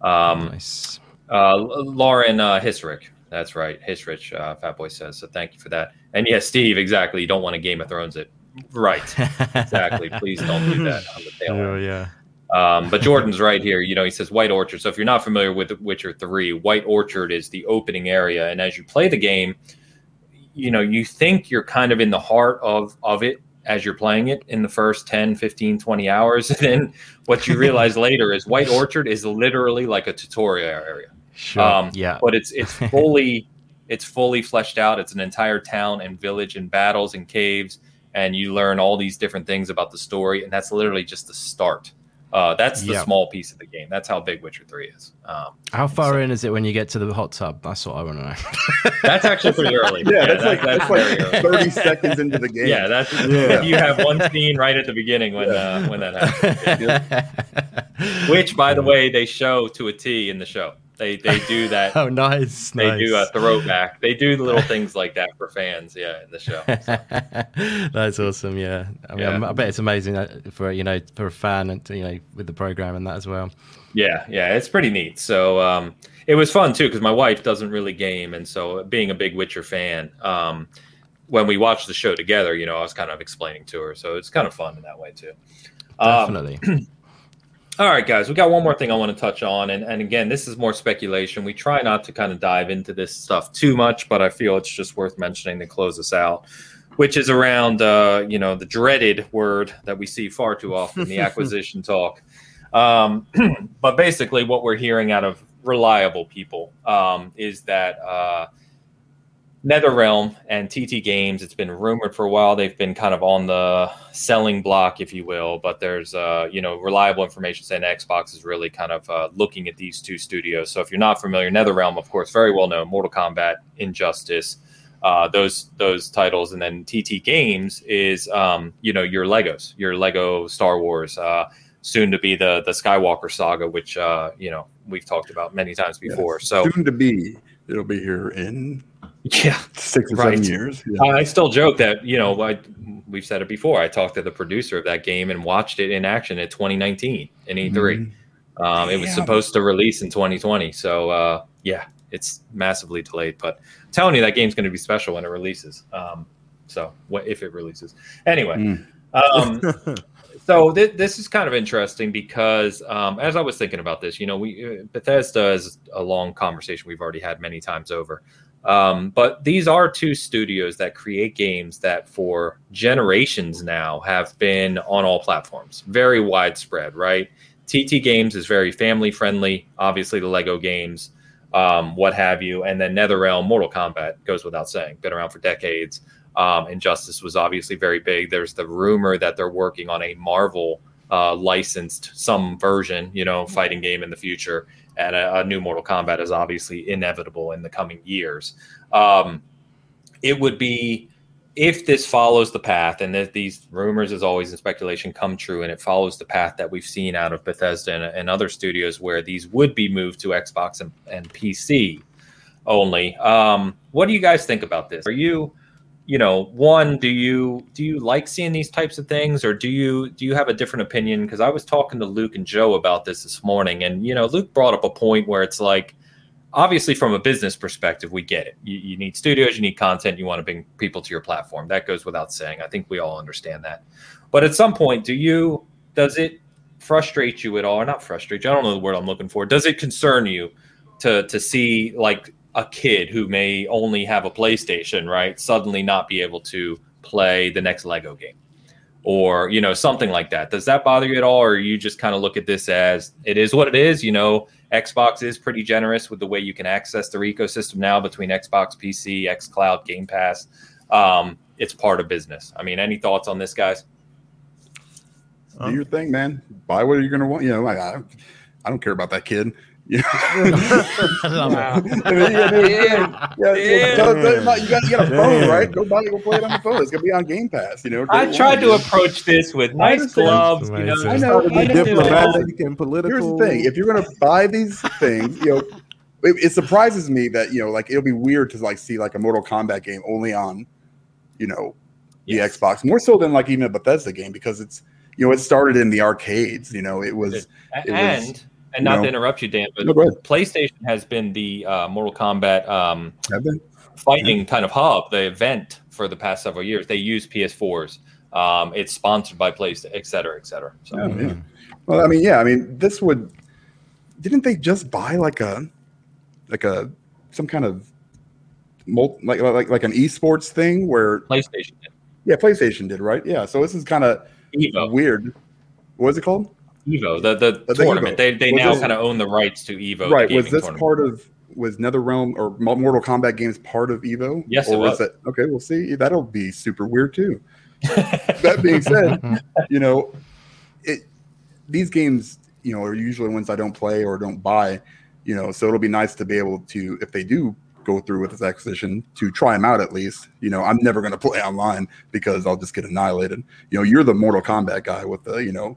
Um, nice. uh, Lauren uh, Hissrich. That's right. Hissrich, uh, Fat Boy says. So thank you for that. And yes, Steve, exactly. You don't want to Game of Thrones it. Right. Exactly. Please don't do that on the tail. Oh, yeah. Um, but Jordan's right here. You know, he says White Orchard. So if you're not familiar with Witcher 3, White Orchard is the opening area. And as you play the game, you know, you think you're kind of in the heart of, of it as you're playing it in the first 10, 15, 20 hours. And then what you realize later is White Orchard is literally like a tutorial area. Sure. Um, yeah. But it's it's fully it's fully fleshed out. It's an entire town and village and battles and caves, and you learn all these different things about the story. And that's literally just the start. Uh, that's the Yeah. small piece of the game. That's how big Witcher Three is. Um, How far so- in is it when you get to the hot tub? That's what I want to know. that's actually pretty early. Yeah, that's, like that- that's, very like early. 30 seconds into the game. Yeah, that's Yeah. you have one scene right at the beginning when uh, when that happens. which, by the way, they show to a T in the show. They they do that. oh, nice. They nice. do a throwback. They do little things like that for fans. Yeah, in the show. So. That's awesome. Yeah, I mean, Yeah. I bet it's amazing for you know for a fan and you know with the program and that as well. Yeah, yeah, it's pretty neat. So um, it was fun too because my wife doesn't really game, and so being a big Witcher fan, um, when we watched the show together, you know, I was kind of explaining to her, so it's kind of fun in that way too. Um, Definitely. all right, guys, we got one more thing I want to touch on, and and again, this is more speculation. We try not to kind of dive into this stuff too much, but I feel it's just worth mentioning to close us out. Which is around, uh, you know, the dreaded word that we see far too often, the acquisition talk. Um, but basically, what we're hearing out of reliable people um, is that uh, NetherRealm and TT Games, it's been rumored for a while, they've been kind of on the selling block, if you will. But there's, uh, you know, reliable information saying Xbox is really kind of uh, looking at these two studios. So if you're not familiar, NetherRealm, of course, very well known, Mortal Kombat, Injustice. Uh, those those titles, and then TT Games is um, you know your Legos, your Lego Star Wars, uh, soon to be the the Skywalker saga, which uh, you know we've talked about many times before. Yes. So soon to be, it'll be here in yeah, six or Right. seven years. Yeah. I still joke that you know I, we've said it before. I talked to the producer of that game and watched it in action in 2019 in E3. Mhm. Um, it was supposed to release in 2020, so uh, yeah, it's massively delayed. But I'm telling you, that game's going to be special when it releases. Um, so what if it releases? Anyway, Mm. um, so th- this is kind of interesting because um, as I was thinking about this, you know, we uh, Bethesda is a long conversation we've already had many times over. Um, but these are two studios that create games that for generations now have been on all platforms, very widespread, right? TT Games is very family friendly, obviously, the Lego games, um, what have you. And then NetherRealm, Mortal Kombat goes without saying, been around for decades. Um, Injustice was obviously very big. There's the rumor that they're working on a Marvel uh, licensed some version, you know, fighting game in the future. And a, a new Mortal Kombat is obviously inevitable in the coming years. Um, it would be if this follows the path, and that these rumors, as always in speculation, come true, and it follows the path that we've seen out of Bethesda and, and other studios, where these would be moved to Xbox and, and PC only. Um, what do you guys think about this? Are you, you know, one, do you do you like seeing these types of things, or do you do you have a different opinion? Because I was talking to Luke and Joe about this this morning, and you know, Luke brought up a point where it's like obviously from a business perspective we get it. You, you need studios you need content you want to bring people to your platform. That goes without saying. I think we all understand that. But at some point do you does it frustrate you at all? Or not frustrate you i don't know the word i'm looking for. Does it concern you to to see like a kid who may only have a playstation right suddenly not be able to play the next lego game or you know something like that does that bother you at all or you just kind of look at this as it is what it is you know xbox is pretty generous with the way you can access their ecosystem now between xbox pc xcloud game pass um, it's part of business i mean any thoughts on this guys Do your thing, man. Buy what you're gonna want. You know, I, I don't care about that kid. You know? I love it. I mean, yeah, dude, yeah, yeah, Yeah. so- so- so you got you got a phone, Damn. right? Go buy it, go play it on the phone. It's gonna be on Game Pass. You know. i tried to one. approach this with nice gloves you know, I know, to I know. diplomatic and political. Here's the thing: if you're gonna buy these things, you know, it, it surprises me that you know, like it'll be weird to like see like a Mortal Kombat game only on, you know, the Yes. Xbox more so than like even a Bethesda game because it's you know it started in the arcades. You know, it was It it and was, and not you know- to interrupt you dan but No, playstation has been the uh, mortal kombat um, have been fighting kind of hub, the event for the past several years. They use PS4s. Um, it's sponsored by PlayStation, et cetera, et cetera. So Yeah, yeah. Well, I mean, yeah, I mean, this would. Didn't they just buy like a, like a, some kind of, mul- like like like an esports thing where PlayStation, did. yeah, PlayStation did right? Yeah, so this is kind of weird. What is it called? Evo, the the, Uh, the tournament. Evo. They they Was now kind of own the rights to Evo. right. the Was this tournament. part of was NetherRealm or Mortal Kombat games part of Evo? Yes, or it was. it? Okay, we'll see. That'll be super weird too. that being said, you know, it these games, you know, are usually ones I don't play or don't buy, you know, so it'll be nice to be able to, if they do go through with this acquisition, to try them out at least. You know, I'm never going to play online because I'll just get annihilated. You know, you're the Mortal Kombat guy with the, you know,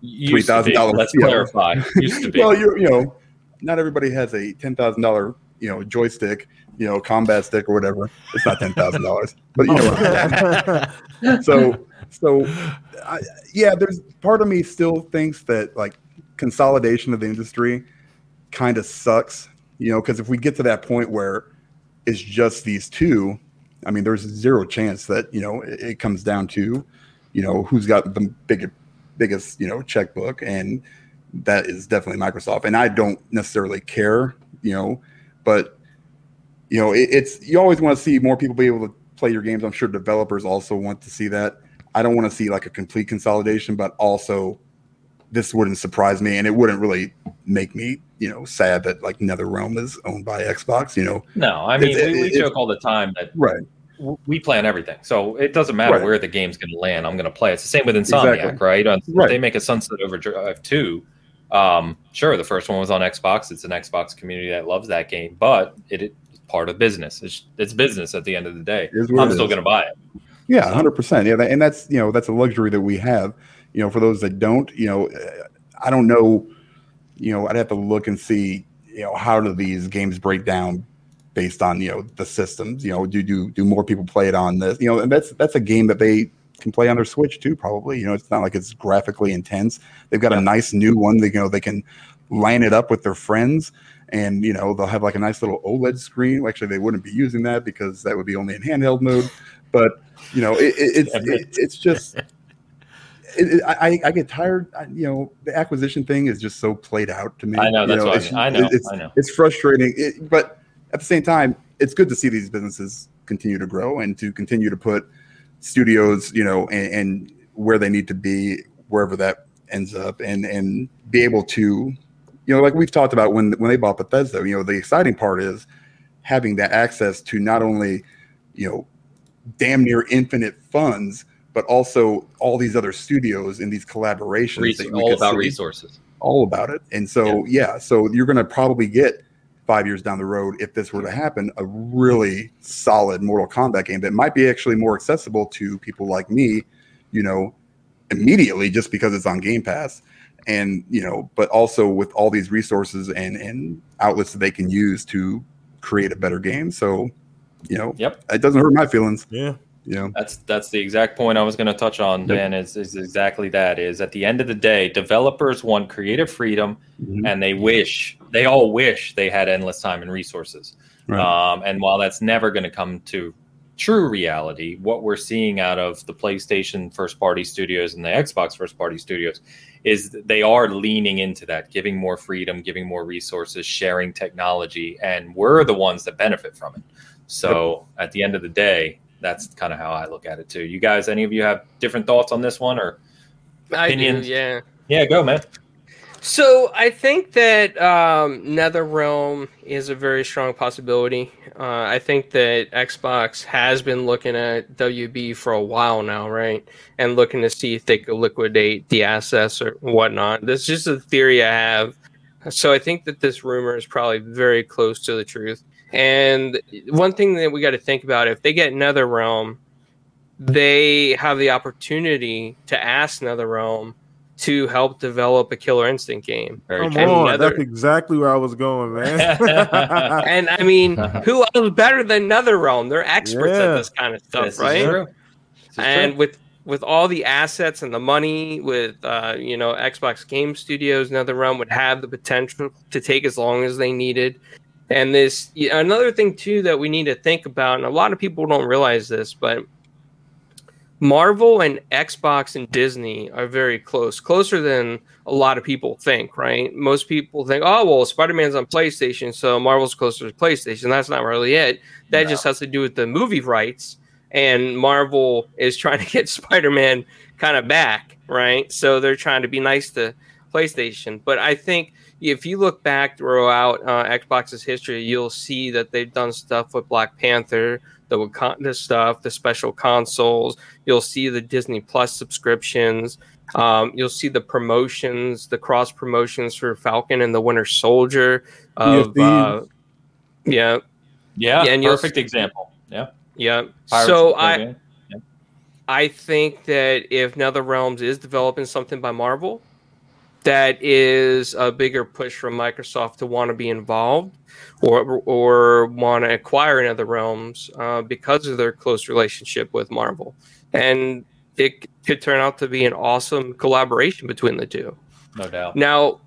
Used to be. $3,000 Let's you know. clarify. Used to be. well, you're, you know, not everybody has a ten thousand dollar, you know, joystick, you know, combat stick or whatever. It's not ten thousand dollars, but you know, what I'm so so I, yeah there's part of me still thinks that like consolidation of the industry kind of sucks you know because if we get to that point where it's just these two i mean there's zero chance that you know it, it comes down to you know who's got the big, biggest you know checkbook and that is definitely microsoft and i don't necessarily care you know but you know it, it's you always want to see more people be able to play your games i'm sure developers also want to see that I don't want to see like a complete consolidation, but also this wouldn't surprise me and it wouldn't really make me, you know, sad that like NetherRealm is owned by Xbox, you know. no, I mean, It's- we, we it's- joke all the time that Right. We plan everything. So it doesn't matter Right. where the game's going to land. I'm going to play. It's the same with Insomniac, Exactly. right? On, if Right. They make a Sunset Overdrive 2. Um, sure, the first one was on Xbox. It's an Xbox community that loves that game, but it is part of business. It's, it's business at the end of the day. It is what I'm still going to buy it. Yeah, hundred percent. Yeah, that- and that's you know that's a luxury that we have. You know, for those that don't, you know, uh, I don't know. You know, I'd have to look and see. You know, how do these games break down based on you know the systems? You know, do do do more people play it on this? You know, and that's that's a game that they can play on their Switch too. Probably. You know, it's not like it's graphically intense. They've got a nice new one. They you know they can line it up with their friends. And you know they'll have like a nice little OLED screen. Actually, they wouldn't be using that because that would be only in handheld mode. But you know, it, it, it's it, it's just. It, it, I, I get tired. I, you know, the acquisition thing is just so played out to me. I know, You that's what I it's, mean. I know, It's, I know. It's frustrating, it, but at the same time, it's good to see these businesses continue to grow and to continue to put studios, you know, and, and where they need to be, wherever that ends up, and and be able to, you know, like we've talked about when when they bought Bethesda. You know, the exciting part is having that access to not only, you know, damn near infinite funds, but also all these other studios and these collaborations. Res- that all about see resources. all about it. And so, yeah, so you're going to probably get five years down the road, if this were to happen, a really solid Mortal Kombat game that might be actually more accessible to people like me, you know, immediately just because it's on Game Pass. And, you know, but also with all these resources and, and outlets that they can use to create a better game. So, you know, Yep. it doesn't hurt my feelings, Yeah. Know. That's that's the exact point I was going to touch on, Yep. Dan. Is is exactly that. Is at the end of the day, developers want creative freedom, Mhm. and they wish they all wish they had endless time and resources. Right. Um, and while that's never going to come to true reality, what we're seeing out of the PlayStation first party studios and the Xbox first party studios is they are leaning into that, giving more freedom, giving more resources, sharing technology, and we're the ones that benefit from it. So at the end of the day, that's kind of how I look at it too. You guys, any of you have different thoughts on this one, or I do, Opinions? yeah. yeah, go man. So I think that um, NetherRealm is a very strong possibility. Uh, I think that Xbox has been looking at WB for a while now, right? And looking to see if they could liquidate the assets or whatnot. That's just a theory I have. So I think that this rumor is probably very close to the truth. And one thing that we got to think about if they get another realm, they have the opportunity to ask another realm to help develop a Killer Instinct game. Come. And on, Nether- that's exactly where I was going, man. And I mean, who else better than another realm? They're experts Yeah. at this kind of stuff, This right? true. This is And true. with with all the assets and the money, with uh, you know Xbox Game Studios, NetherRealm would have the potential to take as long as they needed. And this another thing too that we need to think about, and a lot of people don't realize this, but Marvel and Xbox and Disney are very close, closer than a lot of people think, right? Most people think, oh, well, Spider Man's on PlayStation, so Marvel's closer to PlayStation. That's not really it. That No. just has to do with the movie rights, and Marvel is trying to get Spider Man kind of back, right? So they're trying to be nice to PlayStation. But I think if you look back throughout uh, Xbox's history, you'll see that they've done stuff with Black Panther, the Wakanda stuff, the special consoles. You'll see the Disney Plus subscriptions. Um, you'll see the promotions, the cross promotions for Falcon and the Winter Soldier. Of uh, yeah, yeah, Yeah, and you'll perfect example. Yeah. yeah. Pirates so I Caribbean. I think that if NetherRealms is developing something by Marvel, that is a bigger push from Microsoft to want to be involved or or want to acquire in other realms uh, because of their close relationship with Marvel, and it could turn out to be an awesome collaboration between the two. No doubt. Now,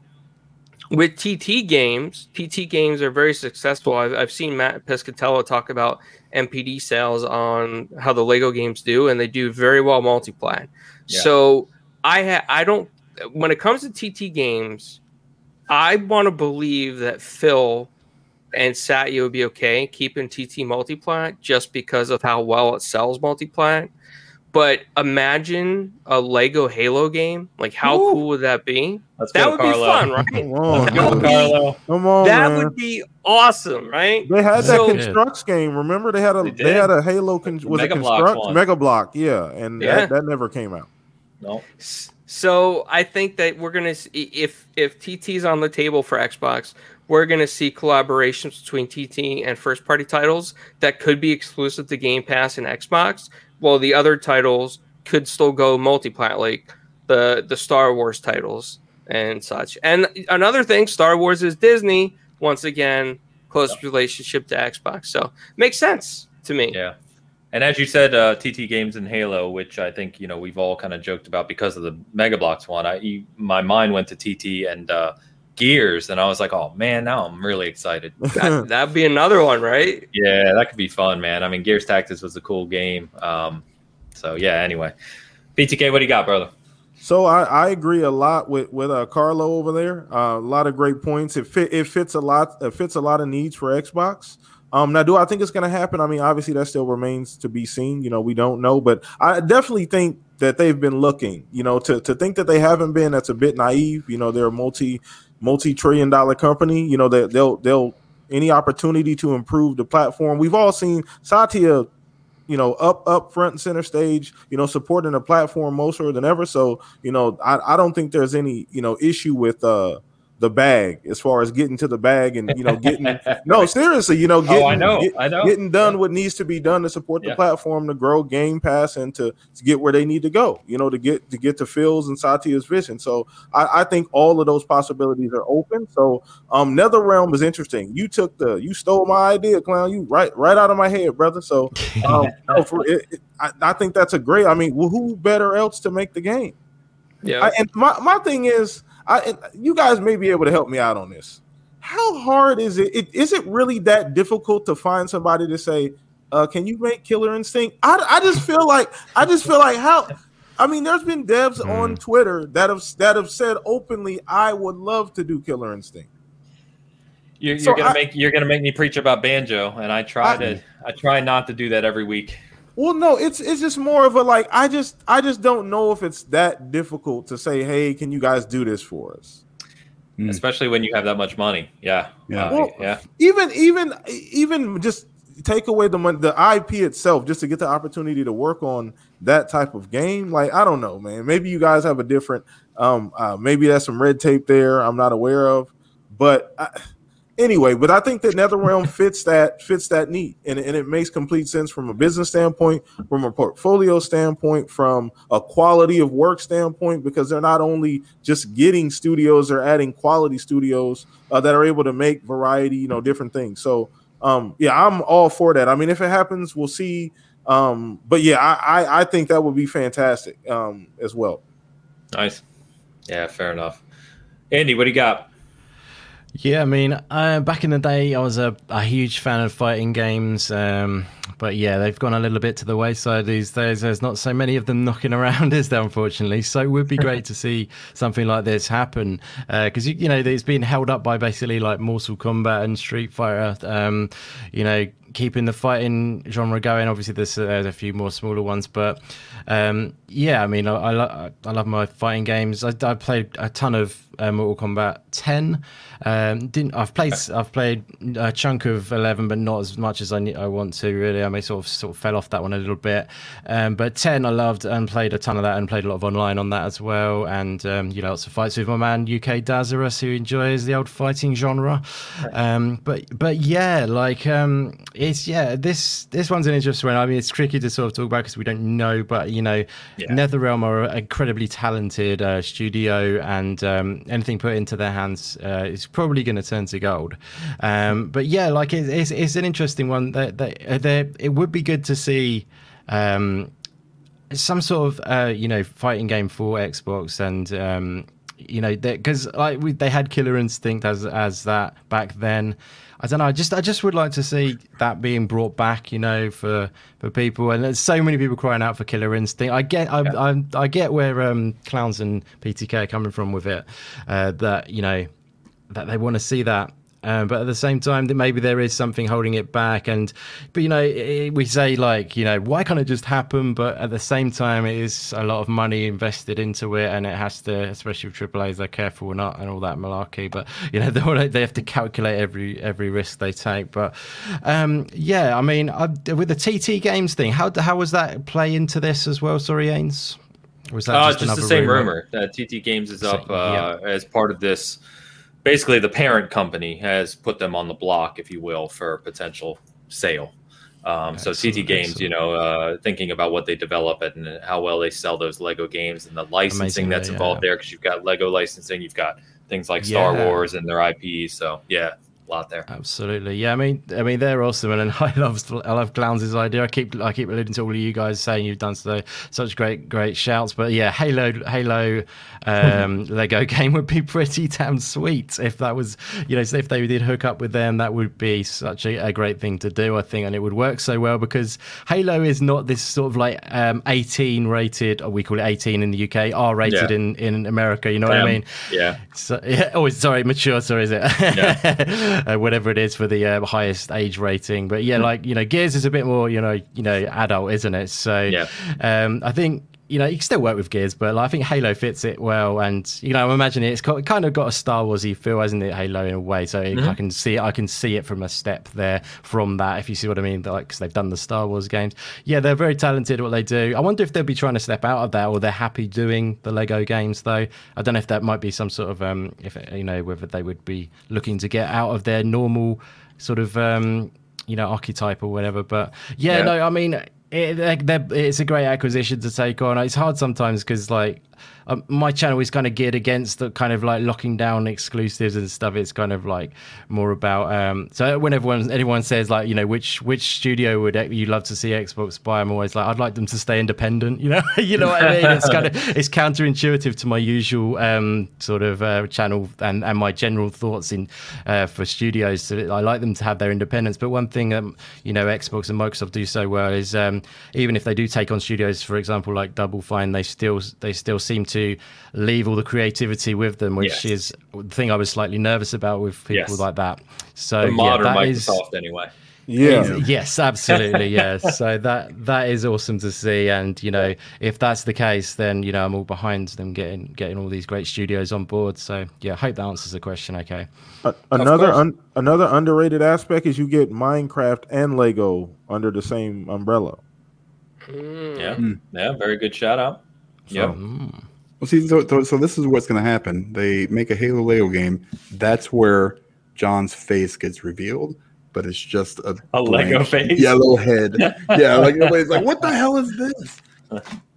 with TT games, TT games are very successful. I've, I've seen Mat Piscatella talk about NPD sales on how the Lego games do, and they do very well multiply. Yeah. So I ha- I don't when it comes to TT games, I want to believe that Phil and Satya would be okay keeping TT multiplat just because of how well it sells multiplat. But imagine a Lego Halo game. Like, how Ooh. cool would that be? Let's that would Carlo. be fun, right? Come on, that would be, Come on, that man. would be awesome, right? They had that so, Construx game. Remember, they had a they, they had a Halo con- was Mega it construct Mega Block, yeah, and yeah. That, that never came out. No. So I think that we're gonna if if TT's on the table for Xbox, we're gonna see collaborations between TT and first party titles that could be exclusive to Game Pass and Xbox, while the other titles could still go multi-plat, like the the Star Wars titles and such. And another thing, Star Wars is Disney once again, close relationship to Xbox, so makes sense to me. Yeah. And as you said, uh, TT Games and Halo, which I think you know we've all kind of joked about because of the Mega Bloks one. I my mind went to TT and uh, Gears, and I was like, oh man, now I'm really excited. that, that'd be another one, right? Yeah, that could be fun, man. I mean, Gears Tactics was a cool game. Um, so yeah. Anyway, BTK, what do you got, brother? So I, I agree a lot with with uh, Carlo over there. Uh, a lot of great points. It fit it fits a lot. It fits a lot of needs for Xbox. Um, now, do I think it's going to happen? I mean, obviously, that still remains to be seen. You know, we don't know, but I definitely think that they've been looking. You know, to to think that they haven't been, that's a bit naive. You know, they're a multi multi trillion dollar company. You know, that they'll they'll any opportunity to improve the platform. We've all seen Satya you know, up up front and center stage, you know, supporting the platform more so than ever. So, you know, I, I don't think there's any, you know, issue with uh the bag as far as getting to the bag and you know getting no seriously you know getting, oh, I know, get, I know. getting done what needs to be done to support the yeah. platform to grow game pass and to, to get where they need to go you know to get to get to Phil's and Satya's vision. So I, I think all of those possibilities are open. So um NetherRealm is interesting. You took the you stole my idea clown. You right right out of my head brother. So um for it, it, I, I think that's a great I mean well, who better else to make the game? Yeah. I, and my, my thing is I, you guys may be able to help me out on this. How hard is it? it is it really that difficult to find somebody to say, uh, "Can you make Killer Instinct?" I, I just feel like I just feel like how. I mean, there's been devs mm. on Twitter that have that have said openly, "I would love to do Killer Instinct." You're, you're so gonna I, make you're gonna make me preach about banjo, and I try I, to I try not to do that every week. Well, no, it's it's just more of a like I just I just don't know if it's that difficult to say, hey, can you guys do this for us? Mm. Especially when you have that much money. Yeah. Yeah. Well, yeah. Even even even just take away the money, the IP itself, just to get the opportunity to work on that type of game. Like, I don't know, man. Maybe you guys have a different um uh, maybe that's some red tape there I'm not aware of. But I, anyway, but I think that NetherRealm fits that fits that need, and, and it makes complete sense from a business standpoint, from a portfolio standpoint, from a quality of work standpoint, because they're not only just getting studios, they're adding quality studios uh, that are able to make variety, you know, different things. So, um, yeah, I'm all for that. I mean, if it happens, we'll see. Um, but yeah, I, I, I think that would be fantastic um, as well. Nice. Yeah, fair enough. Andy, what do you got? Yeah, I mean, uh, back in the day, I was a, a huge fan of fighting games. Um, but yeah, they've gone a little bit to the wayside these days. There's not so many of them knocking around, is there, unfortunately? So it would be great to see something like this happen. Because, uh, you, you, know, it's been held up by basically like Mortal Kombat and Street Fighter. Um, you know, keeping the fighting genre going. Obviously, there's, uh, there's a few more smaller ones, but um, yeah, I mean, I, I, lo- I, love my fighting games. I, I played a ton of uh, Mortal Kombat 10. Um, didn't I've played I've played a chunk of 11, but not as much as I I want to. Really, I may sort of sort of fell off that one a little bit. Um, but 10 I loved and played a ton of that and played a lot of online on that as well. And um, you know, lots of fights with my man UK Dazarus who enjoys the old fighting genre. Um, but but yeah, like um, it's yeah this this one's an interesting one. I mean, it's tricky to sort of talk about because we don't know, but you know, yeah. NetherRealm are an incredibly talented uh, studio and um, anything put into their hands uh, is probably going to turn to gold. Um, but yeah, like it, it's it's an interesting one. That that it would be good to see. Um, some sort of uh, you know fighting game for Xbox and um, you know because like we, they had Killer Instinct as as that back then. I don't know. I just I just would like to see that being brought back. You know, for for people, and there's so many people crying out for Killer Instinct. I get I yeah. I, I, get where um, clowns and BTK are coming from with it. Uh, that you know that they want to see that um, but at the same time, that maybe there is something holding it back. And but you know, it, we say like, you know, why can't it just happen? But at the same time, it is a lot of money invested into it, and it has to, especially with AAA's, they're careful or not, and all that malarkey. But you know, they they have to calculate every every risk they take. But um, yeah, I mean, I, with the TT Games thing, how how was that play into this as well? Sorry, Ains. was that uh, just, just the same rumor? rumor that TT Games is up uh, yeah. as part of this basically the parent company has put them on the block, if you will, for potential sale. Um, so TT Games, you know, uh, thinking about what they develop and how well they sell those Lego games and the licensing Amazing, that's yeah. involved there, because you've got Lego licensing, you've got things like Star yeah. Wars and their IP. So yeah, lot there. Absolutely, yeah. I mean, I mean, they're awesome, and I love I love Clowns' idea. I keep I keep alluding to all of you guys saying you've done so such great great shouts, but yeah, Halo Halo um, Lego game would be pretty damn sweet if that was you know if they did hook up with them, that would be such a, a great thing to do, I think, and it would work so well because Halo is not this sort of like um, 18 rated, or we call it 18 in the UK, R rated yeah. in in America. You know what I mean? Yeah. So, yeah. Oh, sorry, mature. Sorry, is it? Yeah. uh, whatever it is for the uh, highest age rating. But yeah, hmm. like you know, Gears is a bit more you know you know adult, isn't it? So yeah. um, I think you know, you can still work with Gears, but like, I think Halo fits it well. And you know, I'm imagining it's got, kind of got a Star Warsy feel, hasn't it? Halo in a way, so mm-hmm. I can see it. I can see it from a step there from that. If you see what I mean, like because they've done the Star Wars games. Yeah, they're very talented at what they do. I wonder if they'll be trying to step out of that, or they're happy doing the Lego games. Though I don't know if that might be some sort of um, if you know whether they would be looking to get out of their normal sort of um, you know archetype or whatever. But yeah, yeah. no, I mean it, it's a great acquisition to take on. It's hard sometimes because like um, my channel is kind of geared against the kind of like locking down exclusives and stuff. It's kind of like more about. Um, so when everyone anyone says like you know which which studio would you love to see Xbox buy, I'm always like I'd like them to stay independent. You know, you know what I mean? It's kind of it's counterintuitive to my usual um, sort of uh, channel and and my general thoughts in uh, for studios. So I like them to have their independence. But one thing that you know Xbox and Microsoft do so well is um, even if they do take on studios, for example, like Double Fine, they still they still seem to leave all the creativity with them, which yes. is the thing I was slightly nervous about with people yes. like that. So the modern yeah, Microsoft is, anyway. Yeah. Yes, absolutely. Yeah. so that that is awesome to see, and you know, if that's the case, then you know I'm all behind them getting getting all these great studios on board. So yeah, I hope that answers the question. Okay. Uh, another un, another underrated aspect is you get Minecraft and Lego under the same umbrella. Mm. Yeah. Mm. Yeah. Very good shout out. So, yep. Mm. Well, see, so, so, so this is what's going to happen. They make a Halo Lego game. That's where John's face gets revealed, but it's just a, a Lego face, yellow head. yeah, like nobody's like, "What the hell is this?"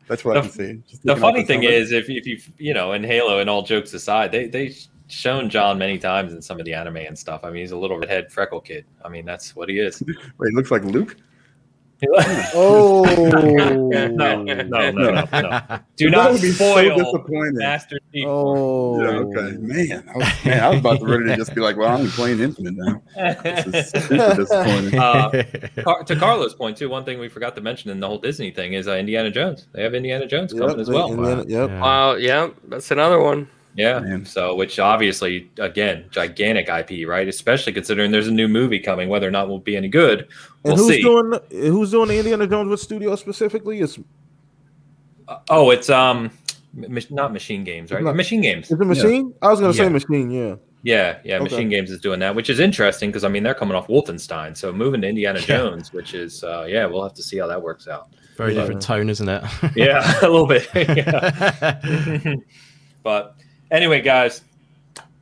That's what the, I can see. the funny thing is, if if you you know, in Halo, and all jokes aside, they they shown John many times in some of the anime and stuff. I mean, he's a little redhead freckle kid. I mean, that's what he is. Wait, he looks like Luke oh no, no, no, no, no! Do not spoil so Master Chief. Oh, yeah, okay, man. I was, man, I was about to ready to just be like, "Well, I'm playing Infinite now." This is super disappointing. Uh, to Carlos' point too, one thing we forgot to mention in the whole Disney thing is uh, Indiana Jones. They have Indiana Jones yep, coming as well. Indiana, yep. Wow. Yeah, that's another one. Yeah. Man. So, which obviously, again, gigantic IP, right? Especially considering there's a new movie coming. Whether or not will be any good, we'll and who's see. Doing, who's doing the Indiana Jones with studio specifically? Is uh, oh, it's um, not Machine Games, right? Not, machine Games. Is it Machine? Yeah. I was gonna yeah. say Machine. Yeah. Yeah, yeah. Okay. Machine Games is doing that, which is interesting because I mean they're coming off Wolfenstein, so moving to Indiana Jones, which is uh, yeah, we'll have to see how that works out. Very different tone, isn't it? yeah, a little bit. but Anyway, guys,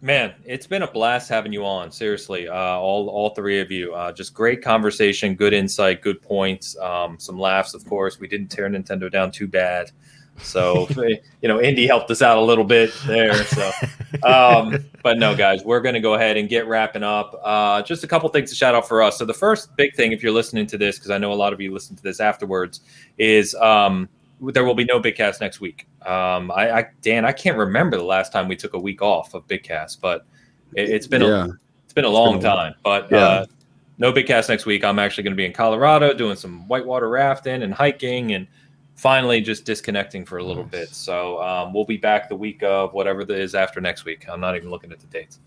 man, it's been a blast having you on. Seriously, uh, all all three of you, uh, just great conversation, good insight, good points, um, some laughs. Of course, we didn't tear Nintendo down too bad. So you know, Indy helped us out a little bit there. So, um, but no, guys, we're going to go ahead and get wrapping up. Uh, just a couple things to shout out for us. So the first big thing, if you're listening to this, because I know a lot of you listen to this afterwards, is um, there will be no big cast next week. Um, I, I, Dan, I can't remember the last time we took a week off of big cast, but it, has been yeah. a, it's been a long been a time. But yeah. uh, no big cast next week. I'm actually going to be in Colorado doing some whitewater rafting and hiking and finally just disconnecting for a little nice. bit. So um, we'll be back the week of whatever it is after next week. I'm not even looking at the dates.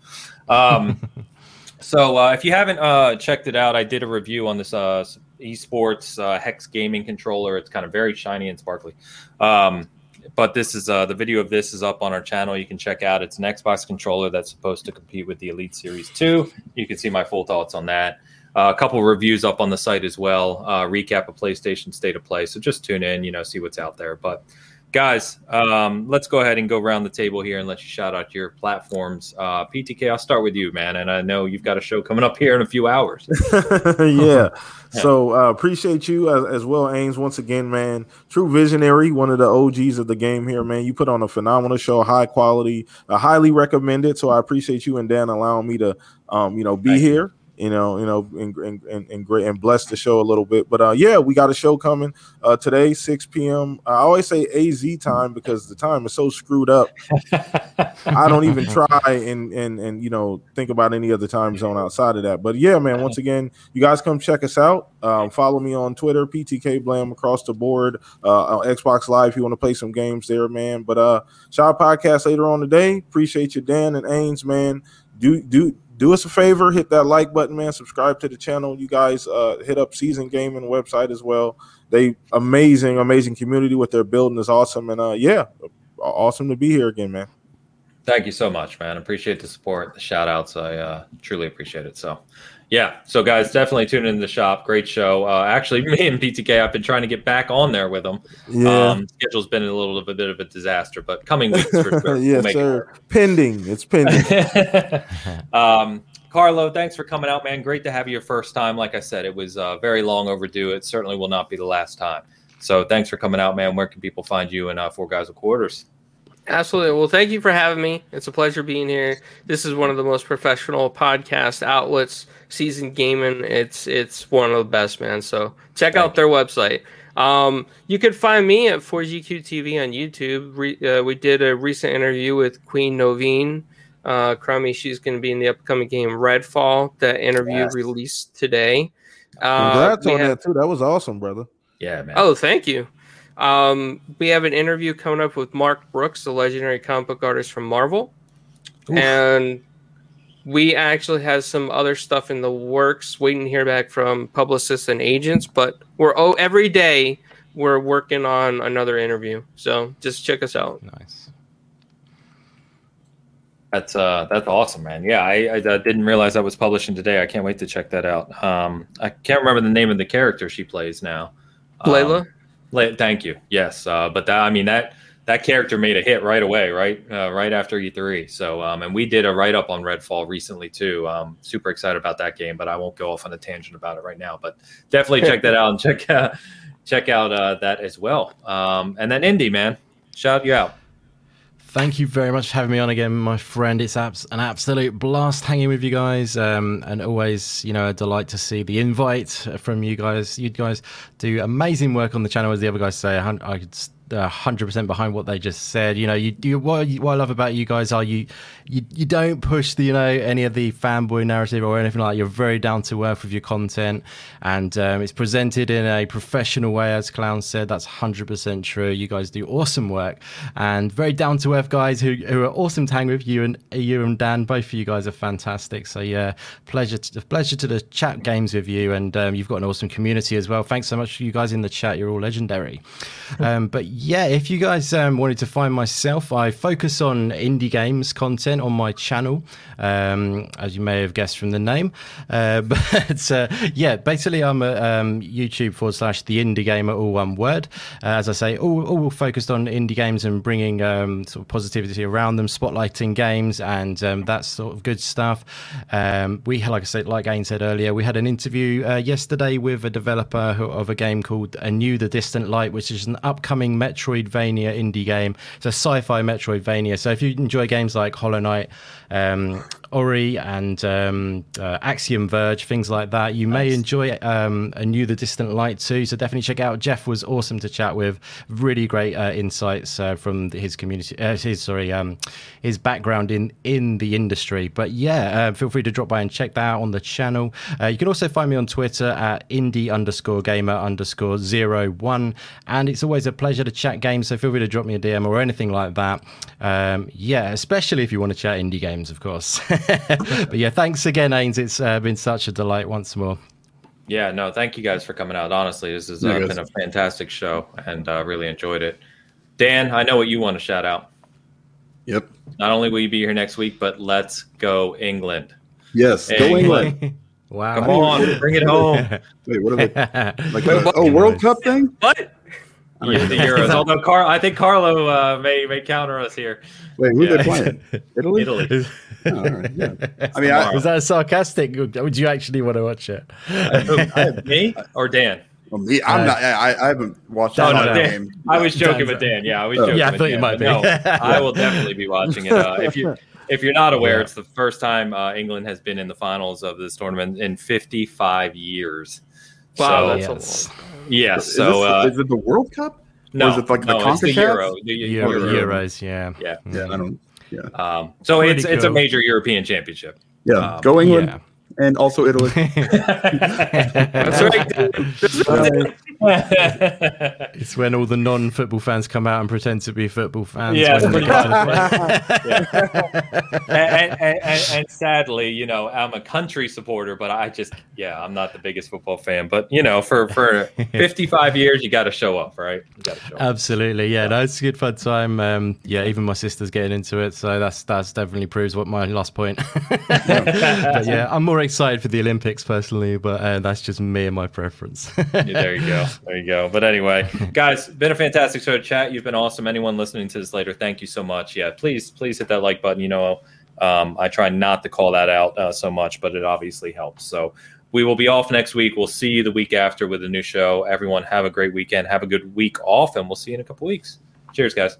Um, so uh, if you haven't uh, checked it out, I did a review on this uh, esports uh, hex gaming controller. It's kind of very shiny and sparkly. Um, but this is uh, the video of this is up on our channel. You can check out. It's an Xbox controller that's supposed to compete with the Elite Series 2. You can see my full thoughts on that. Uh, a couple reviews up on the site as well. Uh, recap of PlayStation State of Play. So just tune in, you know, see what's out there. But guys, um, let's go ahead and go around the table here and let you shout out your platforms. Uh, BTK, I'll start with you, man. And I know you've got a show coming up here in a few hours. yeah. So uh, appreciate you as, as, well, Ames, Once again, man, true visionary, one of the OGs of the game here, man. You put on a phenomenal show, high quality, uh, highly recommended. So I appreciate you and Dan allowing me to, um, you know, be Thank here. You you know, you know, and, and, and great and bless the show a little bit. But uh, yeah, we got a show coming uh, today, 6 p.m. I always say AZ time because the time is so screwed up. I don't even try and and and you know think about any other time zone outside of that. But yeah, man, once again, you guys come check us out. Um, follow me on Twitter, BTK Blam across the board. Uh, on Xbox Live, if you want to play some games there, man. But uh, Shot Podcast later on today. Appreciate you, Dan and Ains, man. Do do do us a favor, hit that like button, man. Subscribe to the channel. You guys uh, hit up Season Gaming website as well. They amazing, amazing community. What they're building is awesome, and uh, yeah, awesome to be here again, man. Thank you so much, man. Appreciate the support, the shout outs. I uh, truly appreciate it. So, yeah. So, guys, definitely tune in the shop. Great show. Uh, actually, me and BTK, I've been trying to get back on there with them. Yeah. Um, schedule's been a little bit of a disaster, but coming weeks for sure. yes, we'll sir. It pending. It's pending. um, Carlo, thanks for coming out, man. Great to have you your first time. Like I said, it was uh, very long overdue. It certainly will not be the last time. So, thanks for coming out, man. Where can people find you and uh, Four Guys with Quarters? Absolutely. Well, thank you for having me. It's a pleasure being here. This is one of the most professional podcast outlets season gaming. It's it's one of the best, man. So check Thank out their website. Um, you can find me at 4GQ TV on YouTube. Re, uh, we did a recent interview with Queen Novine. Uh, Crummy, she's going to be in the upcoming game Redfall. That interview yes. released today. Uh, Congrats on have, that too. That was awesome, brother. Yeah, man. Oh, thank you. Um, we have an interview coming up with Mark Brooks, the legendary comic book artist from Marvel, Oof. and we actually have some other stuff in the works, waiting to hear back from publicists and agents. But we're oh every day we're working on another interview. So just check us out. Nice. That's uh that's awesome, man. Yeah, I, I, I, didn't realize I was publishing today. I can't wait to check that out. Um, I can't remember the name of the character she plays now. Layla. Thank you. Yes, uh, but that I mean that that character made a hit right away, right, uh, right after E3. So, um, and we did a write up on Redfall recently too. Um, super excited about that game, but I won't go off on a tangent about it right now. But definitely check that out and check uh, check out uh, that as well. Um, and then Indy, man, shout you out. Thank you very much for having me on again, my friend. It's abs- an absolute blast hanging with you guys, um, and always, you know, a delight to see the invite from you guys. You guys do amazing work on the channel, as the other guys say. I, could hundred percent behind what they just said. You know, you, you what, what I love about you guys are you, you you don't push the you know any of the fanboy narrative or anything like. that. You're very down to earth with your content, and um, it's presented in a professional way, as Clown said. That's hundred percent true. You guys do awesome work, and very down to earth guys who, who are awesome to hang with. You and you and Dan, both of you guys are fantastic. So yeah, pleasure to, pleasure to the chat games with you, and um, you've got an awesome community as well. Thanks so much, for you guys in the chat. You're all legendary. Um, but yeah, if you guys um, wanted to find myself, I focus on indie games content on my channel, um, as you may have guessed from the name. Uh, but uh, yeah, basically, I'm a um, YouTube forward slash the indie gamer, all one word. Uh, as I say, all, all focused on indie games and bringing um, sort of positivity around them, spotlighting games and um, that sort of good stuff. Um, we, like I said, like Ain said earlier, we had an interview uh, yesterday with a developer of a game called Anew the Distant Light, which is an upcoming Metroidvania indie game. It's a sci-fi Metroidvania. So if you enjoy games like Hollow Knight, um, Ori, and um, uh, Axiom Verge, things like that, you nice. may enjoy um, Anew the Distant Light too. So definitely check out. Jeff was awesome to chat with. Really great uh, insights uh, from his community. Uh, his sorry, um, his background in in the industry. But yeah, uh, feel free to drop by and check that out on the channel. Uh, you can also find me on Twitter at indie underscore gamer underscore zero one, and it's always a pleasure to chat games. So feel free to drop me a DM or anything like that. Um, yeah, especially if you want to chat indie games, of course. but yeah, thanks again, Ains. It's uh, been such a delight once more. Yeah, no, thank you guys for coming out. Honestly, this has uh, been a fantastic show and uh, really enjoyed it. Dan, I know what you want to shout out. Yep. Not only will you be here next week, but let's go England. Yes, go England. wow. Come on, bring it home. Wait, what are they? Like a, oh, World Cup thing? What? Yeah, the Euros. Although Car- I think Carlo uh, may may counter us here. Wait, who yeah. they playing? Italy. Italy. Oh, yeah. I mean, I, was that sarcastic? Would you actually want to watch it? me or Dan? Well, me, I'm uh, not. I, I haven't watched. Oh, no, Dan, game. I was joking with Dan. Yeah, I was joking. Yeah, I thought Dan, you might be. No, I will definitely be watching it. Uh, if you if you're not aware, yeah. it's the first time uh, England has been in the finals of this tournament in 55 years. Wow, so, yes. Yes. Is so this, uh, is it the World Cup? No, or is it like no, the it's the Euro, the Euro, Euro. Euros, yeah, yeah, yeah. I don't. Yeah. Um, so Pretty it's cool. it's a major European championship. Yeah, um, go England. Yeah and also Italy. That's right. it's when all the non-football fans come out and pretend to be football fans. Yeah, yeah. and, and, and, and, sadly, you know, I'm a country supporter, but I just, yeah, I'm not the biggest football fan. But you know, for for 55 years, you got to show up, right? Show up. Absolutely, yeah. No, it's a good fun time. Um, yeah, even my sister's getting into it, so that's that's definitely proves what my last point. but yeah, I'm more excited for the Olympics personally, but uh, that's just me and my preference. yeah, there you go. There you go. But anyway, guys, been a fantastic show chat. You've been awesome. Anyone listening to this later, thank you so much. Yeah, please, please hit that like button. You know, um, I try not to call that out uh, so much, but it obviously helps. So we will be off next week. We'll see you the week after with a new show. Everyone, have a great weekend. Have a good week off, and we'll see you in a couple weeks. Cheers, guys.